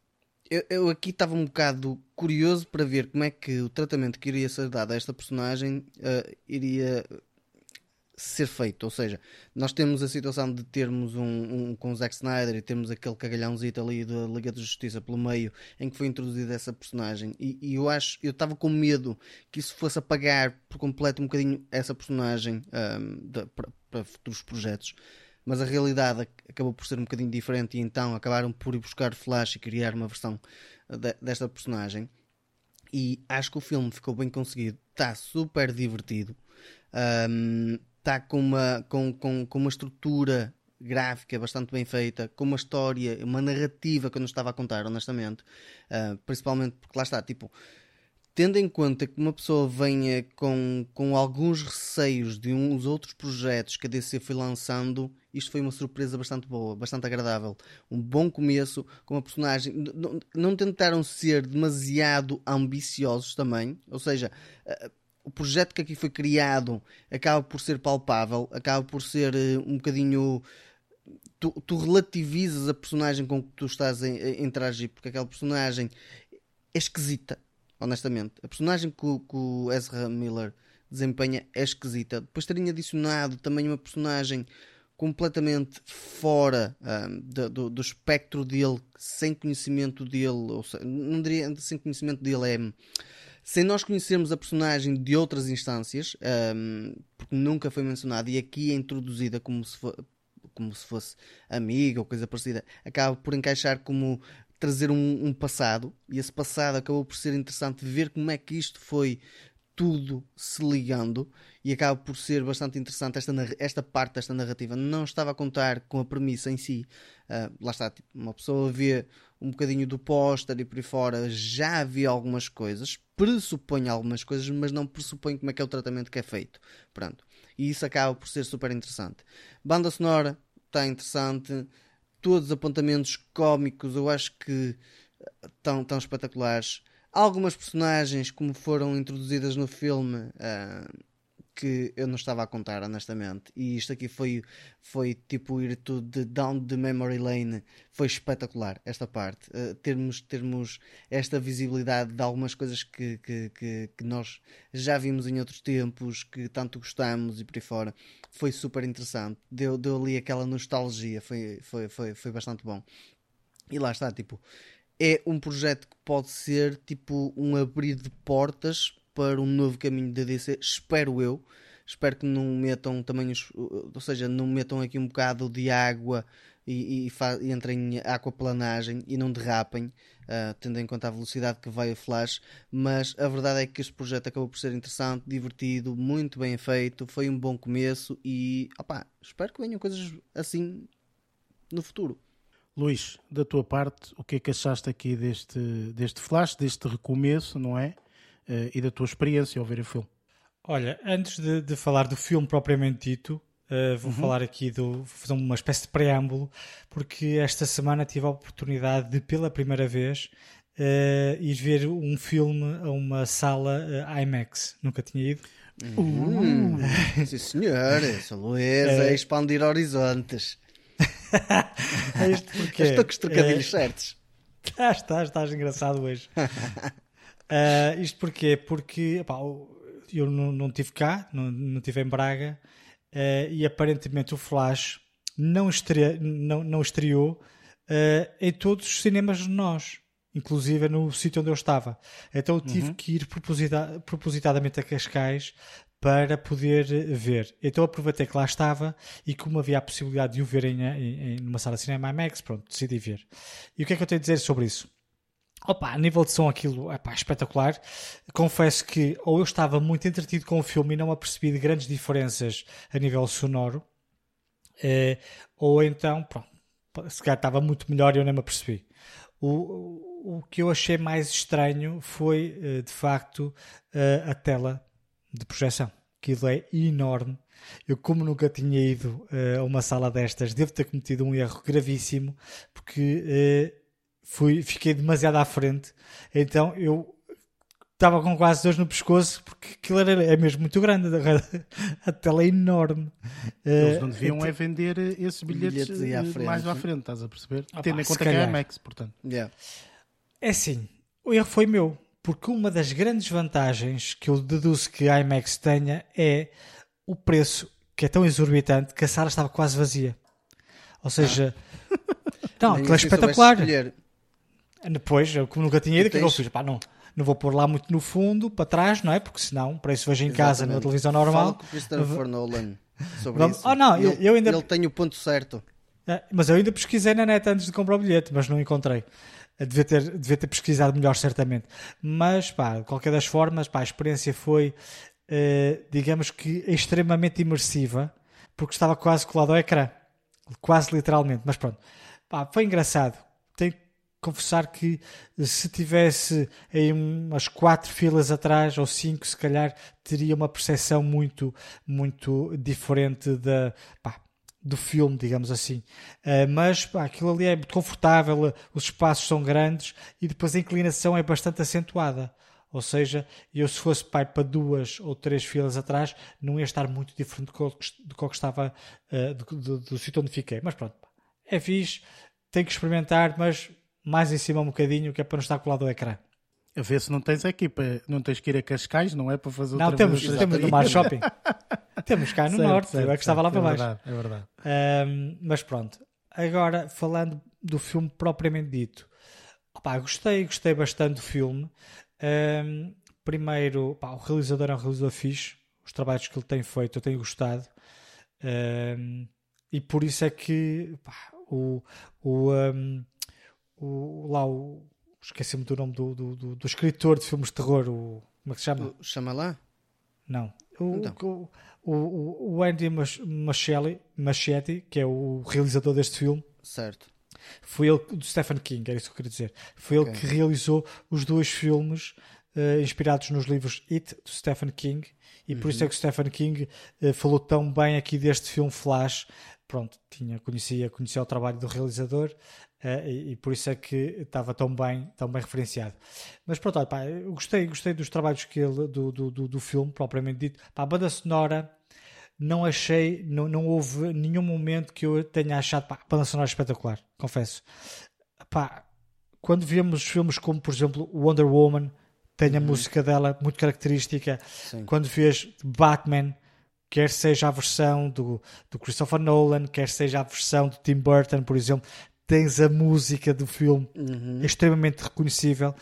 eu, eu, aqui estava um bocado curioso para ver como é que o tratamento que iria ser dado a esta personagem iria ser feito. Ou seja, nós temos a situação de termos um, um com o Zack Snyder e temos aquele cagalhãozito ali da Liga da Justiça pelo meio em que foi introduzida essa personagem. E, e eu acho, eu estava com medo que isso fosse apagar por completo um bocadinho essa personagem um, para futuros projetos. Mas a realidade acabou por ser um bocadinho diferente e então acabaram por ir buscar Flash e criar uma versão de, desta personagem. E acho que o filme ficou bem conseguido, está super divertido. Um, está com uma, com, com, com uma estrutura gráfica bastante bem feita, com uma história, uma narrativa que eu não estava a contar, honestamente. Uh, principalmente porque lá está, tipo, tendo em conta que uma pessoa venha com, com alguns receios de uns outros projetos que a DC foi lançando, isto foi uma surpresa bastante boa, bastante agradável. Um bom começo com uma personagem. Não, tentaram ser demasiado ambiciosos também, ou seja. Uh, o projeto que aqui foi criado acaba por ser palpável, acaba por ser uh, um bocadinho. Tu, tu, relativizas a personagem com que tu estás a, interagir, porque aquela personagem é esquisita, honestamente. A personagem que que o Ezra Miller desempenha é esquisita. Depois terem adicionado também uma personagem completamente fora um, do, do, do, espectro dele, sem conhecimento dele, ou seja, não diria sem conhecimento dele, é sem nós conhecermos a personagem de outras instâncias, um, porque nunca foi mencionada e aqui é introduzida como se, como se fosse amiga ou coisa parecida, acaba por encaixar como trazer um, um, passado e esse passado acabou por ser interessante ver como é que isto foi tudo se ligando e acaba por ser bastante interessante esta, esta parte desta narrativa. Não estava a contar com a premissa em si. Uh, lá está, tipo, uma pessoa vê um bocadinho do póster e por aí fora, já havia algumas coisas, pressupõe algumas coisas, mas não pressupõe como é que é o tratamento que é feito. Pronto. E isso acaba por ser super interessante. Banda sonora está interessante. Todos os apontamentos cómicos eu acho que estão, estão espetaculares. Algumas personagens, como foram introduzidas no filme, uh, que eu não estava a contar, honestamente. E isto aqui foi, foi tipo ir tudo de down the memory lane. Foi espetacular esta parte. Uh, termos, termos esta visibilidade de algumas coisas que, que, que, que, nós já vimos em outros tempos, que tanto gostamos e por aí fora. Foi super interessante. Deu, deu ali aquela nostalgia. Foi, foi, foi, foi bastante bom. E lá está, tipo. É um projeto que pode ser tipo um abrir de portas para um novo caminho da DC, espero eu. Espero que não metam também os, ou seja, não metam aqui um bocado de água e, e, e entrem em aquaplanagem e não derrapem, uh, tendo em conta a velocidade que vai a Flash. Mas a verdade é que este projeto acabou por ser interessante, divertido, muito bem feito, foi um bom começo e opa, espero que venham coisas assim no futuro. Luís, da tua parte, o que é que achaste aqui deste, deste flash, deste recomeço, não é? Uh, e da tua experiência ao ver o filme. Olha, antes de, de falar do filme propriamente dito, uh, vou uhum. falar aqui do. Vou fazer uma espécie de preâmbulo, porque esta semana tive a oportunidade de, pela primeira vez, uh, ir ver um filme a uma sala uh, IMAX. Nunca tinha ido. Uhum. Sim, senhor, sou Luís a expandir horizontes. Estou com os trocadilhos certos. Ah, estás, estás engraçado hoje. Uh, isto porquê? Porque eu não, não tive cá, não, não tive em Braga, uh, e aparentemente o Flash não, estre, não, não estreou uh, em todos os cinemas de nós. inclusive no sítio onde eu estava. Então eu tive que ir proposita propositadamente a Cascais para poder ver. Então aproveitei que lá estava e como havia a possibilidade de o ver em, em, em numa sala de cinema IMAX, pronto, decidi ver. E o que é que eu tenho a dizer sobre isso? Opa, a nível de som aquilo é espetacular. Confesso que ou eu estava muito entretido com o filme e não apercebi de grandes diferenças a nível sonoro, eh, ou então, pronto, se calhar estava muito melhor e eu nem me apercebi. O, o que eu achei mais estranho foi, eh, de facto, eh, a tela de projeção. Aquilo é enorme. Eu, como nunca tinha ido a uma sala destas, devo ter cometido um erro gravíssimo, porque fui, fiquei demasiado à frente. Então eu estava com quase dores no pescoço, porque aquilo era, é mesmo muito grande. A tela é enorme. Eles Eh, não deviam então- é vender esses bilhetes, Bilhetes à eh, frente, mais à frente, estás a perceber? Ah, Tendo em conta que é calhar. IMAX, portanto. Yeah. É assim, o erro foi meu, porque uma das grandes vantagens que eu deduzo que a IMAX tenha é o preço, que é tão exorbitante que a sala estava quase vazia. Ou seja, não, Nem aquilo é espetacular. Depois, eu como nunca tinha ido, o que é que eu fiz? Pá, não, não vou pôr lá muito no fundo, para trás, não é? Porque senão, para isso vejo em casa, numa Exatamente. televisão Fala normal. com o Christopher Nolan sobre Vamos- isso. Oh, não, ele, eu ainda- ele tem o ponto certo. É, mas eu ainda pesquisei na net antes de comprar o bilhete, mas não encontrei. Devia ter, devia ter pesquisado melhor, certamente. Mas, pá, de qualquer das formas, pá, a experiência foi, eh, digamos que, extremamente imersiva, porque estava quase colado ao ecrã. Quase literalmente. Mas pronto. Pá, foi engraçado. Tenho confessar que eh, se tivesse aí umas quatro filas atrás, ou cinco, se calhar, teria uma percepção muito, muito diferente da, pá, do filme, digamos assim. Uh, mas pá, aquilo ali é muito confortável, uh, os espaços são grandes e depois a inclinação é bastante acentuada. Ou seja, eu se fosse pai para duas ou três filas atrás, não ia estar muito diferente do que, estava uh, do, do, do sítio onde fiquei. Mas pronto, é fixe, tenho que experimentar, mas mais em cima um bocadinho, que é para não estar colado ao ecrã. A ver se não tens equipa, não tens que ir a Cascais, não é? Para fazer Não, temos, temos no Mar Shopping. temos cá no Certo, Norte, certo, eu é que estava lá para é baixo. verdade, é verdade. Um, mas pronto, agora falando do filme propriamente dito, opá, gostei, gostei bastante do filme. Um, primeiro, pá, o realizador é um realizador fixe, os trabalhos que ele tem feito eu tenho gostado, Um, e por isso é que pá, o, o, um, o- lá o esqueci-me do nome do, do, do- do escritor de filmes de terror, o, como é que se chama? O- Chama lá. Não. O, Então. o, o, o Andy Mach- Machete, Machete, que é o realizador deste filme, Certo. foi ele, do Stephen King, era isso que eu queria dizer. Foi ele Ok. que realizou os dois filmes eh, inspirados nos livros It, do Stephen King, e por Uhum. isso é que o Stephen King eh, falou tão bem aqui deste filme Flash. Pronto, tinha, conhecia, conhecia o trabalho do realizador eh, e, e por isso é que estava tão bem, tão bem referenciado. Mas pronto, olha, pá, eu gostei, gostei dos trabalhos que ele, do, do, do, do filme, propriamente dito. Pá, a banda sonora não achei, não, não houve nenhum momento que eu tenha achado pá, a banda sonora espetacular, confesso. Pá, quando vemos filmes como, por exemplo, Wonder Woman, tem a música dela muito característica. Sim. Quando vês Batman, quer seja a versão do, do Christopher Nolan, quer seja a versão do Tim Burton, por exemplo, tens a música do filme Uhum. extremamente reconhecível.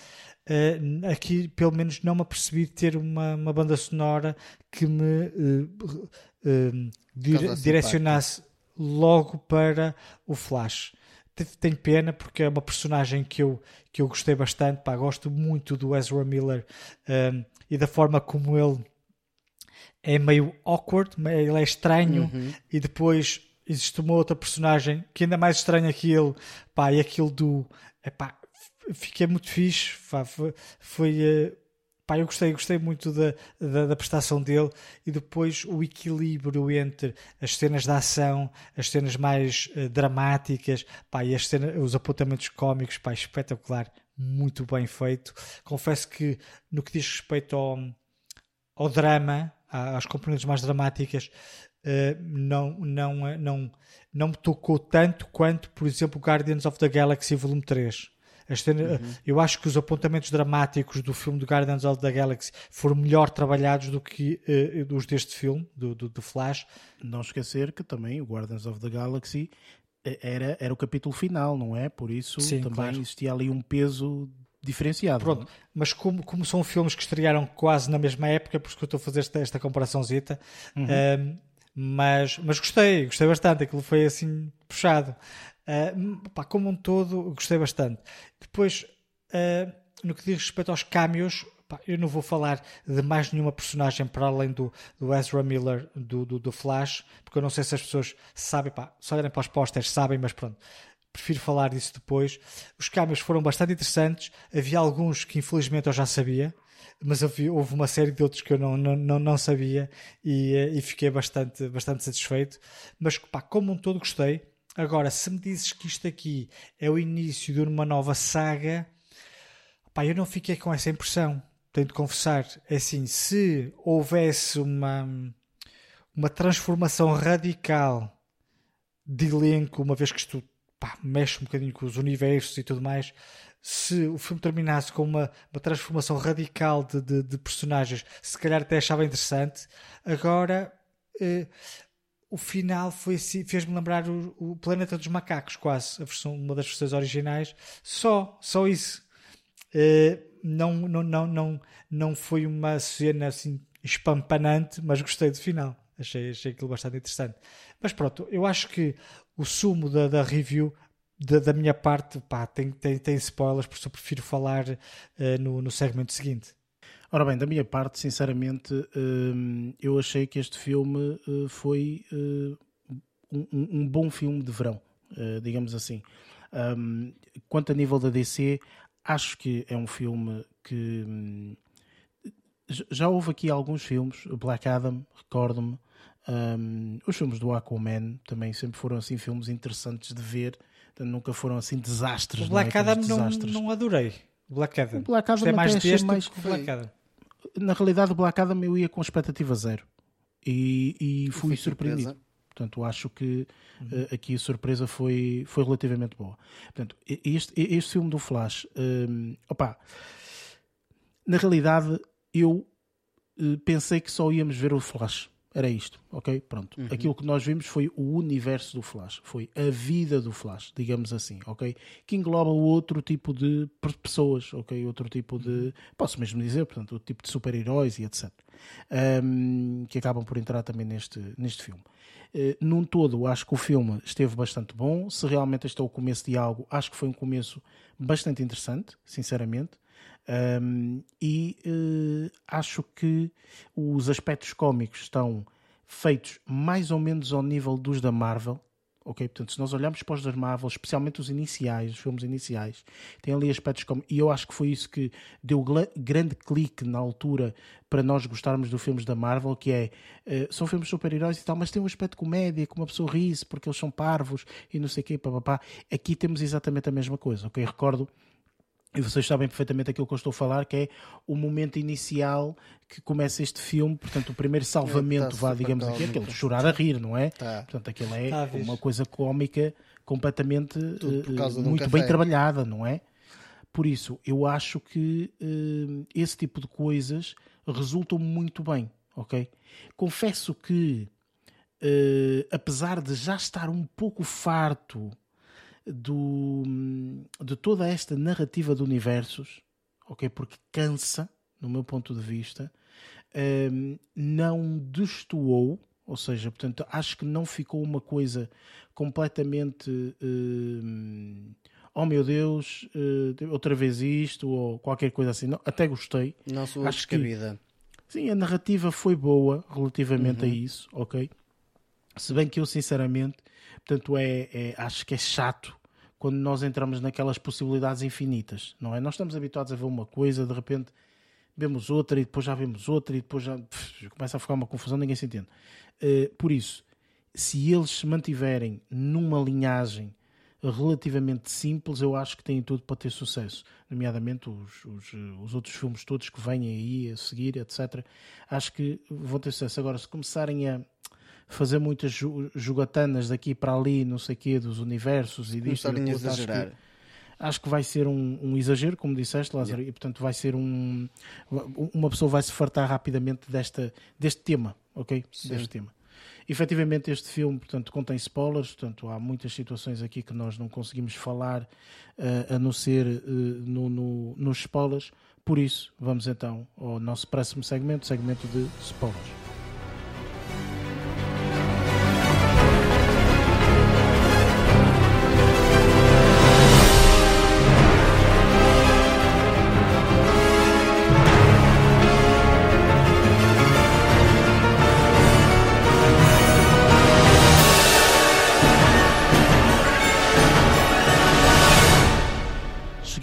Eh, aqui, pelo menos, não me apercebi de ter uma, uma banda sonora que me dire- Causasse direcionasse logo para o Flash. Te- Tenho pena porque é uma personagem que eu, que eu gostei bastante. Pá, gosto muito do Ezra Miller e da forma como ele é meio awkward, ele é estranho e depois existe uma outra personagem que ainda mais estranha que ele, pá, e aquilo do epá, fiquei muito fixe, pá, foi, foi, eh, pá, eu gostei, gostei muito da, da, da prestação dele e depois o equilíbrio entre as cenas de ação, as cenas mais eh, dramáticas, pá, e as cenas, os apontamentos cómicos, pá, espetacular, muito bem feito. Confesso que no que diz respeito ao, ao drama, às componentes mais dramáticas, eh, não, não, eh, não, não me tocou tanto quanto, por exemplo, Guardians of the Galaxy Volume 3. As cena- Eu acho que os apontamentos dramáticos do filme do Guardians of the Galaxy foram melhor trabalhados do que eh, os deste filme, do, do, do Flash. Não esquecer que também o Guardians of the Galaxy eh, era, era o capítulo final, não é? Por isso Sim, também claro. existia ali um peso diferenciado. Pronto, mas como, como são filmes que estrearam quase na mesma época, por isso que eu estou a fazer esta, esta comparaçãozita, Uhum. um, mas, mas gostei, gostei bastante, aquilo foi assim puxado. Uh, pá, como um todo, gostei bastante. Depois, uh, no que diz respeito aos cameos, pá, eu não vou falar de mais nenhuma personagem para além do, do Ezra Miller do, do, do Flash, porque eu não sei se as pessoas sabem, pá, se olharem para os pósteres sabem, mas pronto prefiro falar disso depois. Os cameos foram bastante interessantes. Havia alguns que infelizmente eu já sabia, mas havia, houve uma série de outros que eu não, não, não, não sabia e, eh, e, fiquei bastante, bastante satisfeito. Mas pá, como um todo gostei. Agora, se me dizes que isto aqui é o início de uma nova saga, pá, eu não fiquei com essa impressão. Tenho de confessar. É assim, se houvesse uma, uma transformação radical de elenco, uma vez que isto pá, mexe um bocadinho com os universos e tudo mais. Se o filme terminasse com uma, uma transformação radical de, de, de, personagens, se calhar até achava interessante. Agora, eh, o final assim, fez-me lembrar o, o, Planeta dos Macacos, quase, a versão, uma das versões originais. Só, só isso. Eh, não, não, não, não, não foi uma cena assim espampanante, mas gostei do final. Achei, achei aquilo bastante interessante. Mas pronto, eu acho que o sumo da, da review da, da, minha parte pá, tem, tem, tem spoilers, por isso eu prefiro falar uh, no, no segmento seguinte. Ora bem, da minha parte, sinceramente, uh, eu achei que este filme uh, foi um, um, bom filme de verão, digamos assim. Um, quanto a nível da DC, acho que é um filme que. Um, já houve aqui alguns filmes, Black Adam, recordo-me, um, os filmes do Aquaman também sempre foram assim filmes interessantes de ver, nunca foram assim desastres. O Black não é? Adam não, não adorei. O Black Adam. O Black Adam mais deste mais que o Black Adam. Na realidade, o Black Adam eu ia com expectativa zero e, e fui surpreendido. Surpresa. Portanto, acho que uhum. uh, aqui a surpresa foi, foi relativamente boa. Portanto, este, este filme do Flash, um, opa, na realidade, eu uh, pensei que só íamos ver o Flash era isto, ok? Pronto. Uhum. Aquilo que nós vimos foi o universo do Flash, foi a vida do Flash, digamos assim, ok? Que engloba outro tipo de pessoas, ok? Outro tipo de, posso mesmo dizer, portanto, outro tipo de super-heróis e etc. Um, que acabam por entrar também neste, neste filme. Uh, num todo, acho que o filme esteve bastante bom. Se realmente este é o começo de algo, acho que foi um começo bastante interessante, sinceramente. Um, e uh, acho que os aspectos cómicos estão feitos mais ou menos ao nível dos da Marvel. Ok, portanto, se nós olharmos para os da Marvel, especialmente os iniciais, os filmes iniciais, tem ali aspectos como. E eu acho que foi isso que deu grande clique na altura para nós gostarmos dos filmes da Marvel, que é. Uh, são filmes super-heróis e tal, mas tem um aspecto de comédia, que uma pessoa ri-se porque eles são parvos e não sei o quê, papapá. Aqui temos exatamente a mesma coisa, ok? Recordo e vocês sabem perfeitamente aquilo que eu estou a falar, que é o momento inicial que começa este filme, portanto, o primeiro salvamento, vá, digamos aqui, aquele de chorar a rir, não é? Tá. Portanto, aquilo é tá, uma coisa cómica completamente uh, muito um bem trabalhada, não é? Por isso, eu acho que uh, esse tipo de coisas resultam muito bem, ok? Confesso que, uh, apesar de já estar um pouco farto do, de toda esta narrativa de universos, ok? Porque cansa, no meu ponto de vista, um, não destoou, ou seja, portanto, acho que não ficou uma coisa completamente. Um, oh meu Deus, uh, outra vez isto, ou qualquer coisa assim. Não, até gostei. Não sou acho descabida. Que, sim, a narrativa foi boa relativamente Uhum. a isso, ok? Se bem que eu, sinceramente, portanto, é, é, acho que é chato quando nós entramos naquelas possibilidades infinitas, não é? Nós estamos habituados a ver uma coisa, de repente vemos outra e depois já vemos outra e depois já pff, começa a ficar uma confusão, ninguém se entende. Uh, por isso, se eles se mantiverem numa linhagem relativamente simples, eu acho que têm tudo para ter sucesso, nomeadamente os, os, os outros filmes todos que vêm aí a seguir, etc. Acho que vão ter sucesso. Agora, se começarem a fazer muitas jogatanas daqui para ali, não sei o quê, dos universos e disto e Começarem a daquilo, acho exagerar. que, acho que vai ser um, um exagero, como disseste, Lázaro, e portanto vai ser um. Uma pessoa vai se fartar rapidamente desta, deste tema, ok? Deste tema. efetivamente este filme, portanto, contém spoilers, portanto, há muitas situações aqui que nós não conseguimos falar uh, a não ser uh, no, no, nos spoilers. Por isso, vamos então ao nosso próximo segmento, segmento de spoilers.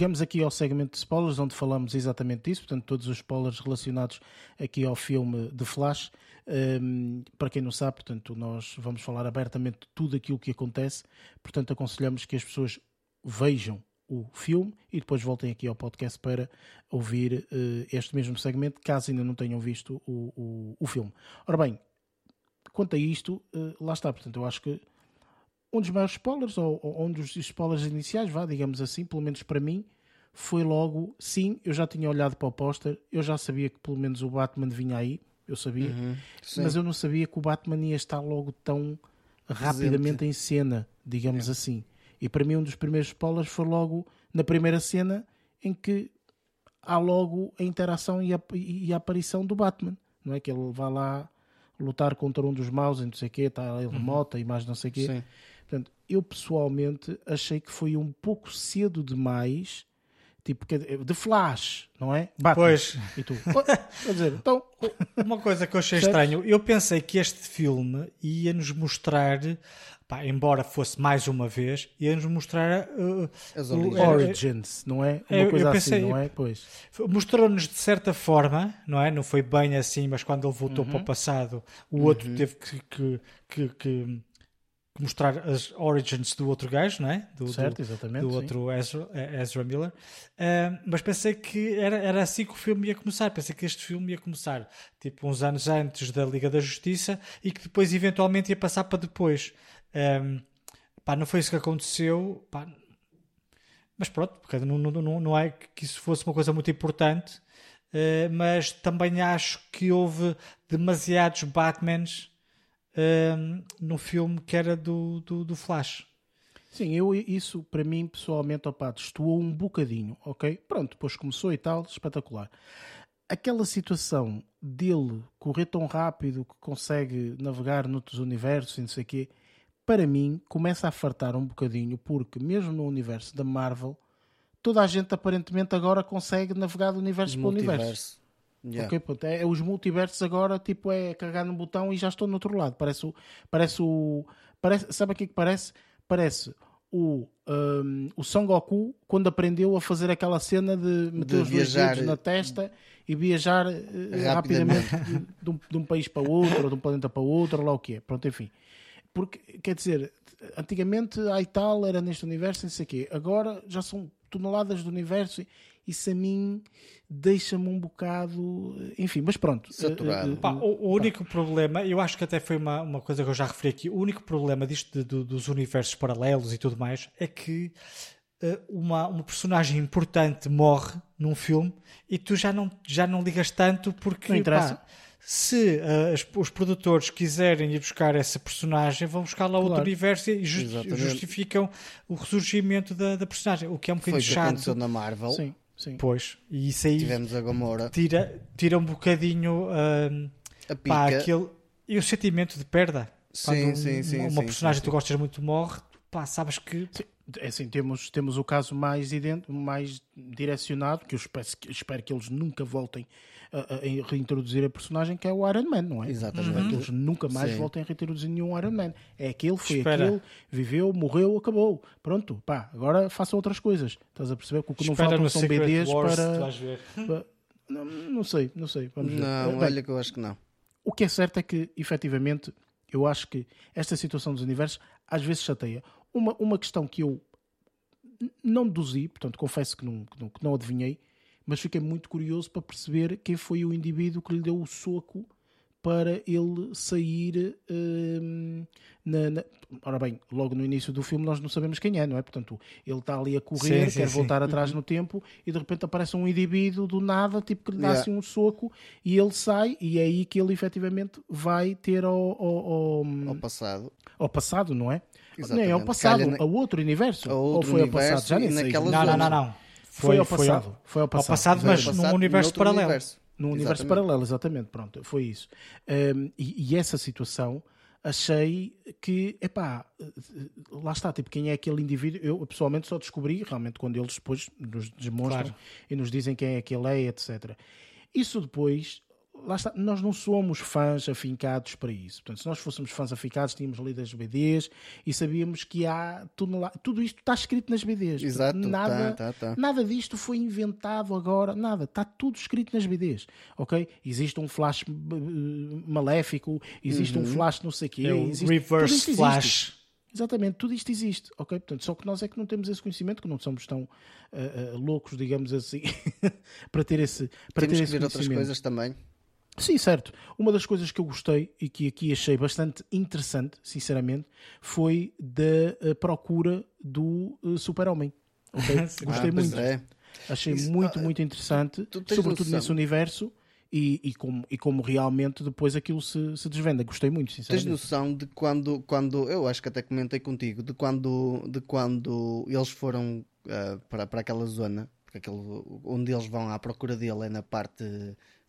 Chegamos aqui ao segmento de spoilers, onde falamos exatamente disso, portanto, todos os spoilers relacionados aqui ao filme de Flash. Um, para quem não sabe, portanto, nós vamos falar abertamente de tudo aquilo que acontece, portanto, aconselhamos que as pessoas vejam o filme e depois voltem aqui ao podcast para ouvir uh, este mesmo segmento, caso ainda não tenham visto o, o, o filme. Ora bem, quanto a isto, uh, lá está, portanto, eu acho que um dos maiores spoilers, ou, ou, um dos spoilers iniciais, vá, digamos assim, pelo menos para mim, foi logo, sim, eu já tinha olhado para o póster, eu já sabia que pelo menos o Batman vinha aí, eu sabia, uhum, mas eu não sabia que o Batman ia estar logo tão rapidamente em cena, digamos é. assim. E para mim um dos primeiros spoilers foi logo na primeira cena em que há logo a interação e a, e a aparição do Batman, não é? Que ele vai lá lutar contra um dos maus e não sei o quê, está ele uhum. e mais não sei o quê. Sim. Portanto, eu pessoalmente achei que foi um pouco cedo demais, tipo, de flash, não é? Batman. Pois. E tu? Quer dizer, então... Uma coisa que eu achei estranho, eu pensei que este filme ia nos mostrar Pá, embora fosse mais uma vez, ia-nos mostrar uh, as origins, não é? Uma eu, coisa eu pensei, assim, não é? Pois. Mostrou-nos de certa forma, não é? Não foi bem assim, mas quando ele voltou uhum. para o passado, o uhum. outro teve que, que, que, que mostrar as origins do outro gajo, não é? Do, certo, exatamente. Do, outro Ezra, eh, Ezra Miller. Uh, mas pensei que era, era assim que o filme ia começar. Pensei que este filme ia começar tipo uns anos antes da Liga da Justiça e que depois eventualmente ia passar para depois. Um, pá, não foi isso que aconteceu. Pá, mas pronto, porque não, não, não é que isso fosse uma coisa muito importante. Uh, mas também acho que houve demasiados Batmans uh, no filme que era do, do, do, Flash. Sim, eu, isso para mim pessoalmente opa, destoou um bocadinho, ok? Pronto, depois começou e tal, espetacular. Aquela situação dele correr tão rápido que consegue navegar noutros universos e não sei o quê, para mim começa a fartar um bocadinho, porque mesmo no universo da Marvel, toda a gente aparentemente agora consegue navegar do universo para o universo. Yeah. Pronto. É, é, os multiversos agora, tipo, é carregar no botão e já estou no outro lado. Parece o. Parece o parece, sabe o que, é que parece? Parece o, um, o Son Goku quando aprendeu a fazer aquela cena de meter de os viajar, dois dedos na testa e viajar uh, rapidamente, rapidamente de, um, de, um, país para outro, ou de um planeta para outro, lá o que é. Pronto, enfim. Porque, quer dizer, antigamente a tal era neste universo, não sei o quê. Agora já são toneladas do universo isso a mim deixa-me um bocado. Enfim, mas pronto. Saturado. Pá, o, o, único pá. problema, eu acho que até foi uma, uma coisa que eu já referi aqui, o único problema disto de, de, dos universos paralelos e tudo mais é que uh, uma, uma personagem importante morre num filme e tu já não, já não ligas tanto porque. Não interessa. Pá, se uh, os produtores quiserem ir buscar essa personagem, vão buscar lá claro. outro universo e just, justificam o ressurgimento da, da, personagem, o que é um bocadinho Foi chato. aconteceu na Marvel. Sim. Sim. Pois, e isso aí Tivemos a Gamora. Tira, tira um bocadinho uh, a pica. Pá, aquele, e o sentimento de perda. Sim, sim, sim, uma sim, personagem sim, que tu gostas muito morre, pá, sabes que. É assim, temos, temos o caso mais, ident, mais direcionado, que eu espero, espero que eles nunca voltem a, a, reintroduzir a personagem, que é o Iron Man, não é? Exatamente. Uhum. Que eles nunca mais Sim. voltem a reintroduzir nenhum Iron Man. É aquele, foi Espera. aquele, viveu, morreu, acabou. Pronto, pá, agora façam outras coisas. Estás a perceber que o que não faltam são Secret BDs Wars, para. para não, não, sei, não sei. Vamos ver. Não, Bem, olha que eu acho que não. O que é certo é que, efetivamente, eu acho que esta situação dos universos às vezes chateia. Uma, uma questão que eu não deduzi, portanto, confesso que não, que não, que não adivinhei, mas fiquei muito curioso para perceber quem foi o indivíduo que lhe deu o soco para ele sair hum, na, na- Ora bem, logo no início do filme nós não sabemos quem é, não é? Portanto, ele está ali a correr, Sim, sim, quer sim. voltar atrás no tempo e de repente aparece um indivíduo do nada, tipo que lhe dá Yeah. assim um soco e ele sai e é aí que ele efetivamente vai ter ao, ao, ao, Ao passado. ao passado, não é? Exatamente. Nem ao passado, Calha na- ao outro universo. a Ou outro foi ao universo passado? Já nem sei. Não, não, não, não. Foi ao passado. Foi ao passado. passado, Foi mas ao num passado, universo paralelo. universo. Num universo Exatamente. paralelo, exatamente. Pronto, foi isso. Um, e, e essa situação achei que, epá, lá está, tipo, quem é aquele indivíduo? Eu pessoalmente só descobri realmente quando eles depois nos demonstram Claro. e nos dizem quem é que ele é, etc. Isso depois, lá está, nós não somos fãs afincados para isso. Portanto, se nós fôssemos fãs afincados, tínhamos lido as BDs e sabíamos que há tudo, tudo isto está escrito nas BDs. Exato, nada, tá, tá, tá. nada disto foi inventado agora, nada, está tudo escrito nas BDs, ok? Existe um flash eh, maléfico, existe um flash não sei o quê, É o existe, tudo reverse isto existe. flash. Exatamente, tudo isto existe, ok? Portanto, só que nós é que não temos esse conhecimento, que não somos tão eh, eh, loucos, digamos assim, para ter esse, para Temos ter que esse ver outras coisas também. Sim, certo. Uma das coisas que eu gostei e que aqui achei bastante interessante, sinceramente, foi da eh, procura do eh, super-homem. ok? Gostei Ah, muito. é. Achei Isso, muito, ah, muito interessante, tu tens sobretudo nesse universo e, e, como, e como realmente depois aquilo se, se desvenda. Gostei muito, Tens sinceramente. noção de quando, quando eu acho que até comentei contigo, de quando, de quando eles foram ah, para, para aquela zona, porque aquele, onde eles vão à procura dele é na parte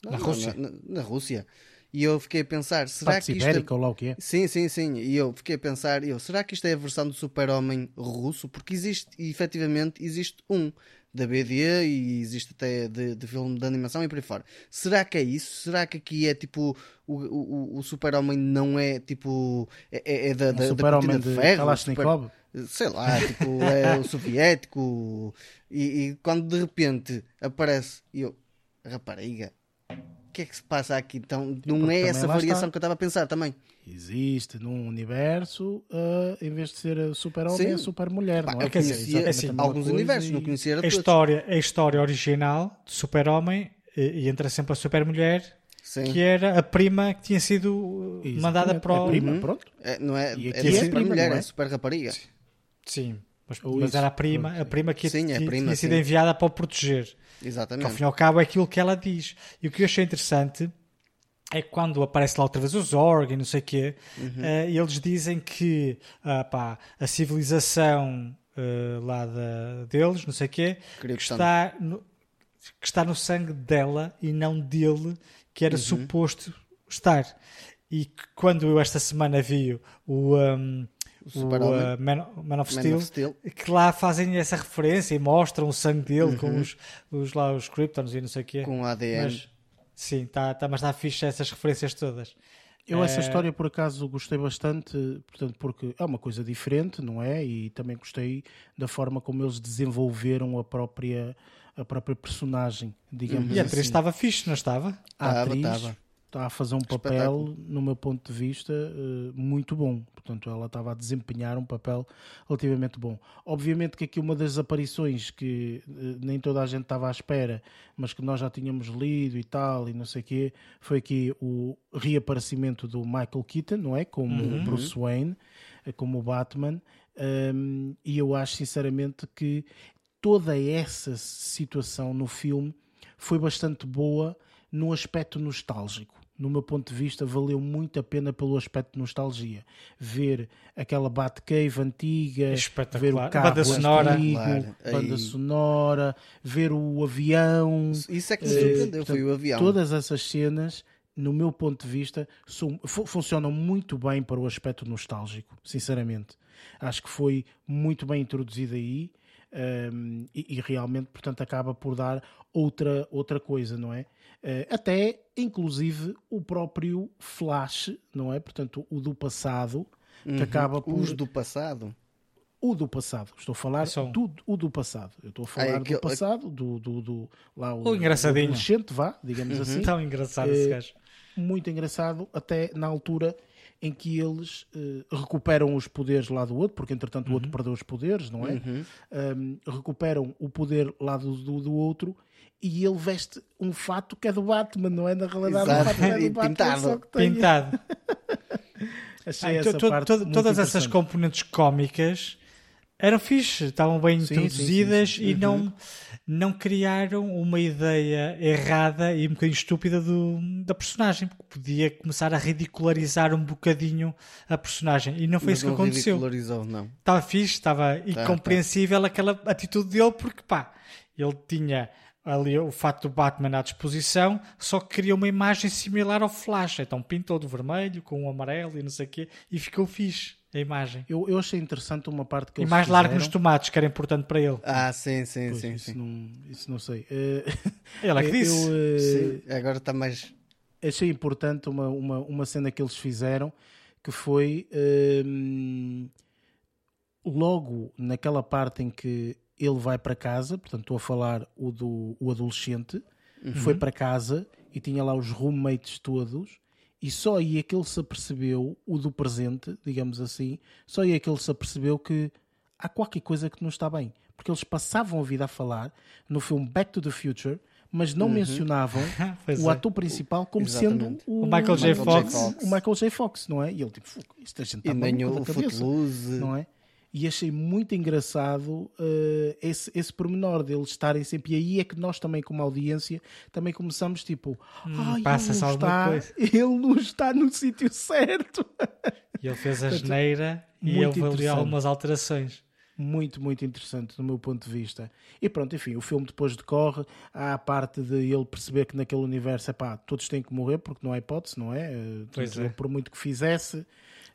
não, Na Rússia. Na, na Rússia. E eu fiquei a pensar, será Parte que isto ibérica é... ou lá o que é. Sim, sim, sim. E eu fiquei a pensar, eu, será que isto é a versão do super-homem russo? Porque existe, e efetivamente, existe um da BD e existe até de, de filme de animação e por aí fora. Será que é isso? Será que aqui é tipo o, o, o super-homem não é tipo é, é- é da, da, da Um super-homem cortina de de ferro? Kalashnikov? sei lá, tipo, é o soviético e, e quando de repente aparece e eu, rapariga, que é que se passa aqui? Então não é essa variação está. que eu estava a pensar também. Existe num universo, ah, em vez de ser a super-homem, Sim. é a super-mulher, não é? eu conhecia exatamente a mesma alguns universos, e- não conhecia A todos. história, a história original de Super-Homem e, e entra sempre a Super-Mulher, Sim. que era a prima que tinha sido uh, Exatamente. mandada para A o. prima, Uhum. pronto. É, não é, E é aqui da é super prima, mulher, é? é super rapariga. Sim, mas, mas era a prima, a prima que Sim, é tinha, prima, tinha sido sim. enviada para o proteger. Que ao Exatamente. fim e ao cabo é aquilo que ela diz. E o que eu achei interessante é que quando aparece lá outra vez o Zorg e não sei o quê, Uhum. eh, eles dizem que ah, pá, a civilização eh, lá da, deles, não sei o quê, que está, no, que está no sangue dela e não dele, que Uhum. era suposto estar. E que quando eu esta semana vi o, um, o, uh, Man, Man of Man Steel, of Steel. que lá fazem essa referência e mostram o sangue dele com os, os, lá, os Kryptons e não sei o quê. Uhum. Com ADN. Mas, sim, tá, tá, mas está fixe essas referências todas. Eu essa Eh, história por acaso gostei bastante, portanto, porque é uma coisa diferente, não é? E também gostei da forma como eles desenvolveram a própria a própria personagem, digamos E a assim. atriz estava fixe, não estava? a atriz tava. Está a fazer um papel, no meu ponto de vista, eh, muito bom. Portanto, ela estava a desempenhar um papel relativamente bom. Obviamente que aqui uma das aparições que eh, nem toda a gente estava à espera, mas que nós já tínhamos lido e tal, e não sei o quê, foi aqui o reaparecimento do Michael Keaton, não é? Como o Bruce Wayne, eh, como o Batman. Um, e eu acho sinceramente que toda essa situação no filme foi bastante boa no aspecto nostálgico. No meu ponto de vista, valeu muito a pena pelo aspecto de nostalgia. Ver aquela Batcave antiga, Espetacular. ver o carro banda sonora. antigo, Claro. banda Aí- sonora, ver o avião. Isso é que me Eh, surpreendeu, foi o avião. Todas essas cenas, no meu ponto de vista, são- funcionam muito bem para o aspecto nostálgico, sinceramente. Acho que foi muito bem introduzido aí um, e, e realmente, portanto, acaba por dar outra, outra coisa, não é? Eh, até, inclusive, o próprio Flash, não é? Portanto, o do passado, que acaba por... Uhum. Os do passado. O do passado, estou a falar um. do, o do passado. Eu estou a falar Ah, é do passado, do, do, do lá O engraçadinho. adolescente, vá, digamos assim. Tão engraçado esse Eh, gajo. Muito engraçado, até na altura em que eles eh, recuperam os poderes lá do outro, porque entretanto o outro perdeu os poderes, não é? Um, recuperam o poder lá do, do, do outro e ele veste um fato que é do Batman, não é? Na realidade, Exato. o fato não é do Batman, pintado. só que tem- Pintado. Achei Ah, essa to- to- parte to- todas essas componentes cómicas eram fixe, estavam bem Sim, introduzidas sim, sim. e não, não criaram uma ideia errada e um bocadinho estúpida do, da personagem, porque podia começar a ridicularizar um bocadinho a personagem. E não foi Mas isso que não aconteceu. ridicularizou, não. Estava fixe, estava Tá, incompreensível aquela atitude dele, porque pá, ele tinha ali o fato do Batman à disposição, só que queria uma imagem similar ao Flash. Então pintou de vermelho com o amarelo e não sei o quê, e ficou fixe a imagem. Eu, eu achei interessante uma parte que E eles mais largo nos tomates, que era importante para ele. Ah, sim, sim, Pois, sim. isso, sim. Não, isso não sei. Ele é que disse. Eu, Sim, Agora está mais. achei importante uma, uma, uma cena que eles fizeram que foi hum, logo naquela parte em que ele vai para casa, portanto estou a falar o do o adolescente, foi para casa e tinha lá os roommates todos e só aí é que ele se apercebeu, o do presente, digamos assim, só aí é que ele se apercebeu que há qualquer coisa que não está bem. Porque eles passavam a vida a falar no filme Back to the Future, mas não mencionavam Pois o é. ator principal como Exatamente. sendo o, O Michael J. Fox. O Michael J. Fox, não é? E ele tipo, "Fuck, isto a gente E está nem o da cabeça", Footloose. não é? E achei muito engraçado eh, esse, esse pormenor deles estarem sempre. E aí é que nós também, como audiência, também começamos tipo, ai, ele, não está, coisa." ele não está no sítio certo. E ele fez a geneira e houve ali algumas alterações. muito, muito interessante do meu ponto de vista. E pronto, enfim, o filme depois decorre. Há a parte de ele perceber que naquele universo, epá, todos têm que morrer porque não há hipótese, não é? Eh, Pois é. ele, Por muito que fizesse,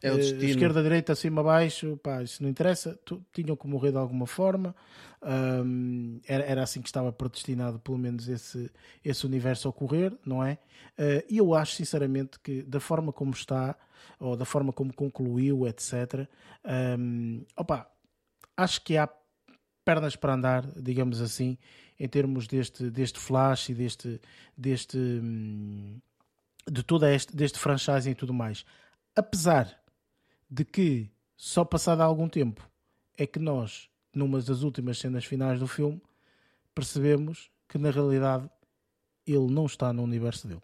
É o eh, destino. esquerda, direita, acima, baixo, pá, isso não interessa. Tu- tinham que morrer de alguma forma. Ahm, era, era assim que estava predestinado, pelo menos, esse, esse universo a ocorrer, não é? Eh, E eu acho, sinceramente, que da forma como está, ou da forma como concluiu, etc., ahm, opa, acho que há pernas para andar, digamos assim, em termos deste, deste flash e deste, deste hum, de toda este deste franchising e tudo mais. Apesar de que só passado algum tempo é que nós, numa das últimas cenas finais do filme, percebemos que na realidade ele não está no universo dele.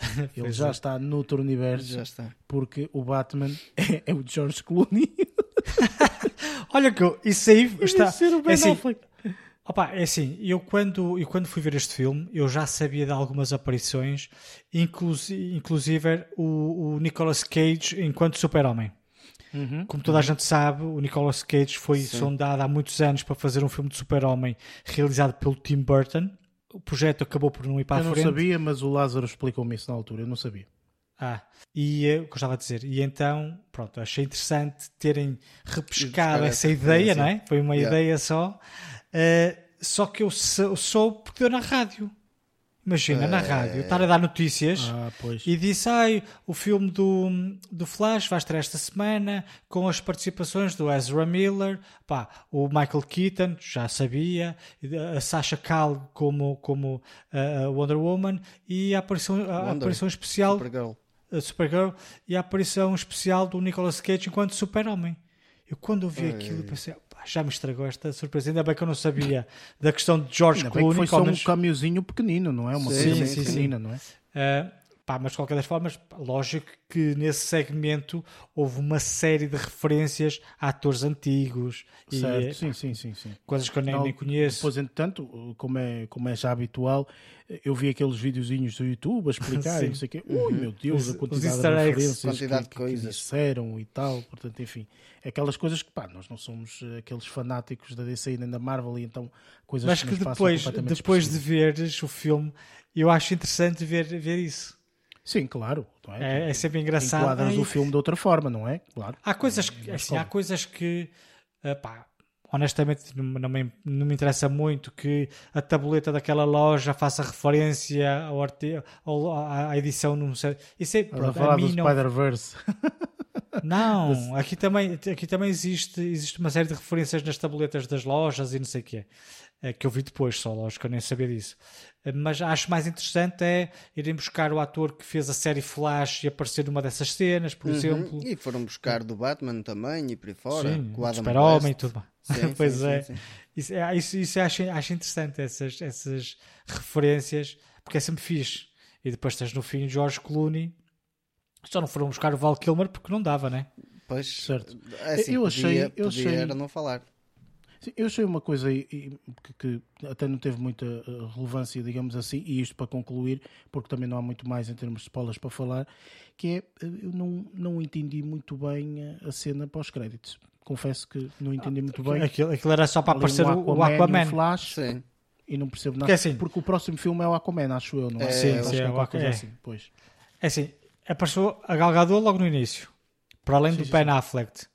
Ele já é. está noutro universo Já está. porque o Batman é, é o George Clooney. Olha que eu- isso aí está. ser o Ben é assim, Affleck. Opa, é assim, eu quando, eu quando fui ver este filme, eu já sabia de algumas aparições, inclusive, inclusive o, o Nicolas Cage enquanto super-homem. Uhum. Como toda a gente sabe, o Nicolas Cage foi sondado há muitos anos para fazer um filme de super-homem realizado pelo Tim Burton. O projeto acabou por não ir para Eu a não frente. sabia, mas o Lázaro explicou-me isso na altura. Eu não sabia. Ah, e eh, o que eu estava a dizer. E então, pronto, achei interessante terem repescado essa ideia, referência. não é? Foi uma Yeah. ideia só. Eh, só que eu sou, soube porque deu na rádio. Imagina, na rádio, estar a dar notícias Ah, pois. e disse: Ai, o filme do, do Flash vai estar esta semana com as participações do Ezra Miller, pá, o Michael Keaton, já sabia, a Sasha Cal como, como uh, a Wonder Woman e a aparição, a Wonder. aparição especial Supergirl. a Supergirl e a aparição especial do Nicolas Cage enquanto Super-Homem. Eu quando ouvi aquilo eu pensei, "Pá, já me estragou esta surpresa. Ainda bem que eu não sabia da questão de George Ainda Clooney. foi só um caminhozinho pequenino, não é? Uma Sim, coisa sim, muito sim, pequenina, não é? Uh, pá, mas de qualquer das formas, lógico que nesse segmento houve uma série de referências a atores antigos e Certo, eh, sim, sim, sim, sim. coisas que eu nem, Não, nem conheço. Depois, entretanto, como é, como é já habitual, eu vi aqueles videozinhos do YouTube a explicar Sim. e não sei o quê. Ui, meu Deus, a os quantidade de referências quantidade que, de coisas. que disseram e tal. Portanto, enfim, aquelas coisas que, pá, nós não somos eh, aqueles fanáticos da DC nem da Marvel e então coisas Mas que, que depois, depois de veres o filme, eu acho interessante ver, ver isso. Sim, claro. não É, é sempre engraçado. Enquadras Ai, o filme de outra forma, não é? Claro. Há coisas que, É assim, há coisas que ah, pá, honestamente não, não me, não me interessa muito que a tabuleta daquela loja faça referência ao arti- ao- à, edição não sei. Isso é, pronto, falar do não, Spider-Verse. não aqui também, aqui também existe, existe uma série de referências nas tabuletas das lojas e não sei o quê. Eh, que eu vi depois, só lógico, eu nem sabia disso. Eh, Mas acho mais interessante é irem buscar o ator que fez a série Flash e aparecer numa dessas cenas, por Uhum. exemplo. E foram buscar do Batman também e por aí fora. Sim, com o Adam Super-Homem e West. tudo. Sim, pois sim, é. sim, sim. Isso, é- isso, isso acho, acho interessante, essas, essas referências, porque é sempre fixe. E depois tens no fim George Clooney. Só não foram buscar o Val Kilmer porque não dava, né? Pois, Certo. assim, Eu podia, achei- eu podia achei- era não falar. Sim, Eu achei uma coisa que, que até não teve muita eh, relevância, digamos assim, e isto para concluir, porque também não há muito mais em termos de spoilers para falar, que é, eh, eu não, não entendi muito bem a cena pós-créditos. Confesso que não entendi muito bem. Aquilo, aquilo era só para Ali aparecer um o o Aquaman. um Flash, Sim. e não percebo nada. Porque assim- porque o próximo filme é o Aquaman, acho eu, não é? É, Sim, Acho sim, que é o coisa Aquaman. assim, pois. É assim, apareceu a Gal Gadot logo no início. Para além Sim, do sim, Ben sim. Affleck.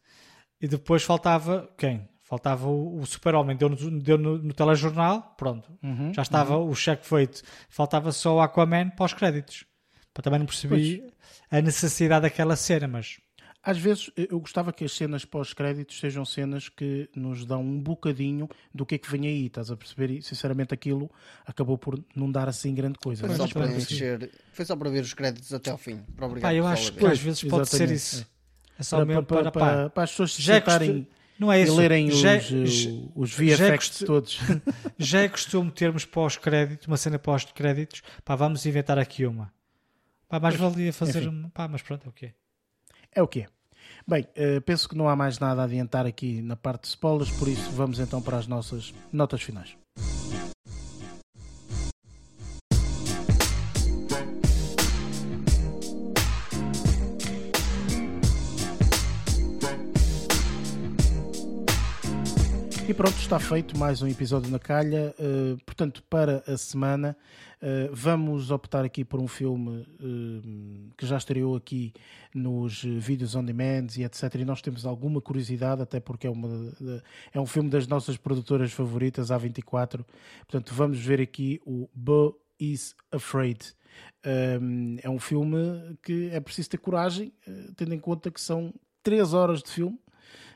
E depois faltava quem? Faltava o, o Super-Homem. Deu, no, deu no, no telejornal. Pronto. Uhum, Já estava o cheque feito. Faltava só o Aquaman para os créditos. Para também não percebi a necessidade daquela cena, mas... Às vezes eu gostava que as cenas pós-créditos sejam cenas que nos dão um bocadinho do que é que vem aí, estás a perceber? E sinceramente aquilo acabou por não dar assim grande coisa. Foi Mas só, para encher, foi só para ver os créditos até ao fim. Para obrigar Pá, eu acho que ver. às vezes pode ser exatamente, isso. É só para, mesmo para, para... para, para as pessoas se já é sentarem costu- Não é e isso. lerem Já- os, eh, já- os é VFX costu- todos. Já é costume termos pós-crédito, uma cena pós-créditos, pá, vamos inventar aqui uma. Pá, mais valia fazer enfim. uma. Pá, mas pronto, é o quê? É o que é. Bem, eh, penso que não há mais nada a adiantar aqui na parte de spoilers, por isso vamos então para as nossas notas finais. E pronto, está feito mais um episódio na calha. Uh, portanto, para a semana, uh, vamos optar aqui por um filme uh, que já estreou aqui nos vídeos on demand e etc. E nós temos alguma curiosidade, até porque é, uma, é um filme das nossas produtoras favoritas, A24. Portanto, vamos ver aqui o Bo is Afraid. Um, é um filme que é preciso ter coragem, tendo em conta que são 3 horas de filme.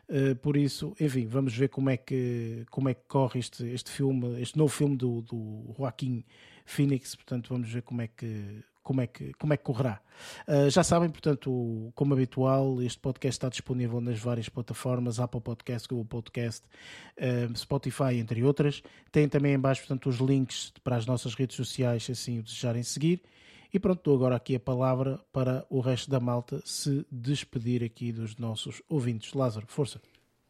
Uh, por isso, enfim, vamos ver como é que, como é que corre este, este filme, este novo filme do, do Joaquim Phoenix. Portanto, vamos ver como é que, como é que, como é que correrá. Uh, já sabem, portanto, como habitual, este podcast está disponível nas várias plataformas, Apple Podcast, Google Podcast, uh, Spotify, entre outras. Tem também em baixo, portanto, os links para as nossas redes sociais, se assim o desejarem seguir. E pronto, dou agora aqui a palavra para o resto da malta se despedir aqui dos nossos ouvintes. Lázaro, força.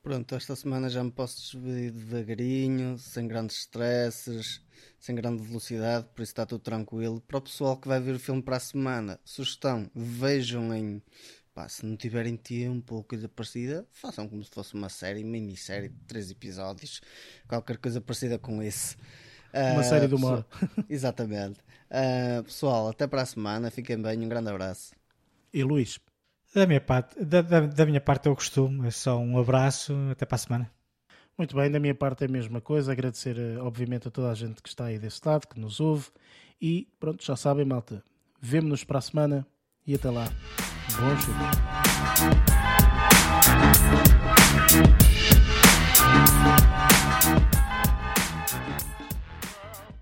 Pronto, esta semana já me posso despedir devagarinho, sem grandes stresses, sem grande velocidade, por isso está tudo tranquilo. Para o pessoal que vai ver o filme para a semana, sugestão, vejam em. Pá, se não tiverem tempo ou coisa parecida, façam como se fosse uma série, minissérie de três episódios, qualquer coisa parecida com esse. Uma Ah, série de humor. pessoal- Exatamente. Ah, pessoal, até para a semana, fiquem bem, um grande abraço. E Luís, Da minha parte, da, da, da minha parte é o costume. É só um abraço. Até para a semana. muito bem, da minha parte é a mesma coisa. Agradecer, eh, obviamente, a toda a gente que está aí desse lado, que nos ouve. E pronto, já sabem, malta. Vemo-nos para a semana e até lá. Bons filmes.